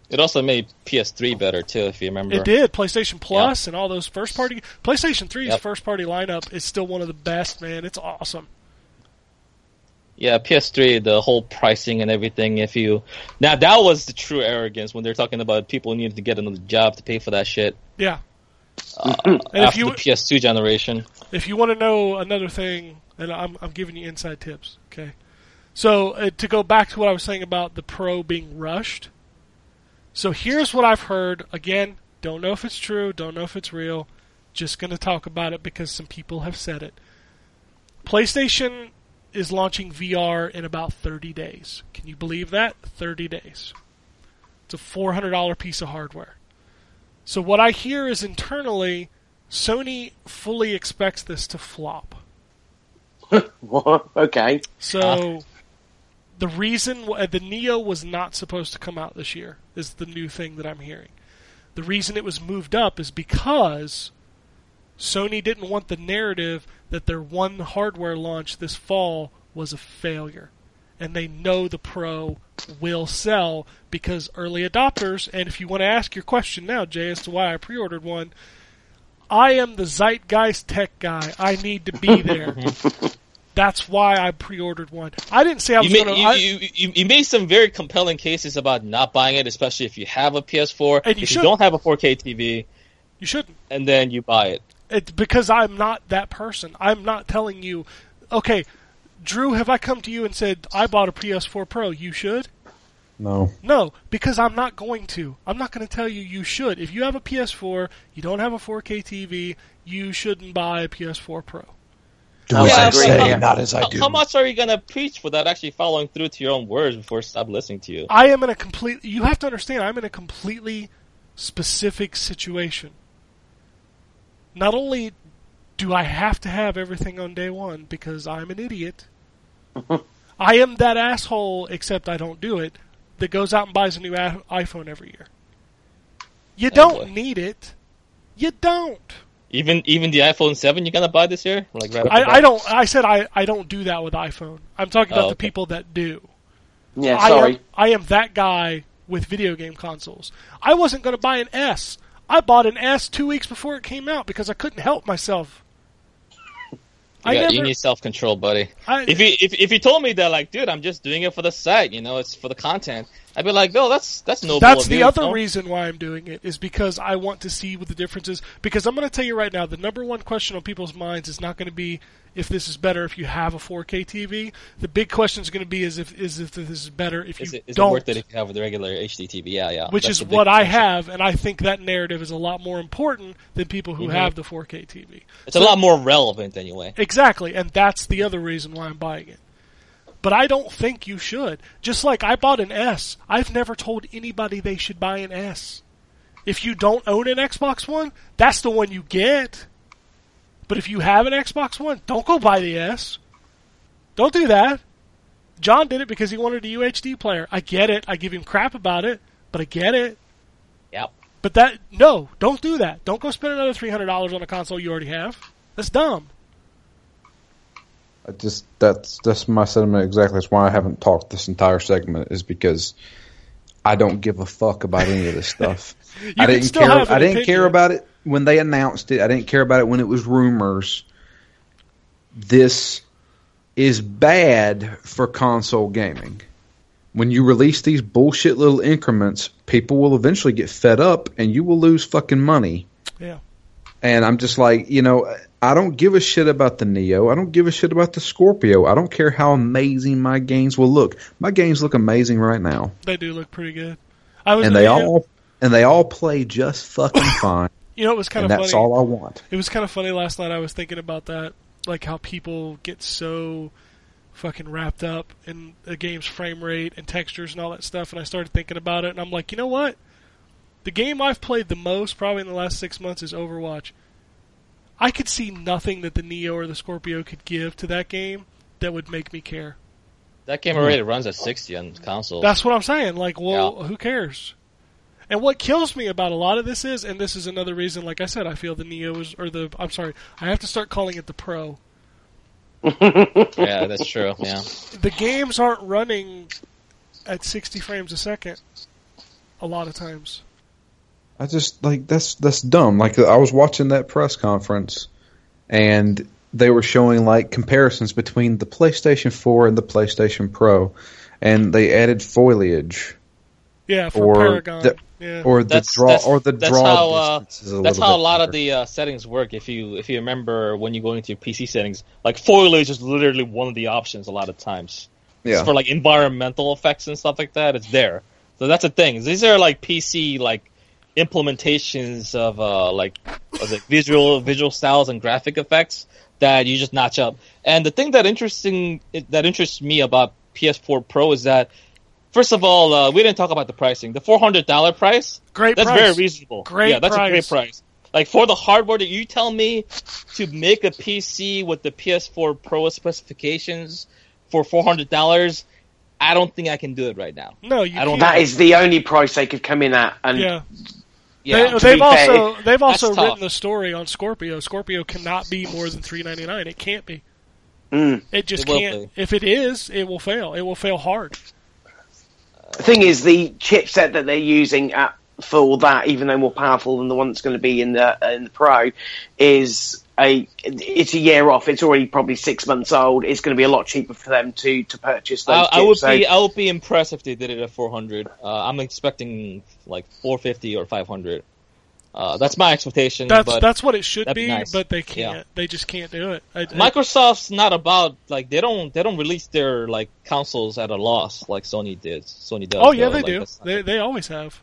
It also made PS3 better too, if you remember. It did. PlayStation Plus and all those first party PlayStation 3's Yep. first party lineup is still one of the best, man. It's awesome. Yeah, PS3, the whole pricing and everything. If you now that was the true arrogance when they're talking about people needed to get another job to pay for that shit Yeah. Uh, and if after you the PS2 generation. if you want to know another thing, and I'm I'm giving you inside tips, okay? So uh, to go back to what I was saying about the Pro being rushed. So here's what I've heard. Again, don't know if it's true, don't know if it's real. Just going to talk about it because some people have said it. PlayStation is launching VR in about 30 days. Can you believe that? 30 days. It's a $400 piece of hardware. So what I hear is internally Sony fully expects this to flop. What? Okay. So uh. the reason wh- uh, the Neo was not supposed to come out this year is the new thing that I'm hearing. The reason it was moved up is because Sony didn't want the narrative that their one hardware launch this fall was a failure. And they know the Pro will sell because early adopters, and if you want to ask your question now, Jay, as to why I pre ordered one, I am the zeitgeist tech guy. I need to be there. That's why I pre-ordered one. I didn't say I was You, going you, to. you, you, you made some very compelling cases about not buying it, especially if you have a PS4. And you if should. you don't have a 4K TV, You shouldn't. and then you buy it. It's because I'm not that person. I'm not telling you. Okay, Drew, have I come to you and said I bought a PS4 Pro? You should. No. No, because I'm not going to. I'm not going to tell you you should. If you have a PS4, you don't have a 4K TV, you shouldn't buy a PS4 Pro. Do I as I agree. say, How- not as I do. how much are you gonna preach without actually following through to your own words before stop listening to you? I am in a complete. You have to understand. I'm in a completely specific situation. Not only do I have to have everything on day one because I'm an idiot, I am that asshole. Except I don't do it. That goes out and buys a new iPhone every year. You Oh, don't boy. need it. You don't. Even even the iPhone 7 you're gonna buy this year? Like right I, I don't. I said I, I don't do that with iPhone. I'm talking about Oh, the people that do. Yeah, I sorry. am, I am that guy with video game consoles. I wasn't going to buy an S. I bought an S two weeks before it came out because I couldn't help myself. I Yeah, never. you need self control, buddy. I, If you if if you told me that, like, dude, I'm just doing it for the site, you know, it's for the content, I'd be like, no, that's that's noble. that's the you, other reason why I'm doing it is because I want to see what the difference is. Because I'm going to tell you right now, the number one question on people's minds is not going to be if this is better if you have a 4K TV. The big question is going to be is if is if this is better if Is you it, is it don't. worth it if you have the regular HD TV? Yeah, yeah. which That's is what I have, and I think that narrative is a lot more important than people who Mhm. have the 4K TV. It's a lot more relevant anyway. Exactly, and that's the other reason why I'm buying it. But I don't think you should. Just like I bought an S, I've never told anybody they should buy an S. If you don't own an Xbox One, that's the one you get. But if you have an Xbox One, don't go buy the S. Don't do that. John did it because he wanted a UHD player. I get it. I give him crap about it, but I get it. Yep. But that no, don't do that. Don't go spend another three hundred dollars on a console you already have. That's dumb. I just that's that's my sentiment exactly. That's why I haven't talked this entire segment is because I don't give a fuck about any of this stuff. I didn't care. have an I didn't opinion. care about it when they announced it. I didn't care about it when it was rumors. This is bad for console gaming. When you release these bullshit little increments, people will eventually get fed up, and you will lose fucking money. Yeah. And I'm just like, you know, I don't give a shit about the Neo. I don't give a shit about the Scorpio. I don't care how amazing my games will look. My games look amazing right now, They do look pretty good. I was and they all and they all play just fucking fine. you know it was kind and of that's funny. all I want. It was kind of funny last night. I was thinking about that, like how people get so fucking wrapped up in the game's frame rate and textures and all that stuff, and I started thinking about it, and I'm like, you know what? The game I've played the most, probably in the last six months, is Overwatch. I could see nothing that the Neo or the Scorpio could give to that game that would make me care. That game already runs at 60 on console. That's what I'm saying. Like, well, who cares? And what kills me about a lot of this is, and this is another reason, like I said, I feel the Neo is, or the, I'm sorry, I have to start calling it the Pro. yeah, that's true. Yeah. The games aren't running at 60 frames a second a lot of times. I just like that's that's dumb. Like I was watching that press conference, and they were showing like comparisons between the PlayStation 4 and the PlayStation Pro, and they added foliage Yeah, for or Paragon. the, yeah. or the That's- draw that's- or the that's draw how, uh, distance is a That's how a bit lot of the uh, settings work. If you if you remember when you go into your PC settings, like foliage is literally one of the options a lot of times. yeah. for like environmental effects and stuff like that. It's there. So that's the thing. These are like PC like implementations of uh like of the visual visual styles and graphic effects that you just notch up. And the thing that interesting that interests me about PS4 Pro is that first of all, uh, we didn't talk about the pricing. The four hundred dollar price Great that's price. very reasonable. Great yeah, that's a great price. price. Like for the hardware that you tell me to make a PC with the PS4 Pro specifications for four hundred dollars, I don't think I can do it right now. No, you I don't- can't. That is the only price they could come in at, and yeah. Yeah, to they, have also fair, they've also that's tough. written the story on Scorpio. Scorpio cannot be more than three ninety nine. It can't be. Mm. It just It can't. If it is, it will fail. It will fail hard. the thing is, the chipset that they're using at, for that, even though more powerful than the one that's going to be in the in the Pro, is a it's a year off. It's already probably six months old. It's going to be a lot cheaper for them to to purchase those. I, chips. I would So- be I would be impressed if they did it at four hundred. Uh, I'm expecting like four fifty or five hundred. Uh, that's my expectation. That's but that's what it should be be, nice. but they can't. They just can't do it. I, I- Microsoft's not about like they don't they don't release their like consoles at a loss like Sony did. Sony does. oh yeah, though. they Like, do. They they always have.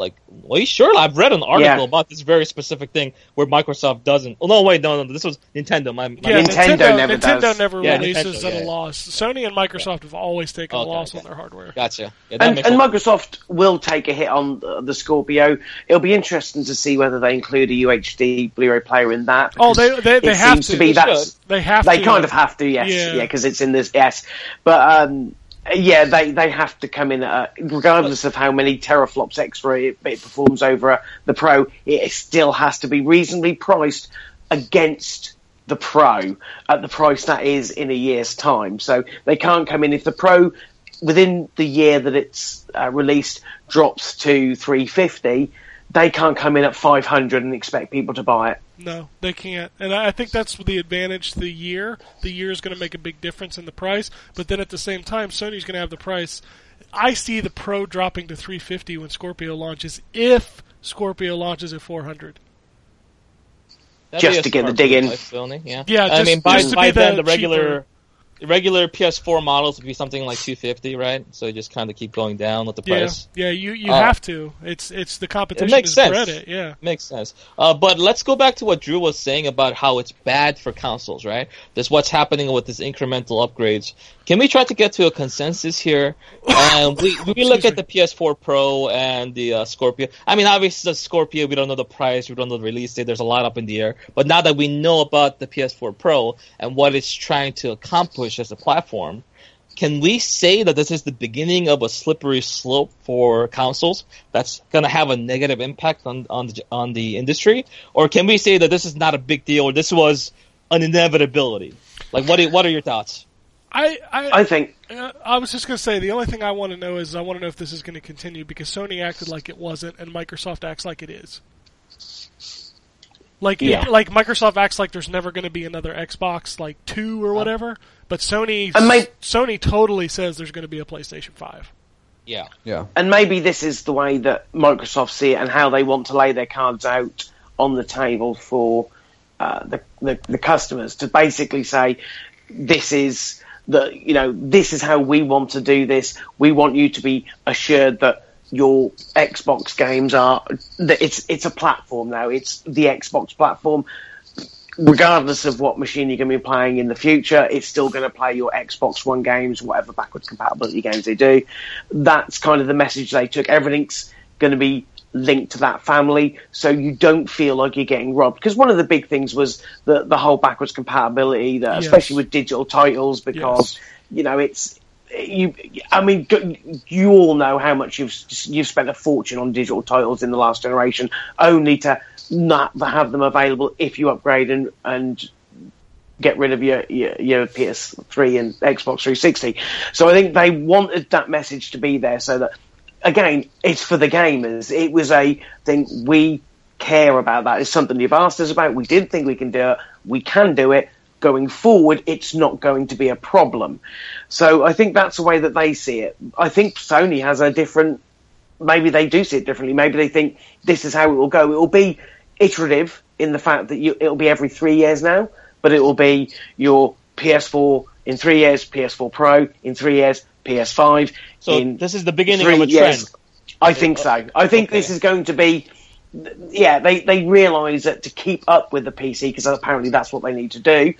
Like, well, sure. I've read an article Yeah. about this very specific thing where Microsoft doesn't. Oh no, wait, no, no. This was Nintendo. My, my Yeah, Nintendo Nintendo, never Nintendo does. never Yeah, releases Nintendo, at yeah. a loss. Sony and Microsoft have always taken a loss okay. on their hardware. Gotcha. Yeah, and, and. Microsoft will take a hit on the, the Scorpio. It'll be interesting to see whether they include a UHD Blu-ray player in that. Oh, they they, they have to. to be They that's They have they to. kind of have to, yes, Yeah. yeah, because it's in this, yes. But um, yeah, they they have to come in, at, regardless of how many teraflops extra it, it performs over uh, the Pro. It still has to be reasonably priced against the Pro at the price that is in a year's time. So they can't come in if the Pro within the year that it's uh, released drops to 350. They can't come in at 500 and expect people to buy it. No, they can't. And I I think that's the advantage the year. The year is going to make a big difference in the price, but then at the same time, Sony's going to have the price. I see the Pro dropping to 350 when Scorpio launches, if Scorpio launches at 400. That'd just to get the smart dig in. like, Sony, Yeah. Yeah, I mean, by, just to by be then the the regular cheaper- the regular PS4 models would be something like 250, right? So you just kind of keep going down with the Yeah, price. yeah, you you Uh, have to. It's it's the competition It makes sense. bred it. Yeah. Makes sense. Uh, but let's go back to what Drew was saying about how it's bad for consoles, right? This what's happening with this incremental upgrades. Can we try to get to a consensus here? And we, we look at the PS4 Pro and the uh, Scorpio. I mean, obviously the Scorpio, we don't know the price, we don't know the release date. There's a lot up in the air. But now that we know about the PS4 Pro and what it's trying to accomplish as a platform, can we say that this is the beginning of a slippery slope for consoles that's going to have a negative impact on on the, on the industry, or can we say that this is not a big deal, or this was an inevitability? Like, what are, what are your thoughts? I I, I think Uh, I was just going to say the only thing I want to know is I want to know if this is going to continue because Sony acted like it wasn't and Microsoft acts like it is. Like Yeah. like Microsoft acts like there's never going to be another Xbox like 2 or whatever, but Sony And may- Sony totally says there's going to be a PlayStation 5. Yeah, Yeah. and maybe this is the way that Microsoft see it and how they want to lay their cards out on the table for uh, the, the the customers to basically say this is the you know this is how we want to do this. We want you to be assured that your Xbox games are that it's it's a platform now. It's the Xbox platform. regardless of what machine you're going to be playing in the future, it's still going to play your Xbox One games, whatever backwards compatibility games they do. That's kind of the message they took. Everything's going to be linked to that family, so you don't feel like you're getting robbed. Because one of the big things was the the whole backwards compatibility, that, Yes. especially with digital titles, because you know it's. You, I mean, you all know how much you've you've spent a fortune on digital titles in the last generation, only to not have them available if you upgrade and and get rid of your, your your PS3 and Xbox 360. So I think they wanted that message to be there so that again, it's for the gamers. It was a thing we care about that. It's something you've asked us about. We did think we can do it. We can do it. Going forward, it's not going to be a problem. So I think that's the way that they see it. I think Sony has a different. Maybe they do see it differently. Maybe they think this is how it will go. It will be iterative in the fact that you, it'll be every three years now, but it will be your PS4 in three years, PS4 Pro in three years, PS5 So in this is the beginning three of a trend. years. I think so. I think this is going to be. Yeah, they they realise that to keep up with the PC because apparently that's what they need to do.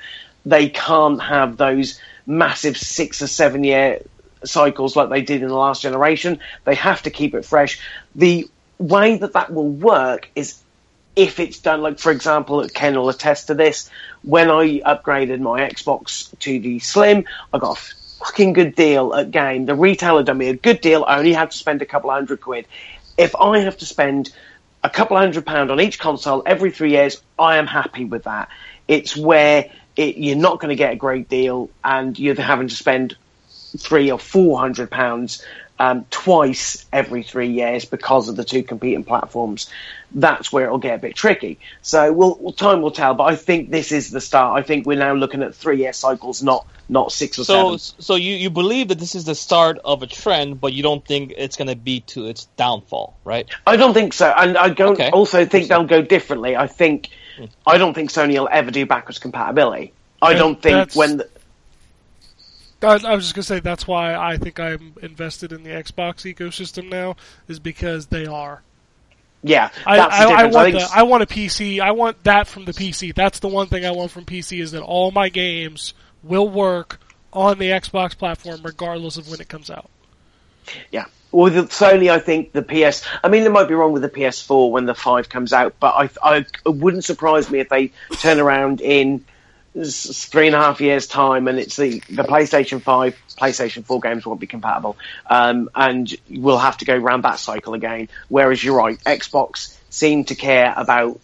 They can't have those massive six or seven year cycles like they did in the last generation. They have to keep it fresh. The way that that will work is if it's done, like for example, Ken will attest to this. When I upgraded my Xbox to the Slim, I got a fucking good deal at game. The retailer done me a good deal. I only had to spend a couple hundred quid. If I have to spend a couple hundred pound on each console every three years, I am happy with that. It's where it, you're not going to get a great deal, and you're having to spend three or four hundred pounds um, twice every three years because of the two competing platforms. That's where it'll get a bit tricky. So we'll, well, time will tell. But I think this is the start. I think we're now looking at three year cycles, not not six or So, seven. so you, you believe that this is the start of a trend, but you don't think it's going to be to its downfall, right? I don't think so, and I don't Okay. also think they'll go differently. I think hmm. I don't think Sony will ever do backwards compatibility. I And don't think that's- when the, I, I was just gonna say that's why I think I'm invested in the Xbox ecosystem now is because they are. Yeah, I, the I, I want think the, I want a PC. I want that from the PC. That's the one thing I want from PC is that all my games will work on the Xbox platform regardless of when it comes out. Yeah. Well, with Sony, I think the PS. I mean, it might be wrong with the PS4 when the five comes out, but I, I it wouldn't surprise me if they turn around in three and a half years' time and it's the the PlayStation Five, PlayStation Four games won't be compatible, um, and we'll have to go round that cycle again. Whereas you're right, Xbox seem to care about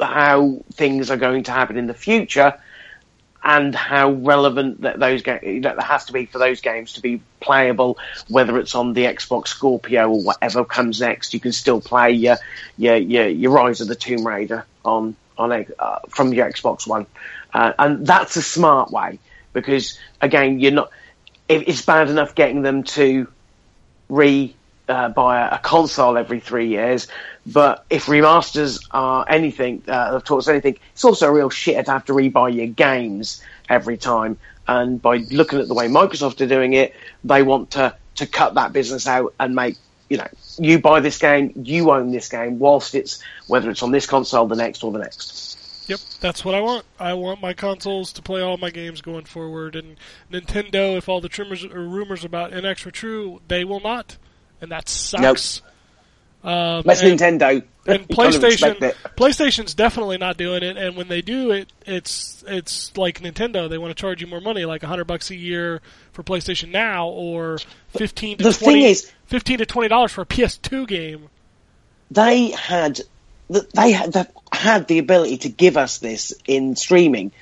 how things are going to happen in the future and how relevant that those games that has to be for those games to be playable, whether it's on the Xbox Scorpio or whatever comes next. You can still play your your your, your Rise of the Tomb Raider on on uh, from your Xbox One, uh, and that's a smart way because again, you're not. It, it's bad enough getting them to re uh, buy a, a console every three years. But if remasters are anything, uh, taught us anything, it's also a real shit to have to rebuy your games every time. And by looking at the way Microsoft are doing it, they want to, to cut that business out and make, you know, you buy this game, you own this game, whilst it's, whether it's on this console, the next, or the next. Yep, that's what I want. I want my consoles to play all my games going forward. And Nintendo, if all the trimmers or rumors about NX were true, they will not, and that sucks. Um, That's and- Nintendo. and You kind of expect PlayStation. PlayStation's definitely not doing it. And when they do it, it's it's like Nintendo. They want to charge you more money, like hundred bucks a year for PlayStation Now, or fifteen to The thing twenty, is- fifteen to twenty dollars for a PS2 game. they had they they had the ability to give us this in streaming.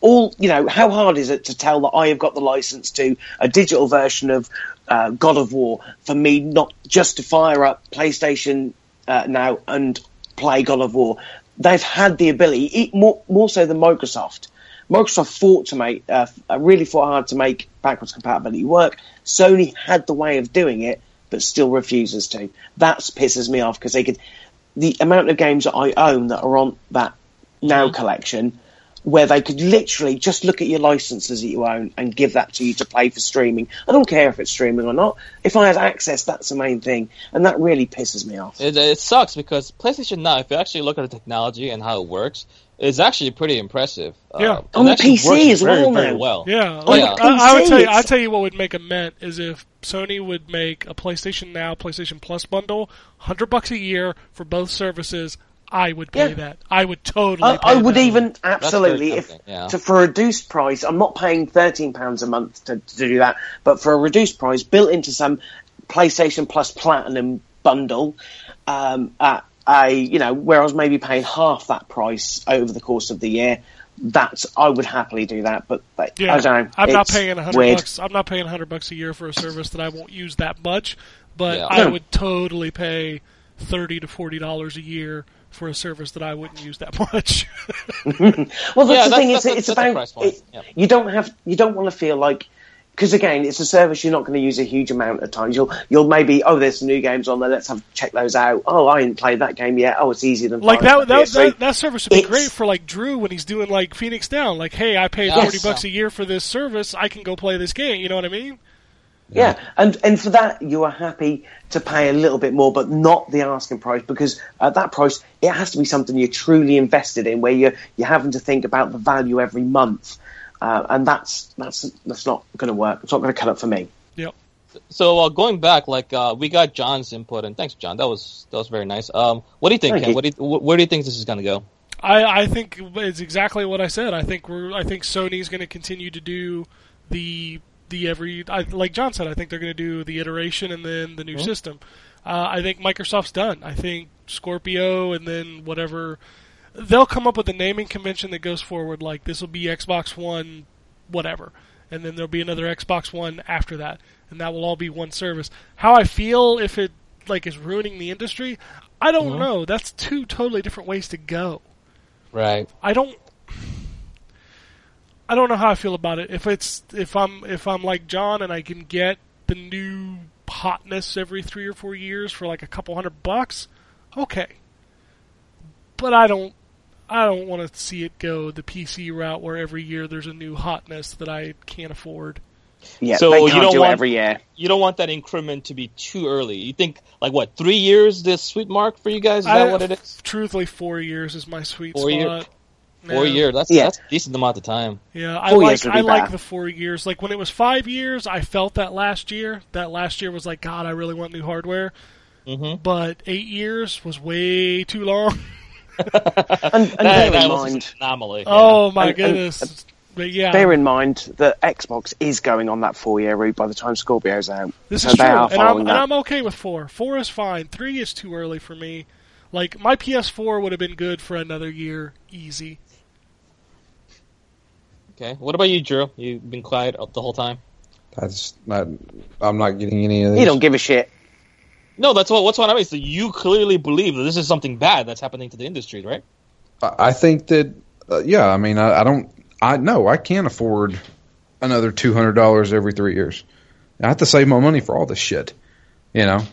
All you know, how hard is it to tell that I have got the license to a digital version of uh, God of War for me not just to fire up PlayStation uh, now and play God of War? They've had the ability, more more so than Microsoft. Microsoft fought to make, uh, uh, really fought hard to make backwards compatibility work. Sony had the way of doing it, but still refuses to. That pisses me off because they could. The amount of games that I own that are on that now mm-hmm. collection where they could literally just look at your licenses that you own and give that to you to play for streaming. I don't care if it's streaming or not. If I had access, that's the main thing, and that really pisses me off. It, it sucks because PlayStation Now, if you actually look at the technology and how it works, it's actually pretty impressive. Yeah. Uh, On the PC works as very, well very now. well. Yeah, like, yeah. I, I would tell you, it's- I tell you what would make a mint is if Sony would make a PlayStation Now, PlayStation Plus bundle, hundred bucks a year for both services. I would pay Yeah. that. I would totally. I, pay I would that. even absolutely if yeah. to, for a reduced price. I'm not paying thirteen pounds a month to, to do that, but for a reduced price, built into some PlayStation Plus Platinum bundle, um, at a you know where I was maybe paying half that price over the course of the year. That's I would happily do that, but, but Yeah, I don't know. I'm not paying hundred bucks. I'm not paying a hundred bucks a year for a service that I won't use that much. But Yeah. I No. would totally pay thirty to forty dollars a year for a service that I wouldn't use that much. Well, that's Yeah, the that's- thing. that's It's, a- it's that's about price point, it- yeah. you don't have you don't want to feel like because again, it's a service you're not going to use a huge amount of times. You'll you'll maybe oh, there's new games on there. Let's have check those out. Oh, I didn't play that game yet. Oh, it's easier than like that, that, that that service would be It's- great for like Drew when he's doing like Phoenix Down. Like, hey, I paid Yes. forty bucks a year for this service. I can go play this game. You know what I mean? Yeah, and and for that you are happy to pay a little bit more, but not the asking price because at that price it has to be something you're truly invested in, where you're you're having to think about the value every month, uh, and that's that's that's not going to work. It's not going to cut up for me. Yep. So uh, going back, like uh, we got John's input, and thanks, John. That was that was very nice. Um, what do you think, Thank Ken? you. What do you, wh- where do you think this is going to go? I, I think it's exactly what I said. I think we're I think Sony's going to continue to do the the every I, like John said. I think they're going to do the iteration and then the new system. Uh, I think Microsoft's done. I think Scorpio and then whatever they'll come up with a naming convention that goes forward. Like this will be Xbox One, whatever, and then there'll be another Xbox One after that, and that will all be one service. How I feel if it like is ruining the industry, I don't know. That's two totally different ways to go. Right. I don't. I don't know how I feel about it. If it's if I'm if I'm like John and I can get the new hotness every three or four years for like a couple hundred bucks, okay. But I don't. I don't want to see it go the PC route where every year there's a new hotness that I can't afford. Yeah, So they you can't don't do want- every year. You don't want that increment to be too early. You think like what three years this sweet mark for you guys? Is that what it is? Truthfully, four years is my sweet Four spot. year- Four Yeah. years. That's Yeah. that's a decent amount of time. Yeah, I Four like years would be I like the four years. Like when it was five years, I felt that last year. That last year was like, God, I really want new hardware. hmm But eight years was way too long. And, and That, bear that in was mind, an anomaly. oh my And- and- goodness! but yeah, bear in mind that Xbox is going on that four-year route by the time Scorpio's out. this so is they true, are and I'm following and. I'm okay with four. Four is fine. Three is too early for me. Like my PS4 would have been good for another year, easy. Okay. What about you, Drew? You've been quiet the whole time. That's not. I'm not getting any of this. You don't give a shit. No, that's what. What's what I mean. So you clearly believe that this is something bad that's happening to the industry, right? I I think that. Uh, yeah, I mean, I, I don't. I know I can't afford another two hundred dollars every three years. I have to save my money for all this shit. You know.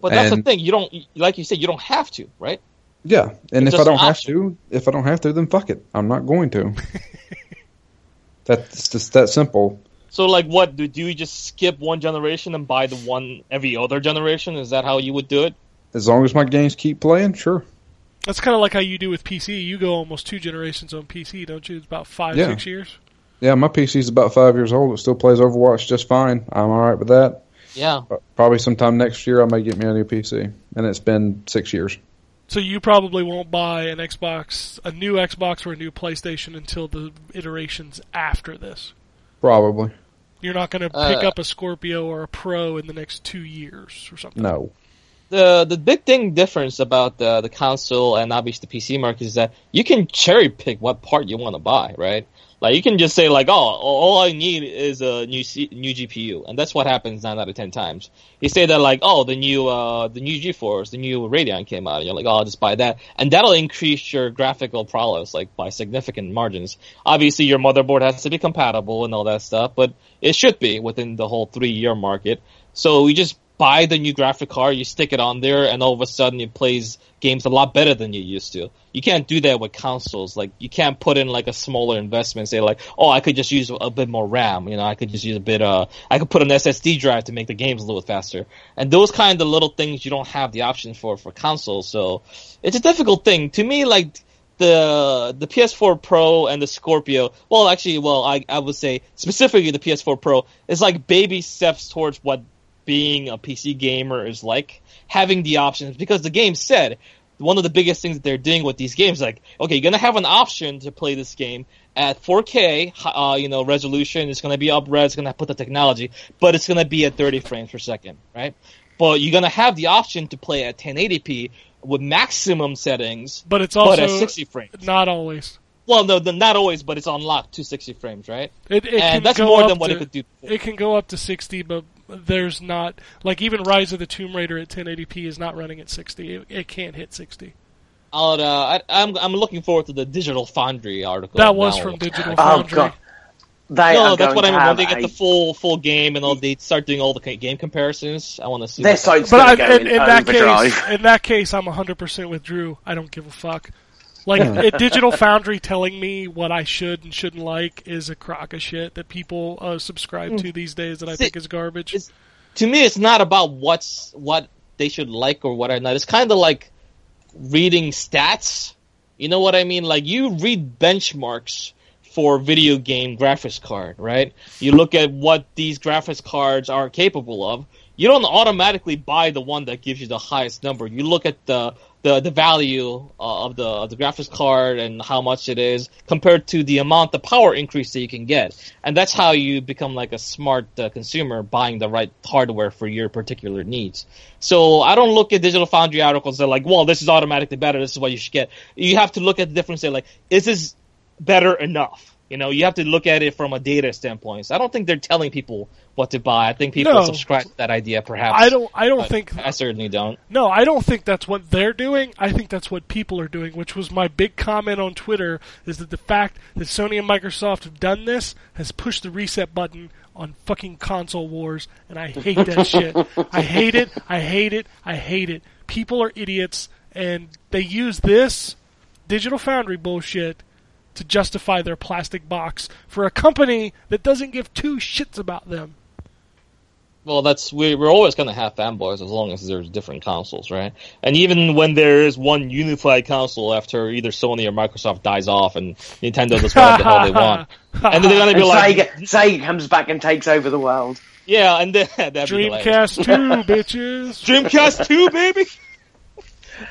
But that's the thing. You don't, like you said, you don't have to, right? Yeah, and It's if I don't an have to, if I don't have to, then fuck it. I'm not going to. That's just that simple. So, like, what do, do you just skip one generation and buy the one every other generation? Is that how you would do it? As long as my games keep playing, sure. That's kind of like how you do with PC. You go almost two generations on PC, don't you? It's about five, Yeah. six years. Yeah, my PC's about five years old. It still plays Overwatch just fine. I'm all right with that. Yeah. But Probably sometime next year I may get me a new PC, and it's been six years. So you probably won't buy an Xbox, a new Xbox or a new PlayStation until the iterations after this. Probably You're not going to pick Uh, up a Scorpio or a Pro in the next two years or something. no. The the big thing difference about the the console and obviously the PC market is that you can cherry pick what part you want to buy, right? Like you can just say like, oh, all I need is a new C- new GPU, and that's what happens nine out of ten times. You say that like, oh, the new uh the new GeForce, the new Radeon came out, and you're like, oh, I'll just buy that, and that'll increase your graphical prowess like by significant margins. Obviously, your motherboard has to be compatible and all that stuff, but it should be within the whole three year market. So you just buy the new graphic card, you stick it on there, and all of a sudden it plays games a lot better than you used to. You can't do that with consoles. Like you can't put in like a smaller investment, say like, oh, I could just use a bit more RAM. You know, I could just use a bit. Uh, I could put an SSD drive to make the games a little faster. And those kind of little things you don't have the option for for consoles. So it's a difficult thing to me. Like the the PS4 Pro and the Scorpio. Well, actually, well, I I would say specifically the PS4 Pro is like baby steps towards what being a PC gamer is like. Having the options because the game said one of the biggest things that they're doing with these games, like, okay, you're gonna have an option to play this game at 4K, uh, you know, resolution. It's gonna be up res. It's gonna put the technology, but it's gonna be at 30 frames per second, right? But you're gonna have the option to play at 1080p with maximum settings, But it's but also at 60 frames. not always. Well, no, the, not always, but it's unlocked to 60 frames, right? It, it and that's more than what it could do. It can go up to 60, but there's not like even Rise of the Tomb Raider at 1080p is not running at 60. It, it can't hit 60. I'll, uh, I, I'm I'm looking forward to the Digital Foundry article. That was now. from Digital Oh Foundry. god, they No, that's what I to mean. When they get a- the full full game and all, they start doing all the game comparisons. I want to see. Their what- site's But I, going to go in, in, in that overdrive. case, in that case, I'm 100% with Drew. I don't give a fuck. Like a Digital Foundry telling me what I should and shouldn't like is a crock of shit that people uh, subscribe to these days that I See, think is garbage. to me, it's not about what's what they should like or what are not. It's kind of like reading stats. You know what I mean? Like you read benchmarks for video game graphics card, right? You look at what these graphics cards are capable of. You don't automatically buy the one that gives you the highest number. You look at the the, the value uh, of the of the graphics card and how much it is compared to the amount the power increase that you can get, and that's how you become like a smart uh, consumer buying the right hardware for your particular needs. So I don't look at Digital Foundry articles that like, well, this is automatically better. This is what you should get. You have to look at the difference. Say like, is this better enough? You know, you have to look at it from a data standpoint. So I don't think they're telling people what to buy. I think people No. subscribe to that idea, perhaps. I don't. I don't think. I certainly don't. No, I don't think that's what they're doing. I think that's what people are doing, which was my big comment on Twitter, is that the fact that Sony and Microsoft have done this has pushed the reset button on fucking console wars, and I hate that shit. I hate it. I hate it. I hate it. People are idiots, and they use this Digital Foundry bullshit to justify their plastic box for a company that doesn't give two shits about them. Well, that's we, we're always going to have fanboys as long as there's different consoles, right? And even when there is one unified console after either Sony or Microsoft dies off and Nintendo does whatever the hell they want, and then they're going to be like, Sega, Sega comes back and takes over the world. yeah, and then that'd be. Dreamcast 2, bitches. Dreamcast 2, baby.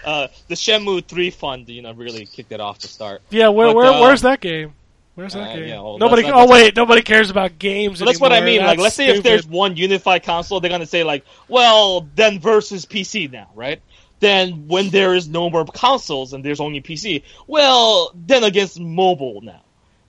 Uh, the Shenmue 3 fund, you know, really kicked it off to start. Yeah, where, But, where uh, where's that game? Where's that uh, game? yeah, well, nobody. that's- oh that's- wait, nobody cares about games. So that's what I anymore. mean. Like, let's say if there's one unified console, they're gonna say like, well, then versus PC now, right? Then when there is no more consoles and there's only PC, well, then against mobile now,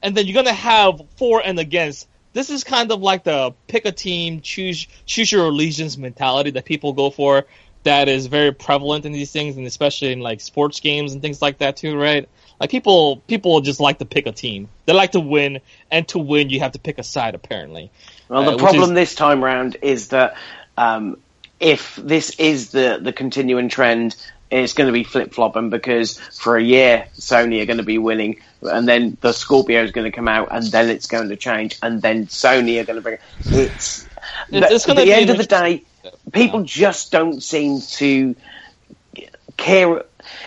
and then you're gonna have for and against. This is kind of like the pick a team, choose choose your allegiance mentality that people go for. That is very prevalent in these things, and especially in like sports games and things like that too, right? Like people, people just like to pick a team. They like to win, and to win, you have to pick a side. Apparently, Well, Uh, the which problem is- this time round is that um, if this is the, the continuing trend, it's going to be flip flopping because for a year Sony are going to be winning, and then the Scorpio is going to come out, and then it's going to change, and then Sony are going to bring it's. It's- it's at gonna the be end of the day, people just don't seem to care.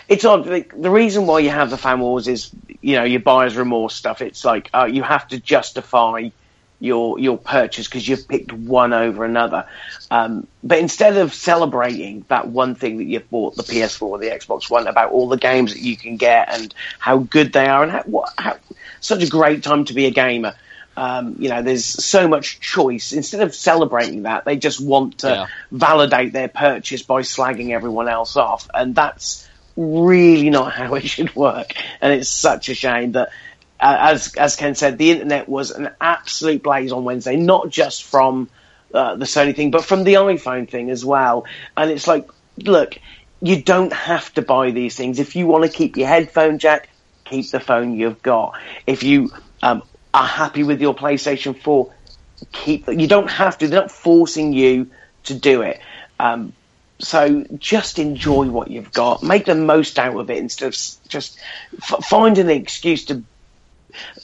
It's odd. Like, the reason why you have the fan wars is, you know, your buyer's remorse stuff. It's like uh, you have to justify your your purchase because you've picked one over another. Um, but instead of celebrating that one thing that you've bought, the PS4 or the Xbox One, about all the games that you can get and how good they are and how, what, how such a great time to be a gamer. Um, you know, there's so much choice. Instead of celebrating that, they just want to Yeah. validate their purchase by slagging everyone else off, and that's really not how it should work. And it's such a shame that, uh, as as Ken said, the internet was an absolute blaze on Wednesday, not just from uh, the Sony thing, but from the iPhone thing as well. And it's like, look, you don't have to buy these things if you want to keep your headphone jack. Keep the phone you've got. If you um, are happy with your PlayStation 4, keep. You don't have to. They're not forcing you to do it. Um, so just enjoy what you've got, make the most out of it instead of just f- finding an excuse to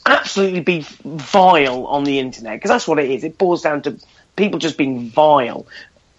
absolutely be vile on the internet because that's what it is. It boils down to people just being vile.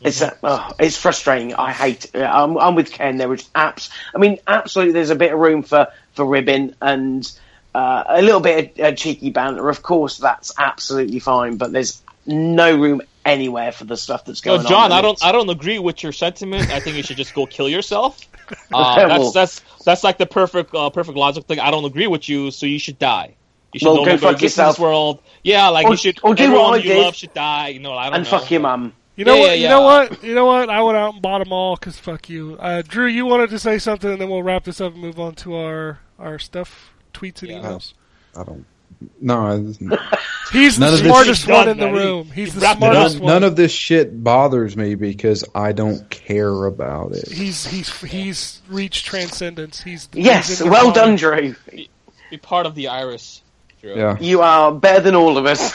It's uh, oh, it's frustrating. I hate. uh, I'm, I'm with Ken. There is apps. I mean, absolutely. There's a bit of room for for ribbon and uh, a little bit of uh, cheeky banter. Of course, that's absolutely fine. But there's no room anywhere for the stuff that's No, going on. John, I don't. I don't agree with your sentiment. I think you should just go kill yourself. Uh, Well- that's that's that's like the perfect uh, perfect logical thing. I don't agree with you, so you should die. You should Well, no go longer fuck in yourself. this world. Yeah, like Or- you should. or do everyone what I you did love should die. You know, I don't and know. fuck your mum. You know Yeah, what? yeah, You know what? You know what? I went out and bought them all because fuck you. Uh, Drew, you wanted to say something, and then we'll wrap this up and move on to our our stuff, tweets and Yeah. emails. I don't. No, He's the None of this- smartest one in the room. He's he the wrapped smartest none, one. none of this shit bothers me because I don't care about it. He's he's he's reached transcendence. He's he's Yes, in your well mind. done, Drew. Be part of the iris. Drew. Yeah, You are better than all of us.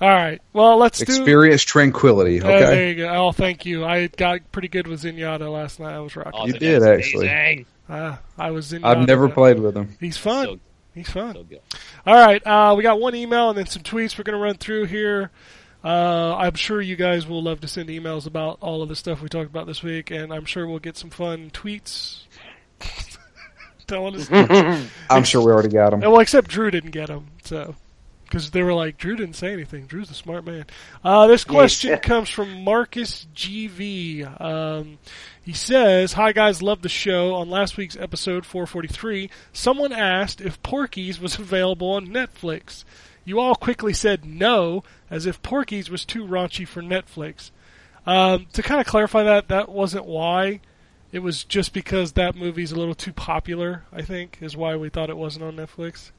All right. Well, let's do. experience tranquility. Uh, there you go. Oh, thank you. I got pretty good with Zenyatta last night. I was rocking. Oh, You did, that's actually. amazing. Uh, I was Zenyatta. I've never played with him. He's fun. So, He's fun. so good. All right, uh, we got one email and then some tweets we're going to run through here. Uh, I'm sure you guys will love to send emails about all of the stuff we talked about this week, and I'm sure we'll get some fun tweets. Telling us, I'm sure we already got them. well, except Drew didn't get them, so because they were like, Drew didn't say anything. Drew's a smart man. Uh, this question Yes. comes from Marcus GV. Um, he says, "Hi guys, love the show. On last week's episode 443, someone asked if Porky's was available on Netflix. You all quickly said no, as if Porky's was too raunchy for Netflix. Um, to kind of clarify that, that wasn't why. It was just because that movie's a little too popular. I think is why we thought it wasn't on Netflix."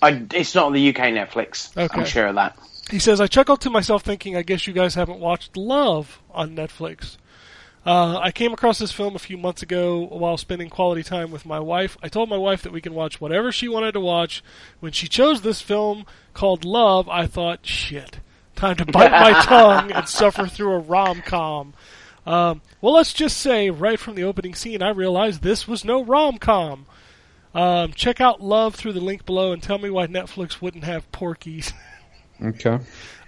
I, it's not on the UK Netflix. Okay. I'm sure of that. He says, I chuckled to myself thinking, I guess you guys haven't watched Love on Netflix. Uh, I came across this film a few months ago while spending quality time with my wife. I told my wife that we can watch whatever she wanted to watch. When she chose this film called Love, I thought, shit, time to bite my tongue and suffer through a rom com. Um, well, let's just say, right from the opening scene, I realized this was no rom com. Um, check out Love through the link below and tell me why Netflix wouldn't have Porky's. Okay.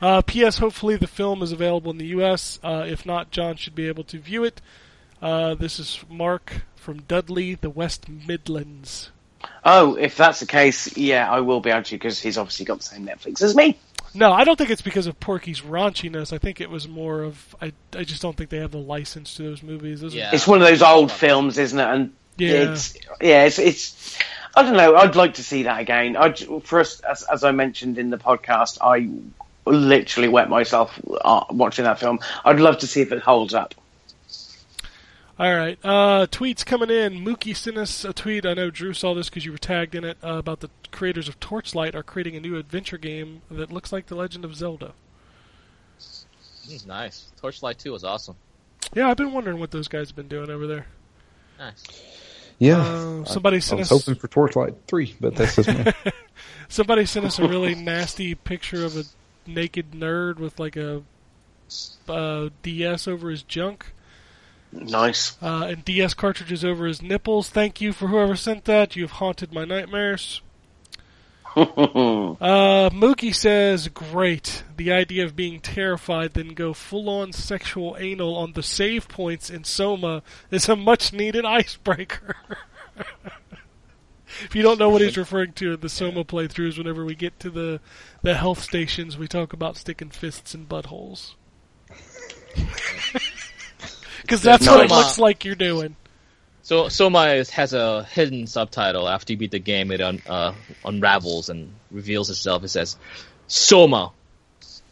Uh, P.S. Hopefully the film is available in the U.S. Uh, if not, John should be able to view it. Uh, this is Mark from Dudley, the West Midlands. Oh, if that's the case, yeah, I will be able to because he's obviously got the same Netflix as me. No, I don't think it's because of Porky's raunchiness. I think it was more of I. I just don't think they have the license to those movies. Those are- Yeah. It's one of those old films, isn't it? And Yeah. it's yeah, it's it's. I don't know. I'd like to see that again. I for us, as, as I mentioned in the podcast, I literally wet myself uh, watching that film. I'd love to see if it holds up. All right. Uh, tweets coming in. Mookie sent us a tweet. I know Drew saw this because you were tagged in it uh, about the creators of Torchlight are creating a new adventure game that looks like The Legend of Zelda. Nice. Torchlight 2 was awesome. Yeah, I've been wondering what those guys have been doing over there. Nice. Yeah. Uh, somebody I sent was us hoping for Torchlight 3, but that's just me. somebody sent us a really nasty picture of a naked nerd with like a uh, DS over his junk Nice. uh, and DS cartridges over his nipples. Thank you for whoever sent that. You've haunted my nightmares. Uh, Mookie says, "Great. The idea of being terrified, then go full-on sexual anal on the save points in Soma is a much-needed icebreaker." if you don't know what he's referring to in the Soma playthroughs, whenever we get to the the health stations, we talk about sticking fists in buttholes. Because that's what it looks like you're doing. So Soma is, has a hidden subtitle. After you beat the game, it un, uh, unravels and reveals itself. It says, "Soma,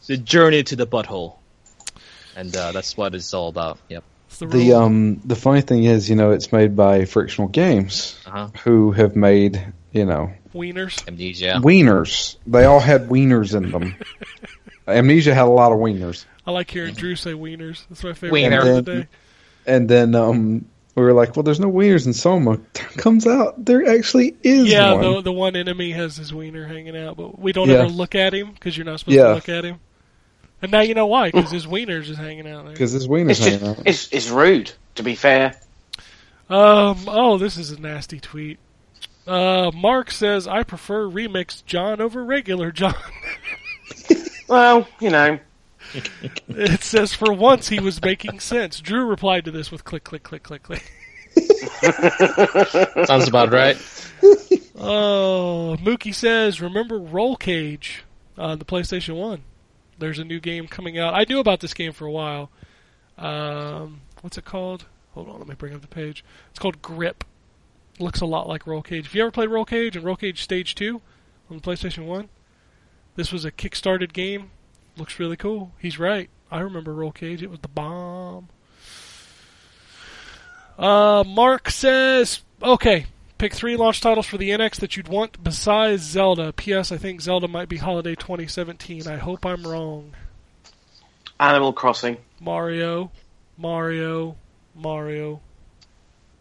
the journey to the butthole," and uh, that's what it's all about. Yep. The, the um the funny thing is, you know, it's made by Frictional Games, Uh-huh. who have made, you know, wieners. Amnesia. wieners. They all had wieners in them. Amnesia had a lot of wieners. I like hearing Drew say wieners. That's my favorite Wiener. of the And day. And then um we were like, well, there's no wieners in Soma. Comes out there actually is Yeah, one. the the one enemy has his wiener hanging out, but we don't Yeah. ever look at him because you're not supposed Yeah. to look at him. And now you know why, because his wiener's just hanging out there. Because his wiener's It's just, out. It's it's rude. To be fair, Um. Oh, this is a nasty tweet. Uh, Mark says I prefer remix John over regular John. well, you know, it says for once he was making sense. Drew replied to this with click, click, click, click, click. Sounds about right. Oh, Mookie says, remember Roll Cage on the PlayStation 1? There's a new game coming out. I knew about this game for a while. Um, what's it called? Hold on, let me bring up the page. It's called Grip. Looks a lot like Roll Cage. Have you ever played Roll Cage and Roll Cage Stage 2 on the PlayStation 1? This was a kickstarted game. Looks really cool. He's right. I remember Roll Cage. It was the bomb. Uh, Mark says, okay, pick three launch titles for the NX that you'd want besides Zelda. P.S. I think Zelda might be holiday 2017. I hope I'm wrong. Animal Crossing. Mario, Mario, Mario.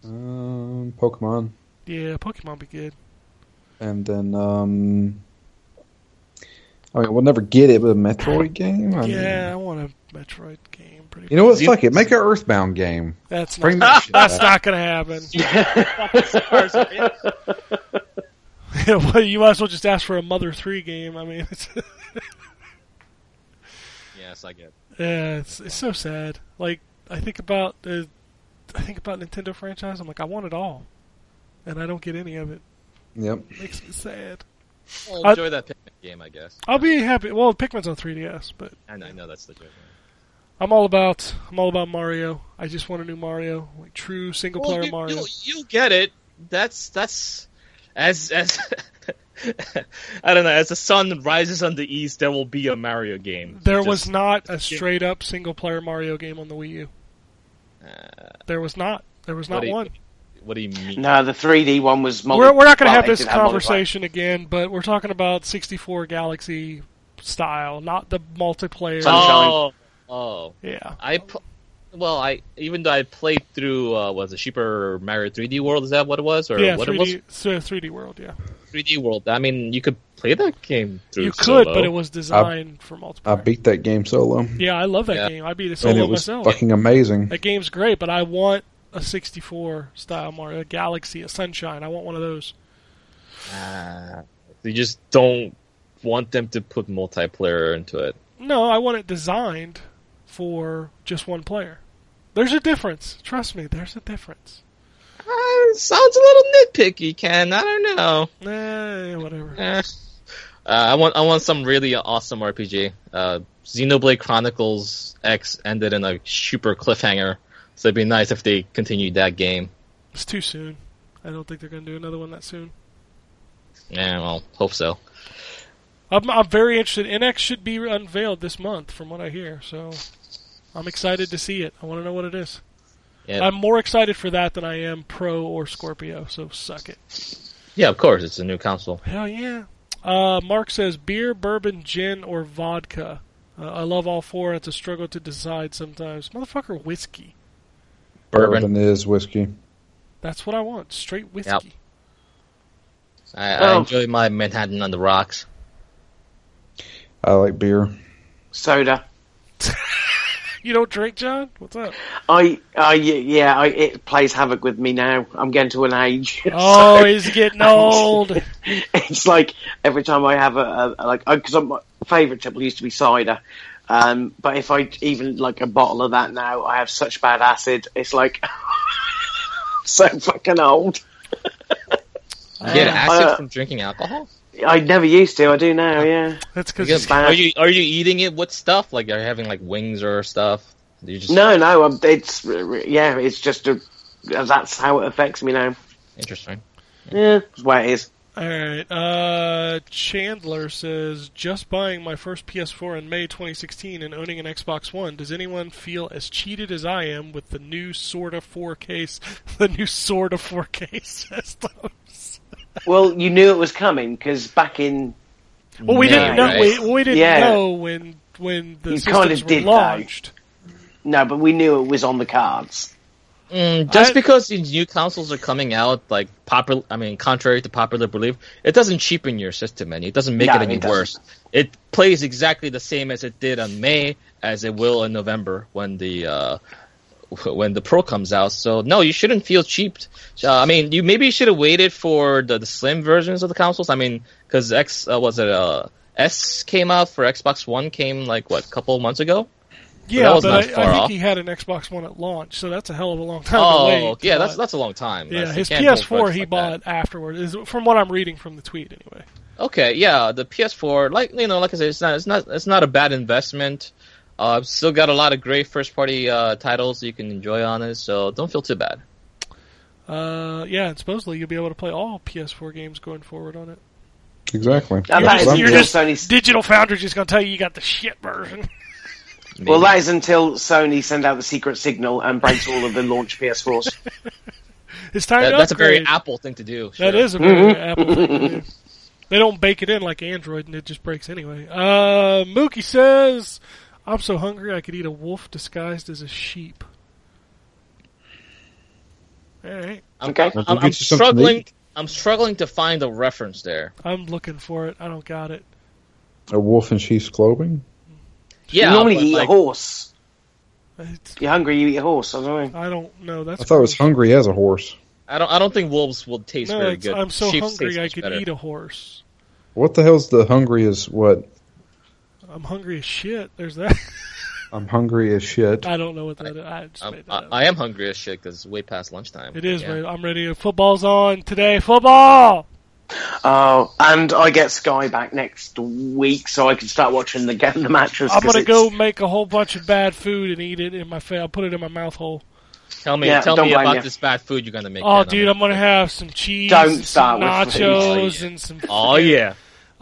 Um, Pokemon, Yeah, Pokemon be good. and then um, I mean, we'll never get it, but a Metroid game. I mean, Yeah, I want a Metroid game. Pretty. You know what? Fuck it. Make an Earthbound game. That's Bring not. that shit That's not gonna happen. well, you might as well just ask for a Mother Three game. I mean, it's, Yes, I get. yeah, it's it's so sad. Like I think about the, I think about Nintendo franchise. I'm like, I want it all, and I don't get any of it. Yep. makes me sad. Well, I- enjoy that Pikmin game, I guess. I'll be happy. Well, Pikmin's on 3DS, but And I know that's the joke. I'm all about I'm all about Mario. I just want a new Mario, like true single player you, Mario. You, you get it. That's that's as as I don't know. As the sun rises on the east, there will be a Mario game. There Just- was not a straight up single player Mario game on the Wii U. Uh, there was not. There was not do you- one. What do you mean? No, the 3D one was. Multi- We're, we're not going to well, have this did have conversation again, but we're talking about 64 Galaxy style, not the multiplayer. Sunshine. Oh, oh. Yeah. I pl- well, I even though I played through uh, was it Super Mario 3D World? Is that what it was, or Yeah, what it was? 3D, so 3D World, yeah. 3D World. I mean, you could play that game through. You could, solo. but it was designed for multiplayer. I beat that game solo, yeah, I love that Yeah. game. I beat it and solo it was myself. fucking amazing. That game's great, but I want a 64 style Mario, a Galaxy, a Sunshine. I want one of those. Ah, you just don't want them to put multiplayer into it. No, I want it designed for just one player. There's a difference. Trust me, there's a difference. Uh, sounds a little nitpicky, Ken. I don't know. Eh, whatever. Eh. Uh, I want I want some really awesome RPG. Uh, Xenoblade Chronicles X ended in a super cliffhanger, so it'd be nice if they continued that game. It's too soon. I don't think they're going to do another one that soon. Yeah, well, hope so. I'm, I'm very interested. NX should be unveiled this month, from what I hear. So I'm excited to see it. I want to know what it is. Yeah, I'm more excited for that than I am Pro or Scorpio. So suck it. yeah, of course, it's a new console. Hell yeah. Uh, Mark says beer, bourbon, gin, or vodka. Uh, I love all four. It's a struggle to decide sometimes. Motherfucker, whiskey. Bourbon. Bourbon is whiskey. That's what I want. Straight whiskey. I, I Oh. enjoy my Manhattan on the rocks. I like beer. Soda. You don't drink, John? What's up? I, I, yeah, I, it plays havoc with me now. I'm getting to an age. Oh, so he's getting old. it's like every time I have a, a like, because my favourite triple used to be cider. Um, but if I even like a bottle of that now, I have such bad acid. It's like so fucking old. You get acid Uh, from drinking alcohol? I never used to. I do now. Yeah. That's You because get- bad. are you are you eating it with stuff? Like are you having like wings or stuff? You just No, no. um, It's yeah. It's just a. That's how it affects me now. interesting. Yeah, that's why it is. All right. Uh, Chandler says, just buying my first PS4 in May 2016 and owning an Xbox One. Does anyone feel as cheated as I am with the new sort of 4K, the new sort of 4K systems? Well, you knew it was coming because back in Well, we Yeah, didn't know. right. We, we didn't Yeah. know when when the You systems were though. launched. no, but we knew it was on the cards. Mm, just I- because these new consoles are coming out, like popular, I mean, contrary to popular belief, it doesn't cheapen your system any. It doesn't make No, it any it worse. It plays exactly the same as it did on May, as it will in November when the uh, when the Pro comes out. So no, you shouldn't feel cheaped. Uh, I mean, you maybe should have waited for the, the slim versions of the consoles. I mean, because X uh, was it uh, S came out for Xbox One came like what a couple months ago. Yeah, that was but I, I think off. he had an Xbox One at launch, so that's a hell of a long time to Oh, wait. yeah, that's that's a long time. yeah. That's- His you can't hold PS4 he like that. bought afterward, is from what I'm reading from the tweet anyway. Okay, yeah, the PS4, like you know, like I said, it's not, it's not, it's not a bad investment. Uh, still got a lot of great first-party uh, titles you can enjoy on it, so don't feel too bad. Uh, yeah, and supposedly you'll be able to play all PS4 games going forward on it. Exactly. And You're just- is you're just- Sony's Digital Foundry's just gonna tell you you got the shit version. Well, that is until Sony send out the secret signal and breaks all of the launch PS4s. It's time That- to that's a very. Apple thing to do. That sure. is a very Apple thing to do. They don't bake it in like Android, and it just breaks anyway. Uh, Mookie says, "I'm so hungry I could eat a wolf disguised as a sheep." All right, Okay. I'm, I'm you something struggling. I'm struggling to find a reference there. I'm looking for it. I don't got it. A wolf in sheep's clothing. Yeah, you normally eat like, a horse. You're hungry, you eat a horse. I don't know. I don't know. That's I thought it was hungry as a horse. I don't. I don't think wolves will taste No, very good. I'm so Sheep's hungry I could better. eat a horse. What the hell's the hungry is what? I'm hungry as shit. There's that. I'm hungry as shit. I don't know what that is. I just I'm- made that I, up. I am hungry as shit because it's way past lunchtime. It is. Yeah. Right. I'm ready. Football's on today. Football. Oh, and I get Sky back next week, so I can start watching the game, the matches. I'm gonna it's- go make a whole bunch of bad food and eat it in my face. I'll put it in my mouth hole. Tell me, Yeah, tell me about you. this bad food you're gonna make. Oh, Ken. dude, I'm gonna have some cheese, Don't and some start with nachos, and some. Oh yeah.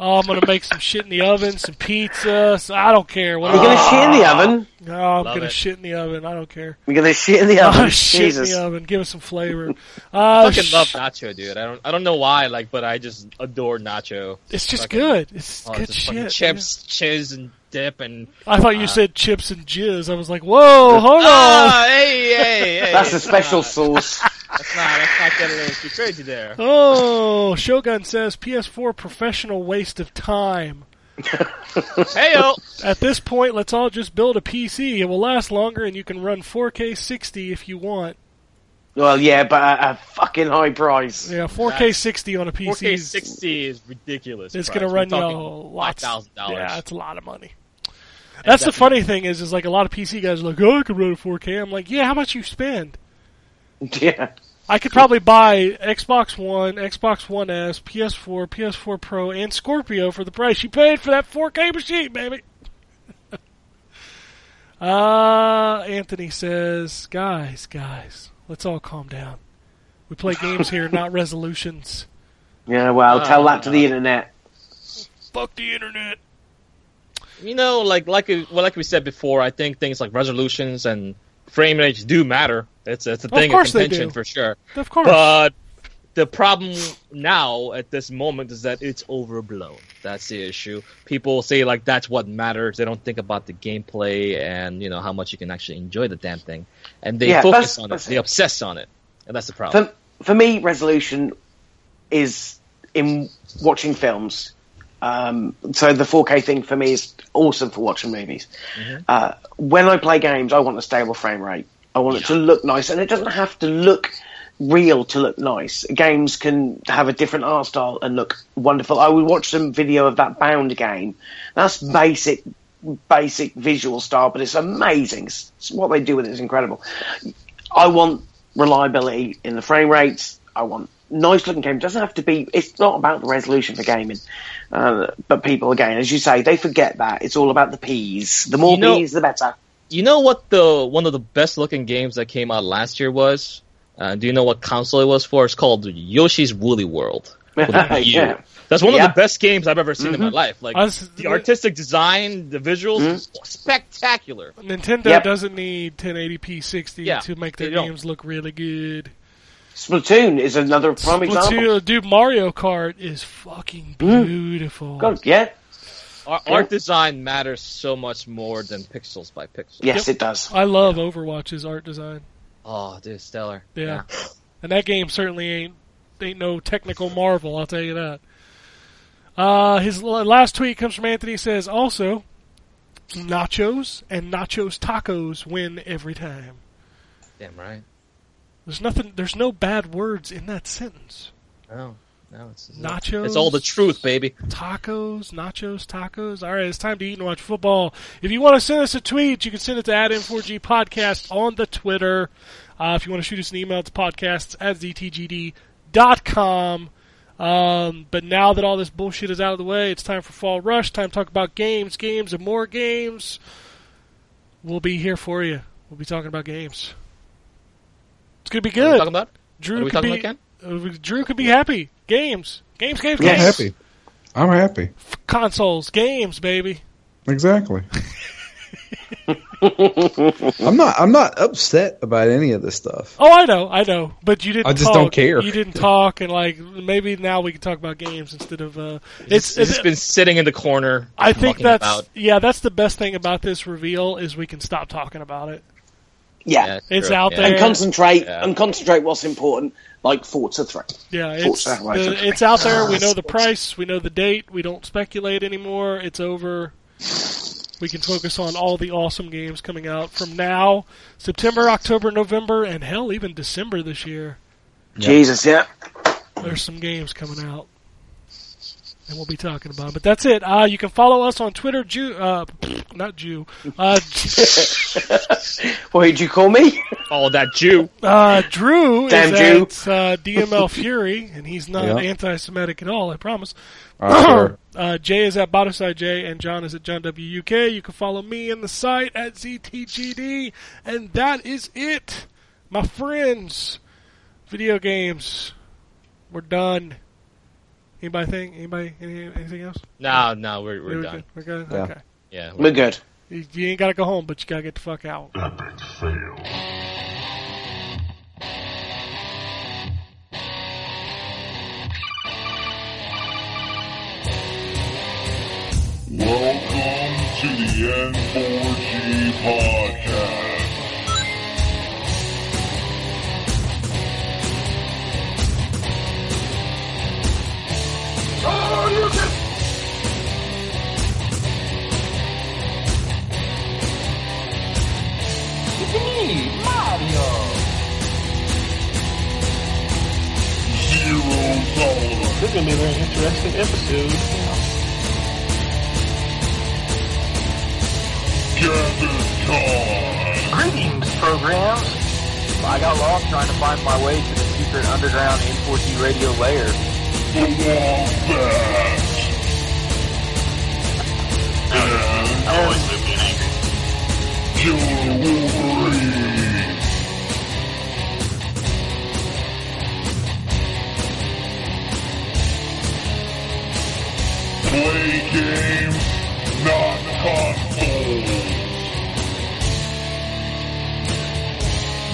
Oh, I'm gonna make some shit in the oven, some pizza. So I don't care. What You're gonna shit in the oven. No, I'm Love gonna it. shit in the oven. I don't care. You're gonna shit in the I'm oven. gonna shit Jesus. in the oven. Give it some flavor. I Uh, fucking sh- love nacho, dude. I don't. I don't know why, like, but I just adore nacho. It's just fucking- good. It's Oh, good just fucking shit. chips, cheese, and dip, and. I thought you said chips and jizz. I was like, whoa, hold on. ah, hey, hey, hey. That's a special That's sauce. That's not. That's not getting a little too crazy there. Oh, Shogun says PS4 professional waste of time. Hey. At this point, let's all just build a PC. It will last longer, and you can run 4K 60 if you want. Well, yeah, but at a fucking high price. Yeah, 4K 60 on a PC. 4K 60 is ridiculous. It's going to run you We're a talking lots. $5,000. Yeah, it's a lot of money. That's the funny thing is, is like a lot of PC guys are like, oh, I could run a 4K. I'm like, yeah, how much you spend? Yeah. I could probably buy Xbox One, Xbox One S, PS4, PS4 Pro, and Scorpio for the price you paid for that 4K machine, baby. uh, Anthony says, guys, guys, let's all calm down. We play games here, not resolutions. Yeah, well, tell that to Uh, the internet. Fuck the internet. You know, like like we- well, like we said before, I think things like resolutions and frame rates do matter. It's it's a thing of course they contention for sure. Of course. But the problem now at this moment is that it's overblown. That's the issue. People say like that's what matters. They don't think about the gameplay and you know how much you can actually enjoy the damn thing, and they Yeah, focus on it. They obsess on it, and that's the problem. For, for me, resolution is in watching films. Um, so the 4K thing for me is awesome for watching movies. Uh, when I play games, I want a stable frame rate. I want it to look nice, and it doesn't have to look real to look nice. Games can have a different art style and look wonderful. I would watch some video of that Bound game. That's basic, basic visual style, but it's amazing. It's, what they do with it is incredible. I want reliability in the frame rates. I want nice looking game. It doesn't have to be. It's not about the resolution for gaming. Uh, but people, again, as you say, they forget that it's all about the P's. The more You know- P's, the better. You know what the one of the best looking games that came out last year was? Uh, do you know what console it was for? It's called Yoshi's Woolly World. with a U. Yeah. That's one Yeah. of the best games I've ever seen in my mm-hmm. life. Like was- the artistic design, the visuals, mm-hmm. spectacular. Nintendo Yep. doesn't need 1080p 60 Yeah, to make their they don't. games look really good. Splatoon is another prime example. Splatoon, dude, Mario Kart is fucking mm-hmm. beautiful. God, yeah. Art, Yeah. art design matters so much more than pixels by pixels. Yes, it does. I love Overwatch's art design. Oh, dude, stellar. Yeah. And that game certainly ain't ain't no technical marvel. I'll tell you that. Uh, his last tweet comes from Anthony. Says also, nachos and nachos tacos win every time. Damn right. There's nothing. There's no bad words in that sentence. No, no, it's Nachos. It's all the truth, baby. Tacos, nachos, tacos. All right, it's time to eat and watch football. If you want to send us a tweet, you can send it to at N4G Podcast on the Twitter. Uh, if you want to shoot us an email, it's podcasts at ztgd.com. Um, but now that all this bullshit is out of the way, it's time for Fall Rush. Time to talk about games, games, and more games. We'll be here for you. We'll be talking about games. It's gonna be What are we good. talking about? Drew what are we could talking be about, uh, Drew could be happy. Games, games, games, games. I'm happy. I'm happy. Consoles, games, baby. Exactly. I'm not. I'm not upset about any of this stuff. Oh, I know, I know, but you didn't. I just talk. don't care. You didn't talk, and like maybe now we can talk about games instead of. Uh, It's, it's. it's just been sitting in the corner. I think that's about. yeah. That's the best thing about this reveal is we can stop talking about it. Yeah. Yeah, It's true, out yeah. there. And concentrate Yeah. and concentrate what's important, like Forza 3. Yeah, it's Forza Horizon. the- it's out there. We know the price. We know the date. We don't speculate anymore. It's over. We can focus on all the awesome games coming out from now, September, October, November, and hell, even December this year. Jesus, yeah. There's some games coming out, and we'll be talking about. 'em. But that's it. Uh, you can follow us on Twitter, Jew, uh, not Jew, uh, What did you call me? Oh, that Jew. uh, Drew Damn is Jew. at uh, DML Fury, and he's not Yeah. anti-Semitic at all. I promise. I swear. Uh, Jay is at Bodyside J, and John is at John WUK. You can follow me in the site at ZTGD, and that is it, my friends. Video games, we're done. Anybody think? Anybody? Any, anything else? No, no, we're we're We're done. good. We're good. Yeah. Okay. Yeah, We're good. You, you ain't gotta go home, but you gotta get the fuck out. Epic fail. Welcome to the N4G podcast. Zero tolerance. This is going to be a very interesting episode. Gavin Con. Greetings, programs. I got lost trying to find my way to the secret underground N4G radio layer. The Wombat. And always with being angry. Killer Wolverine. Play games, not consoles.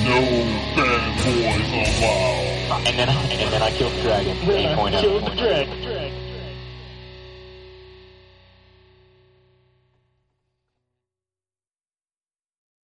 No fanboys allowed. And then, and then I killed the dragon. 8.0. Killed the dragon.